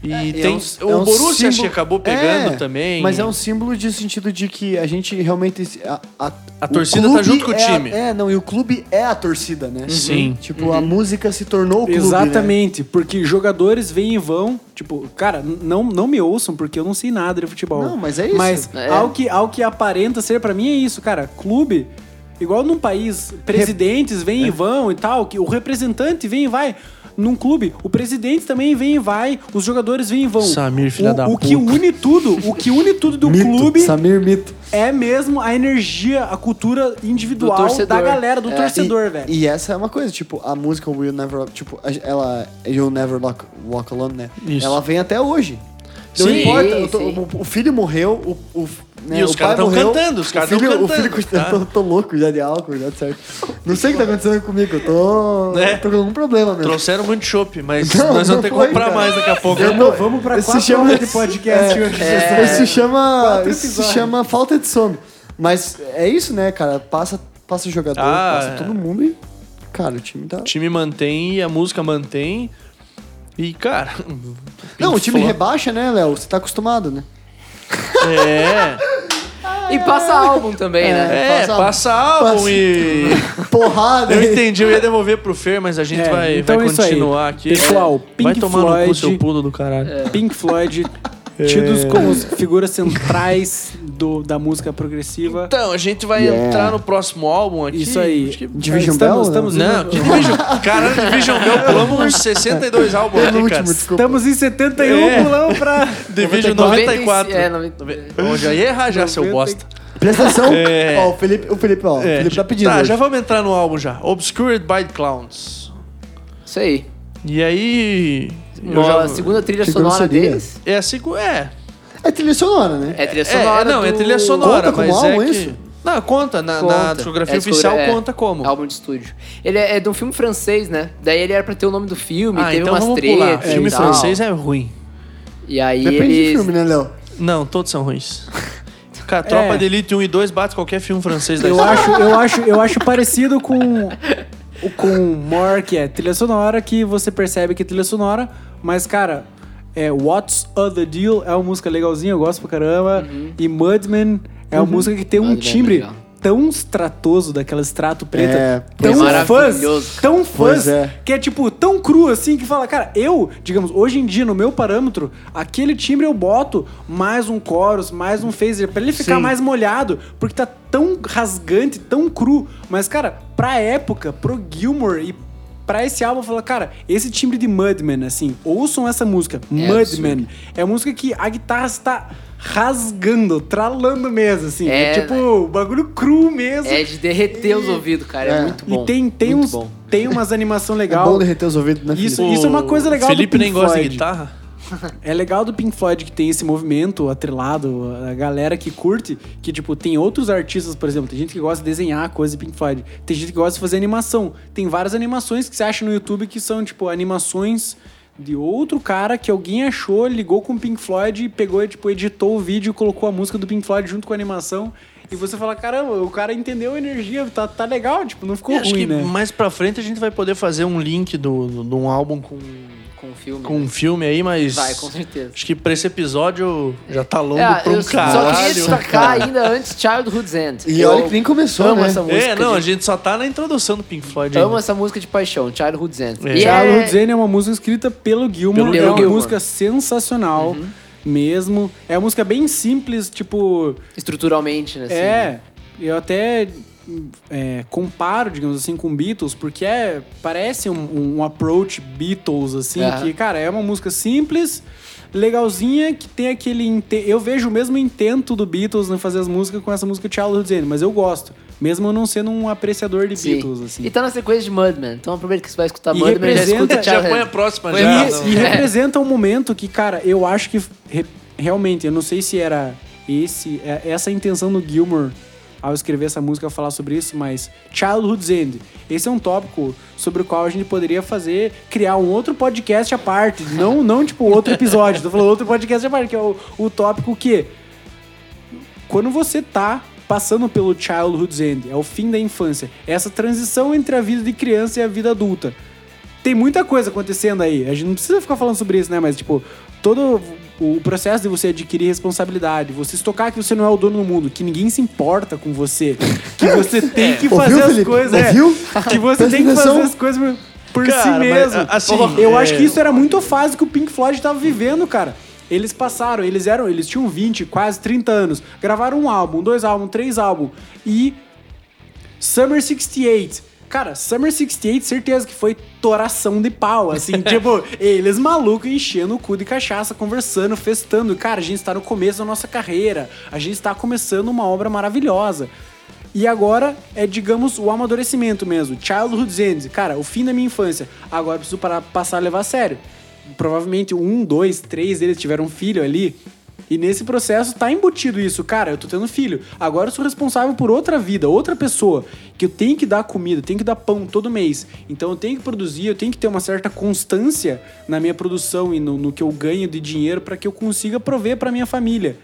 Speaker 1: E
Speaker 2: É,
Speaker 1: tem...
Speaker 2: é um-
Speaker 1: o
Speaker 2: é um
Speaker 1: Borussia
Speaker 2: símbolo-
Speaker 1: acabou pegando
Speaker 2: É,
Speaker 1: também.
Speaker 2: Mas é um símbolo de sentido de que a gente realmente. A, a,
Speaker 1: A torcida tá junto com o
Speaker 2: é a-
Speaker 1: time.
Speaker 2: é, não, e o clube é a torcida, né?
Speaker 1: Sim.
Speaker 2: Tipo, a música se tornou o clube. Né?
Speaker 3: Exatamente, porque jogadores vêm e vão. Tipo, cara, não, não me ouçam, porque eu não sei nada de futebol.
Speaker 2: Não, mas é isso.
Speaker 3: Mas
Speaker 4: É.
Speaker 3: ao, que, ao que aparenta ser, pra mim é isso, cara. Clube, igual num país, presidentes vêm e vão e tal, que o representante vem e vai. Num clube, o presidente também vem e vai, os jogadores vêm e vão.
Speaker 1: Samir, filha
Speaker 3: o,
Speaker 1: da
Speaker 3: o que
Speaker 1: puta.
Speaker 3: une tudo, o que une tudo do
Speaker 2: Mito,
Speaker 3: clube
Speaker 2: Samir Mito.
Speaker 3: é mesmo a energia, a cultura individual da galera, do
Speaker 4: É.
Speaker 3: torcedor,
Speaker 2: e,
Speaker 3: velho.
Speaker 2: E essa é uma coisa, tipo, a música Will Never, tipo, ela, You'll Never Walk, Walk Alone, né?
Speaker 1: Isso.
Speaker 2: Ela vem até hoje. Não
Speaker 1: Sim,
Speaker 2: importa,
Speaker 4: sim.
Speaker 2: o, o filho morreu, o, o, né,
Speaker 1: E os caras tão
Speaker 2: morreu,
Speaker 1: cantando, os caras tão
Speaker 2: filho- O
Speaker 1: cantando,
Speaker 2: filho,
Speaker 1: tá?
Speaker 2: eu tô, tô louco já de álcool, já certo. Não sei o que tá acontecendo comigo, eu tô,
Speaker 1: É.
Speaker 2: tô com algum problema mesmo.
Speaker 1: Trouxeram muito chopp, mas
Speaker 2: Não,
Speaker 1: nós
Speaker 2: não
Speaker 1: vamos ter que comprar
Speaker 2: cara.
Speaker 1: mais daqui a pouco.
Speaker 2: Eu
Speaker 1: né?
Speaker 2: não-
Speaker 3: Vamos pra
Speaker 2: Esse
Speaker 3: quatro
Speaker 2: chama-
Speaker 3: horas de podcast
Speaker 2: É,
Speaker 4: é.
Speaker 2: Isso chama, isso chama falta de sono. Mas é isso, né, cara? Passa, passa o jogador,
Speaker 1: Ah,
Speaker 2: passa
Speaker 1: é.
Speaker 2: todo mundo e, cara, o time tá...
Speaker 1: O time mantém, a música mantém. E, cara.
Speaker 2: Não, o time rebaixa, né, Léo? Você tá acostumado, né?
Speaker 1: É.
Speaker 4: E passa álbum também, né?
Speaker 1: É,
Speaker 2: Passa-
Speaker 1: passa álbum
Speaker 2: passa-
Speaker 1: e.
Speaker 2: Porrada.
Speaker 1: Eu entendi, eu ia devolver pro Fer, mas a gente
Speaker 3: É,
Speaker 1: vai,
Speaker 3: então
Speaker 1: vai
Speaker 3: é isso aí.
Speaker 1: continuar aqui.
Speaker 3: Pessoal,
Speaker 1: vai
Speaker 3: Pink
Speaker 1: tomar no cu,
Speaker 3: Floyd-
Speaker 1: seu pulo do caralho.
Speaker 3: Pink Floyd, tidos como as figuras centrais do, da música progressiva.
Speaker 1: Então, a gente vai
Speaker 2: Yeah.
Speaker 1: entrar no próximo álbum aqui.
Speaker 3: Isso aí.
Speaker 1: Acho que-
Speaker 2: Division
Speaker 3: estamos,
Speaker 2: Bell,
Speaker 3: estamos,
Speaker 1: Não,
Speaker 3: indo-
Speaker 1: que Division. Caralho, Division Bell, pulamos uns 62 álbuns aqui,
Speaker 2: Penúltimo,
Speaker 1: cara.
Speaker 2: desculpa.
Speaker 3: estamos em 71,
Speaker 1: É.
Speaker 3: pulamos pra...
Speaker 1: Division
Speaker 4: 94.
Speaker 1: 94.
Speaker 4: É, 90.
Speaker 1: Ó, já ia errar já, seu
Speaker 3: 90.
Speaker 1: bosta.
Speaker 2: Presta atenção.
Speaker 1: É.
Speaker 2: Ó, o Felipe, o Felipe, ó.
Speaker 1: É,
Speaker 2: o Felipe tá pedindo.
Speaker 1: Tá,
Speaker 2: hoje.
Speaker 1: já vamos entrar no álbum já. Obscured by the Clowns.
Speaker 4: Isso aí.
Speaker 1: E aí. Eu
Speaker 4: Uma
Speaker 1: já-
Speaker 4: segunda trilha sonora deles.
Speaker 1: É a segunda. É.
Speaker 2: É trilha sonora, né?
Speaker 4: É trilha
Speaker 1: É,
Speaker 4: sonora.
Speaker 1: é, não, é
Speaker 4: do-
Speaker 1: trilha sonora,
Speaker 2: Conta como
Speaker 1: mas é
Speaker 2: álbum
Speaker 1: que...
Speaker 2: isso?
Speaker 1: Não, conta. Na, na
Speaker 4: Conta.
Speaker 1: discografia
Speaker 4: É,
Speaker 1: oficial
Speaker 4: é,
Speaker 1: conta como.
Speaker 4: Álbum de estúdio. Ele é, é de um filme francês, né? Daí ele era pra ter o nome do filme,
Speaker 1: ah,
Speaker 4: teve
Speaker 1: então
Speaker 4: umas
Speaker 1: pular.
Speaker 4: tretas.
Speaker 1: Filme francês é ruim.
Speaker 4: E aí
Speaker 2: Depende
Speaker 4: eles.
Speaker 2: do filme, né, Léo?
Speaker 1: Não, todos são ruins. Cara, Tropa
Speaker 3: É.
Speaker 1: de Elite 1 e 2 bate qualquer filme francês da
Speaker 3: Eu
Speaker 1: história.
Speaker 3: acho, eu, acho, eu acho parecido com o com More, que é trilha sonora, que você percebe que é trilha sonora, mas, cara, é What's the Deal é uma música legalzinha, eu gosto pra caramba. E Mudman é uma música que tem um
Speaker 4: Mudman é
Speaker 3: timbre
Speaker 4: legal.
Speaker 3: tão estratoso, daquela extrato preta,
Speaker 2: É,
Speaker 3: tão
Speaker 4: é
Speaker 3: fãs,
Speaker 4: maravilhoso.
Speaker 3: tão fãs,
Speaker 2: é.
Speaker 3: que é tipo tão cru assim que fala, cara, eu, digamos, hoje em dia no meu parâmetro, aquele timbre eu boto mais um chorus, mais um phaser pra ele ficar
Speaker 1: Sim.
Speaker 3: mais molhado, porque tá tão rasgante, tão cru, mas cara, pra época, pro Gilmore e pra esse álbum, eu falo, cara, esse timbre de Mudman, assim, ouçam essa música, Mudman, é a música que a guitarra está rasgando, tralando mesmo, assim, é,
Speaker 4: É,
Speaker 3: tipo, bagulho cru mesmo.
Speaker 4: É de derreter os ouvidos, cara. É,
Speaker 2: É.
Speaker 4: muito bom.
Speaker 3: E tem, tem,
Speaker 4: muito
Speaker 3: uns,
Speaker 4: bom.
Speaker 3: tem umas animação
Speaker 2: É
Speaker 3: legal.
Speaker 2: bom derreter os ouvidos, né,
Speaker 3: Isso- isso é uma coisa legal do
Speaker 1: Felipe
Speaker 3: Pink
Speaker 1: nem gosta de
Speaker 3: Floyd.
Speaker 1: guitarra.
Speaker 3: É legal do Pink Floyd que tem esse movimento atrelado, a galera que curte, que, tipo, tem outros artistas, por exemplo, tem gente que gosta de desenhar coisa de Pink Floyd, tem gente que gosta de fazer animação. Tem várias animações que você acha no YouTube que são, tipo, animações de outro cara que alguém achou, ligou com o Pink Floyd e pegou e, tipo, editou o vídeo e colocou a música do Pink Floyd junto com a animação. E você fala, caramba, o cara entendeu a energia, tá, tá legal, tipo, não ficou
Speaker 1: E acho
Speaker 3: ruim,
Speaker 1: que
Speaker 3: né?
Speaker 1: mais pra frente a gente vai poder fazer um link do, do- de um álbum com,
Speaker 4: com o filme.
Speaker 1: com
Speaker 4: né?
Speaker 1: um filme aí, mas.
Speaker 4: Vai, com certeza.
Speaker 1: Acho que pra esse episódio já tá longo
Speaker 4: É,
Speaker 1: pra um
Speaker 4: eu só
Speaker 1: caralho.
Speaker 4: queria destacar ainda antes Childhood's End.
Speaker 2: E
Speaker 4: Eu
Speaker 2: olha que nem começou,
Speaker 4: amo
Speaker 2: né?
Speaker 4: essa música.
Speaker 1: É, não,
Speaker 4: de-
Speaker 1: a gente só tá na introdução do Pink Floyd.
Speaker 4: Amo
Speaker 1: ainda.
Speaker 4: essa música de paixão, Childhood's End.
Speaker 1: É.
Speaker 4: E
Speaker 3: Childhood Zen é uma música escrita pelo Gilmour.
Speaker 1: Pelo
Speaker 3: é uma
Speaker 4: Gilmour.
Speaker 3: música sensacional mesmo. É uma música bem simples, tipo.
Speaker 4: estruturalmente, né? assim.
Speaker 3: É, eu até é, comparo, digamos assim, com Beatles, porque é, parece um, um approach Beatles, assim,
Speaker 4: Aham.
Speaker 3: que, cara, é uma música simples, legalzinha, que tem aquele... inte- Eu vejo o mesmo intento do Beatles em fazer as músicas com essa música Childhood Zen, mas eu gosto, mesmo eu não sendo um apreciador de
Speaker 4: Sim.
Speaker 3: Beatles, assim.
Speaker 4: E tá na sequência de Mudman. Então aproveita que você vai escutar
Speaker 3: E
Speaker 4: Mudman e já escuta
Speaker 3: representa-
Speaker 1: Já põe a
Speaker 4: End.
Speaker 1: próxima já.
Speaker 3: E,
Speaker 1: não.
Speaker 3: e representa um momento que, cara, eu acho que re- realmente, eu não sei se era esse, é- essa a intenção do Gilmour ao escrever essa música falar sobre isso, mas Childhood's End. Esse é um tópico sobre o qual a gente poderia fazer, criar um outro podcast à parte, não, não tipo outro episódio, tô falando outro podcast à parte, que é o, o tópico que quando você tá passando pelo childhood's end, é o fim da infância, é essa transição entre a vida de criança e a vida adulta. Tem muita coisa acontecendo aí. A gente não precisa ficar falando sobre isso, né? Mas, tipo, todo o processo de você adquirir responsabilidade, você se tocar que você não é o dono do mundo, que ninguém se importa com você, que você tem que
Speaker 2: Ouviu,
Speaker 3: fazer as
Speaker 2: Felipe?
Speaker 3: coisas. é,
Speaker 2: Ouviu?
Speaker 3: que você tem que fazer as coisas por-
Speaker 1: Cara,
Speaker 3: si
Speaker 1: mas,
Speaker 3: mesmo.
Speaker 1: assim,
Speaker 3: eu
Speaker 1: é-
Speaker 3: acho que isso era muito a fase que o Pink Floyd tava vivendo, cara. Eles passaram, eles eram, eles tinham 20, quase 30 anos, gravaram um álbum, dois álbuns, três álbuns e Summer 68. Cara, Summer 68, certeza que foi toração de pau, assim, tipo, eles malucos enchendo o cu de cachaça, conversando, festando. Cara, a gente está no começo da nossa carreira, a gente está começando uma obra maravilhosa. E agora é, digamos, o amadurecimento mesmo. Childhood's End. Cara, o fim da minha infância. Agora eu preciso parar, passar a levar a sério. Provavelmente um, dois, três deles tiveram um filho ali. E nesse processo tá embutido isso. Cara, eu tô tendo filho. Agora eu sou responsável por outra vida, outra pessoa. Que eu tenho que dar comida, tenho que dar pão todo mês. Então eu tenho que produzir, eu tenho que ter uma certa constância na minha produção e no, no que eu ganho de dinheiro para que eu consiga prover pra minha família.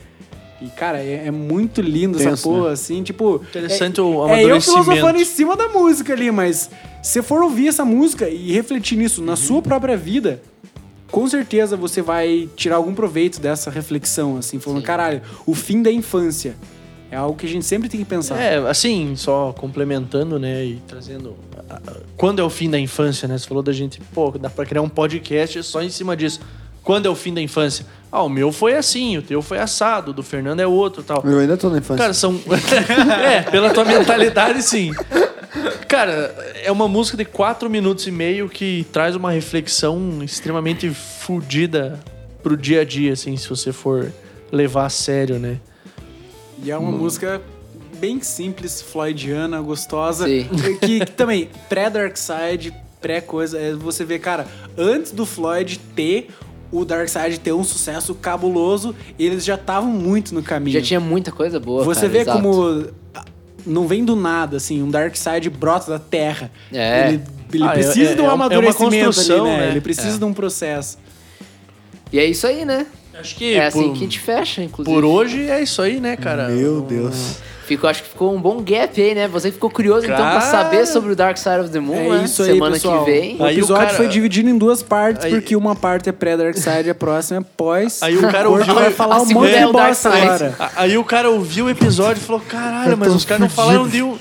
Speaker 3: E, cara, é, é muito lindo essa
Speaker 2: Tenso,
Speaker 3: porra, assim, tipo.
Speaker 1: Interessante
Speaker 3: é,
Speaker 1: o
Speaker 3: É eu
Speaker 1: amadurecimento.
Speaker 3: filosofando em cima da música ali, mas se for ouvir essa música e refletir nisso
Speaker 1: Uhum.
Speaker 3: na sua própria vida, com certeza você vai tirar algum proveito dessa reflexão, assim, falando, caralho, o fim da infância. É algo que a gente sempre tem que pensar.
Speaker 1: É, assim, só complementando, né, e trazendo... Quando é o fim da infância, né? Você falou da gente, pô, dá pra criar um podcast só em cima disso. Quando é o fim da infância? Ah, o meu foi assim, o teu foi assado, o do Fernando é outro e tal.
Speaker 2: Eu ainda tô na infância.
Speaker 1: Cara, são. é, pela tua mentalidade, sim. Cara, é uma música de quatro minutos e meio que traz uma reflexão extremamente fodida pro dia a dia, assim, se você for levar a sério, né?
Speaker 3: E é uma música bem simples, floydiana, gostosa.
Speaker 4: Sim.
Speaker 3: Que, que também, pré-Dark Side, pré-coisa, é você vê, cara, antes do Floyd ter o Dark Side ter um sucesso cabuloso, eles já estavam muito no caminho.
Speaker 4: Já tinha muita coisa boa,
Speaker 3: Você
Speaker 4: cara,
Speaker 3: vê
Speaker 4: exato.
Speaker 3: como não vem do nada, assim, um Dark Side brota da terra.
Speaker 4: É.
Speaker 3: Ele, ele
Speaker 1: Ah, é-
Speaker 3: precisa
Speaker 1: é-
Speaker 3: de um
Speaker 1: é uma- é uma
Speaker 3: amadurecimento ali,
Speaker 1: construção,
Speaker 3: né?
Speaker 1: né?
Speaker 3: Ele precisa
Speaker 4: É.
Speaker 3: de um processo.
Speaker 4: E é isso aí, né?
Speaker 1: Acho que
Speaker 4: é assim
Speaker 1: por,
Speaker 4: que a gente fecha, inclusive.
Speaker 1: por hoje é isso aí, né, cara?
Speaker 2: Meu Deus.
Speaker 4: Ficou, acho que ficou um bom gap aí, né? Você ficou curioso então pra saber sobre o Dark Side of the Moon,
Speaker 3: É
Speaker 4: né?
Speaker 3: isso aí,
Speaker 4: Semana
Speaker 3: pessoal.
Speaker 4: que vem.
Speaker 3: O
Speaker 1: Aí o
Speaker 3: episódio
Speaker 1: cara-
Speaker 3: foi dividido em duas partes,
Speaker 1: Aí-
Speaker 3: porque uma parte é pré-Dark Side e a próxima é pós.
Speaker 1: Aí o cara ouviu-
Speaker 3: vai falar
Speaker 4: a
Speaker 3: um
Speaker 4: segunda
Speaker 3: monte
Speaker 4: é
Speaker 3: de
Speaker 4: o Dark
Speaker 3: bosta
Speaker 4: Side.
Speaker 3: agora.
Speaker 1: Aí o cara ouviu o episódio e falou: caralho, mas os caras não
Speaker 2: fudido."
Speaker 1: falaram de um.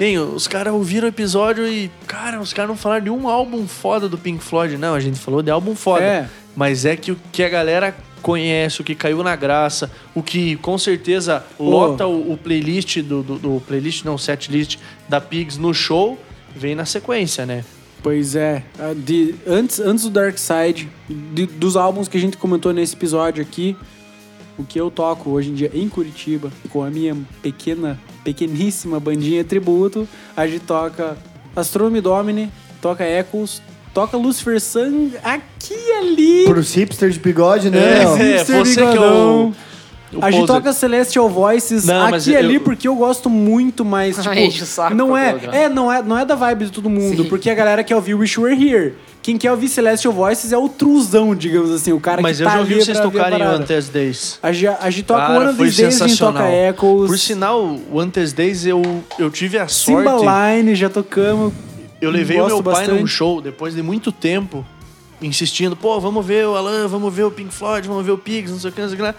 Speaker 1: Hein, os caras ouviram o episódio e, cara, os caras não falaram de um álbum foda do Pink Floyd. Não, a gente falou de álbum foda.
Speaker 3: É.
Speaker 1: Mas é que o que a galera conhece, o que caiu na graça, o que com certeza lota o, o playlist do, do, do playlist, não, setlist da Pigs no show, vem na sequência, né?
Speaker 3: Pois é. de- antes, antes do Dark Side, de- dos álbuns que a gente comentou nesse episódio aqui, o que eu toco hoje em dia em Curitiba, com a minha pequena, pequeníssima bandinha tributo, a gente toca Astronomy Domini, toca Echoes, toca Lucifer Sun aqui e ali.
Speaker 2: Pros hipsters de bigode, né?
Speaker 1: É, é,
Speaker 3: Hipster
Speaker 1: você que é o-
Speaker 3: bigodão.
Speaker 1: o
Speaker 3: a gente
Speaker 1: poser.
Speaker 3: toca Celestial Voices
Speaker 1: Não, mas
Speaker 3: aqui e
Speaker 1: eu-
Speaker 3: ali porque eu gosto muito mais, tipo,
Speaker 4: enche o saco
Speaker 3: não
Speaker 4: pra
Speaker 3: é,
Speaker 4: colocar.
Speaker 3: é, não é, não é da vibe de todo mundo,
Speaker 4: Sim.
Speaker 3: porque a galera quer ouvir Wish You Were Here. Quem quer ouvir Celestial Voices é o truzão, digamos assim, o cara
Speaker 1: Mas
Speaker 3: que
Speaker 1: eu
Speaker 3: tá
Speaker 1: já ouvi
Speaker 3: ali
Speaker 1: vocês
Speaker 3: pra ver a
Speaker 1: tocarem o
Speaker 3: parada.
Speaker 1: Antes Days.
Speaker 3: A gente, a gente toca
Speaker 1: Cara,
Speaker 3: o One of
Speaker 1: foi
Speaker 3: These Days, a gente toca
Speaker 1: sensacional.
Speaker 3: Echoes,
Speaker 1: Por sinal, o Antes Days eu, eu tive a sorte.
Speaker 3: Timbaline, já tocamos.
Speaker 1: Eu levei o meu pai num
Speaker 3: bastante.
Speaker 1: show depois de muito tempo. insistindo, pô, vamos ver o Alan, vamos ver o Pink Floyd, vamos ver o Pigs, não sei o que, não sei o que lá.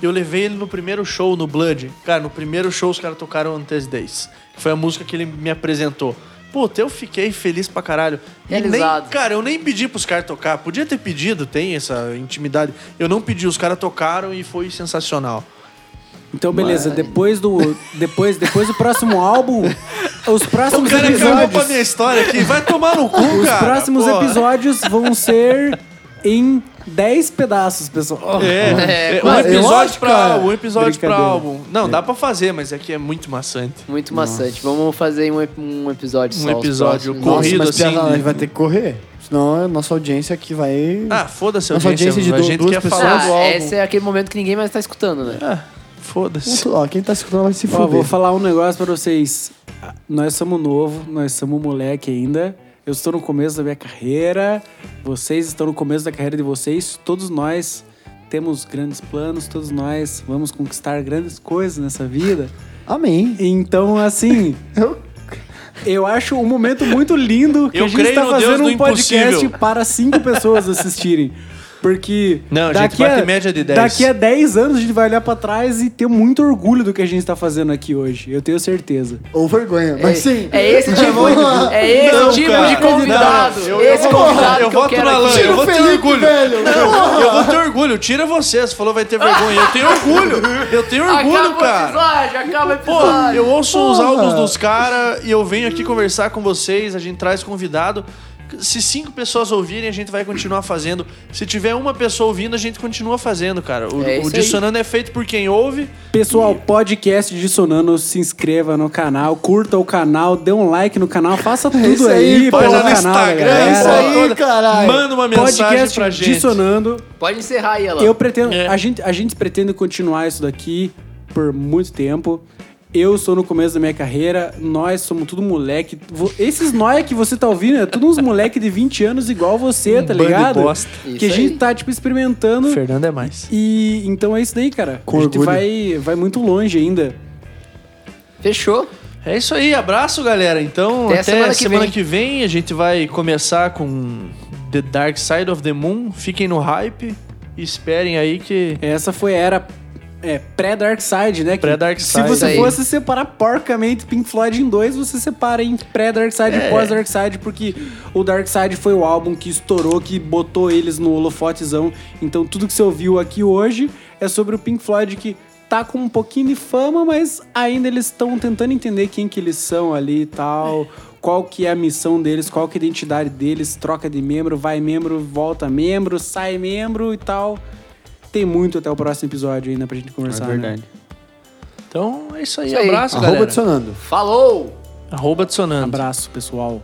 Speaker 1: Eu levei ele no primeiro show, no Blood. Cara, no primeiro show os caras tocaram Antes Days. Foi a música que ele me apresentou. Puta, eu fiquei feliz pra caralho. E nem,
Speaker 4: Realizado.
Speaker 1: cara, eu nem pedi pros caras tocar. Podia ter pedido, tem essa intimidade. Eu não pedi, os caras tocaram e foi sensacional.
Speaker 3: Então, beleza, depois do. Depois, depois do próximo álbum, os
Speaker 1: O
Speaker 3: próximos
Speaker 1: cara cagou pra
Speaker 3: episódios.
Speaker 1: minha história aqui. Vai tomar no cu,
Speaker 3: Os
Speaker 1: cara.
Speaker 3: próximos
Speaker 1: porra.
Speaker 3: episódios vão ser em 10 pedaços, pessoal.
Speaker 1: É,
Speaker 4: É,
Speaker 1: é, um episódio pra álbum, um episódio pra álbum. Não, dá pra fazer, mas aqui é muito maçante.
Speaker 4: Muito maçante. Vamos fazer um, um episódio
Speaker 1: Um
Speaker 4: só. os
Speaker 1: episódio corrido.
Speaker 2: Nossa, mas
Speaker 1: assim,
Speaker 2: piada,
Speaker 1: né?
Speaker 2: a gente vai ter que correr. Senão a nossa audiência aqui vai.
Speaker 1: Ah, foda-se a
Speaker 2: Nossa
Speaker 1: audiência.
Speaker 2: audiência de
Speaker 1: a gente
Speaker 2: duas
Speaker 1: quer
Speaker 2: pessoas.
Speaker 1: falar do
Speaker 4: Ah,
Speaker 1: álbum.
Speaker 4: esse é aquele momento que ninguém mais tá escutando, né?
Speaker 1: Ah, foda-se.
Speaker 2: Ó, quem tá escutando vai se
Speaker 3: Ó,
Speaker 2: fuder.
Speaker 3: vou falar um negócio pra vocês. Nós somos novo, nós somos moleque ainda. Eu estou no começo da minha carreira. Vocês estão no começo da carreira de vocês. Todos nós temos grandes planos, todos nós vamos conquistar grandes coisas nessa vida.
Speaker 2: Amém.
Speaker 3: Então, assim,
Speaker 2: Eu-
Speaker 3: eu acho um momento muito lindo que
Speaker 1: Eu
Speaker 3: a gente está fazendo um podcast
Speaker 1: impossível.
Speaker 3: para cinco pessoas assistirem. Porque
Speaker 1: Não, a gente
Speaker 3: daqui
Speaker 1: bate
Speaker 3: a,
Speaker 1: média de 10.
Speaker 3: daqui a 10 anos a gente vai olhar pra trás e ter muito orgulho do que a gente está fazendo aqui hoje. Eu tenho certeza.
Speaker 2: Ou vergonha. Mas sim.
Speaker 4: É esse tipo,
Speaker 2: Vamos lá.
Speaker 4: é esse
Speaker 1: Não,
Speaker 4: tipo
Speaker 1: cara.
Speaker 4: de convidado.
Speaker 1: Não, eu- eu
Speaker 4: esse
Speaker 1: vou-
Speaker 4: convidado
Speaker 1: eu
Speaker 4: eu
Speaker 1: voto
Speaker 4: quero
Speaker 1: na
Speaker 4: aqui.
Speaker 1: eu vou ter orgulho.
Speaker 2: velho.
Speaker 1: Não, eu vou ter orgulho. Tira você. Você falou vai ter vergonha. Eu tenho orgulho. Eu tenho orgulho,
Speaker 4: Acaba
Speaker 1: cara.
Speaker 4: episódio, acaba o
Speaker 1: Pô,
Speaker 4: episódio.
Speaker 1: eu ouço os
Speaker 2: Porra.
Speaker 1: álbuns dos caras e eu venho aqui conversar com vocês, a gente traz convidado. Se cinco pessoas ouvirem, a gente vai continuar fazendo. Se tiver uma pessoa ouvindo, a gente continua fazendo, cara. O,
Speaker 4: É
Speaker 1: o
Speaker 4: isso aí.
Speaker 1: Dissonando é feito por quem ouve.
Speaker 3: Pessoal, podcast Dissonando, se inscreva no canal, curta o canal, dê um like no canal, faça tudo
Speaker 2: isso aí,
Speaker 3: aí,
Speaker 2: pô,
Speaker 1: no
Speaker 3: canal,
Speaker 1: Instagram,
Speaker 3: galera.
Speaker 2: isso aí, caralho.
Speaker 1: Manda uma mensagem
Speaker 3: Podcast
Speaker 1: pra gente.
Speaker 3: Dissonando.
Speaker 4: Pode encerrar aí, Alan.
Speaker 3: Eu pretendo.
Speaker 1: É.
Speaker 3: A, gente, a gente pretende continuar isso daqui por muito tempo. Eu sou no começo da minha carreira, nós somos tudo moleque. Esses nóia que você tá ouvindo é tudo uns moleque de 20 anos igual você, tá
Speaker 1: bando de
Speaker 3: ligado?
Speaker 1: bosta.
Speaker 3: Que a gente
Speaker 4: aí.
Speaker 3: tá, tipo, experimentando.
Speaker 1: Fernando é mais.
Speaker 3: E então é isso daí, cara.
Speaker 2: Com
Speaker 3: a gente
Speaker 2: orgulho.
Speaker 3: vai, vai muito longe ainda.
Speaker 4: Fechou.
Speaker 1: É isso aí, abraço, galera. Então,
Speaker 4: Até
Speaker 1: até,
Speaker 4: semana
Speaker 1: semana,
Speaker 4: que
Speaker 1: que,
Speaker 4: vem.
Speaker 1: vem. a gente vai começar com The Dark Side of the Moon. Fiquem no hype e esperem aí que.
Speaker 3: Essa foi a era é, pré-Dark Side, né? Que
Speaker 1: Pré-Dark
Speaker 3: Se você
Speaker 4: Aí.
Speaker 3: fosse separar porcamente Pink Floyd em dois, você separa em pré-Dark Side
Speaker 1: É.
Speaker 3: e pós-Dark Side, porque o Dark Side foi o álbum que estourou, que botou eles no holofotezão. Então tudo que você ouviu aqui hoje é sobre o Pink Floyd que tá com um pouquinho de fama, mas ainda eles estão tentando entender quem que eles são ali e tal. Qual que é a missão deles, qual que é a identidade deles, troca de membro, vai membro, volta membro, sai membro e tal. Tem muito até o próximo episódio ainda pra gente conversar. né?
Speaker 1: Então é isso aí.
Speaker 4: Isso aí.
Speaker 1: Abraço,
Speaker 2: Arroba
Speaker 1: galera.
Speaker 2: adicionando.
Speaker 4: Falou!
Speaker 1: Arroba adicionando.
Speaker 3: Abraço, pessoal.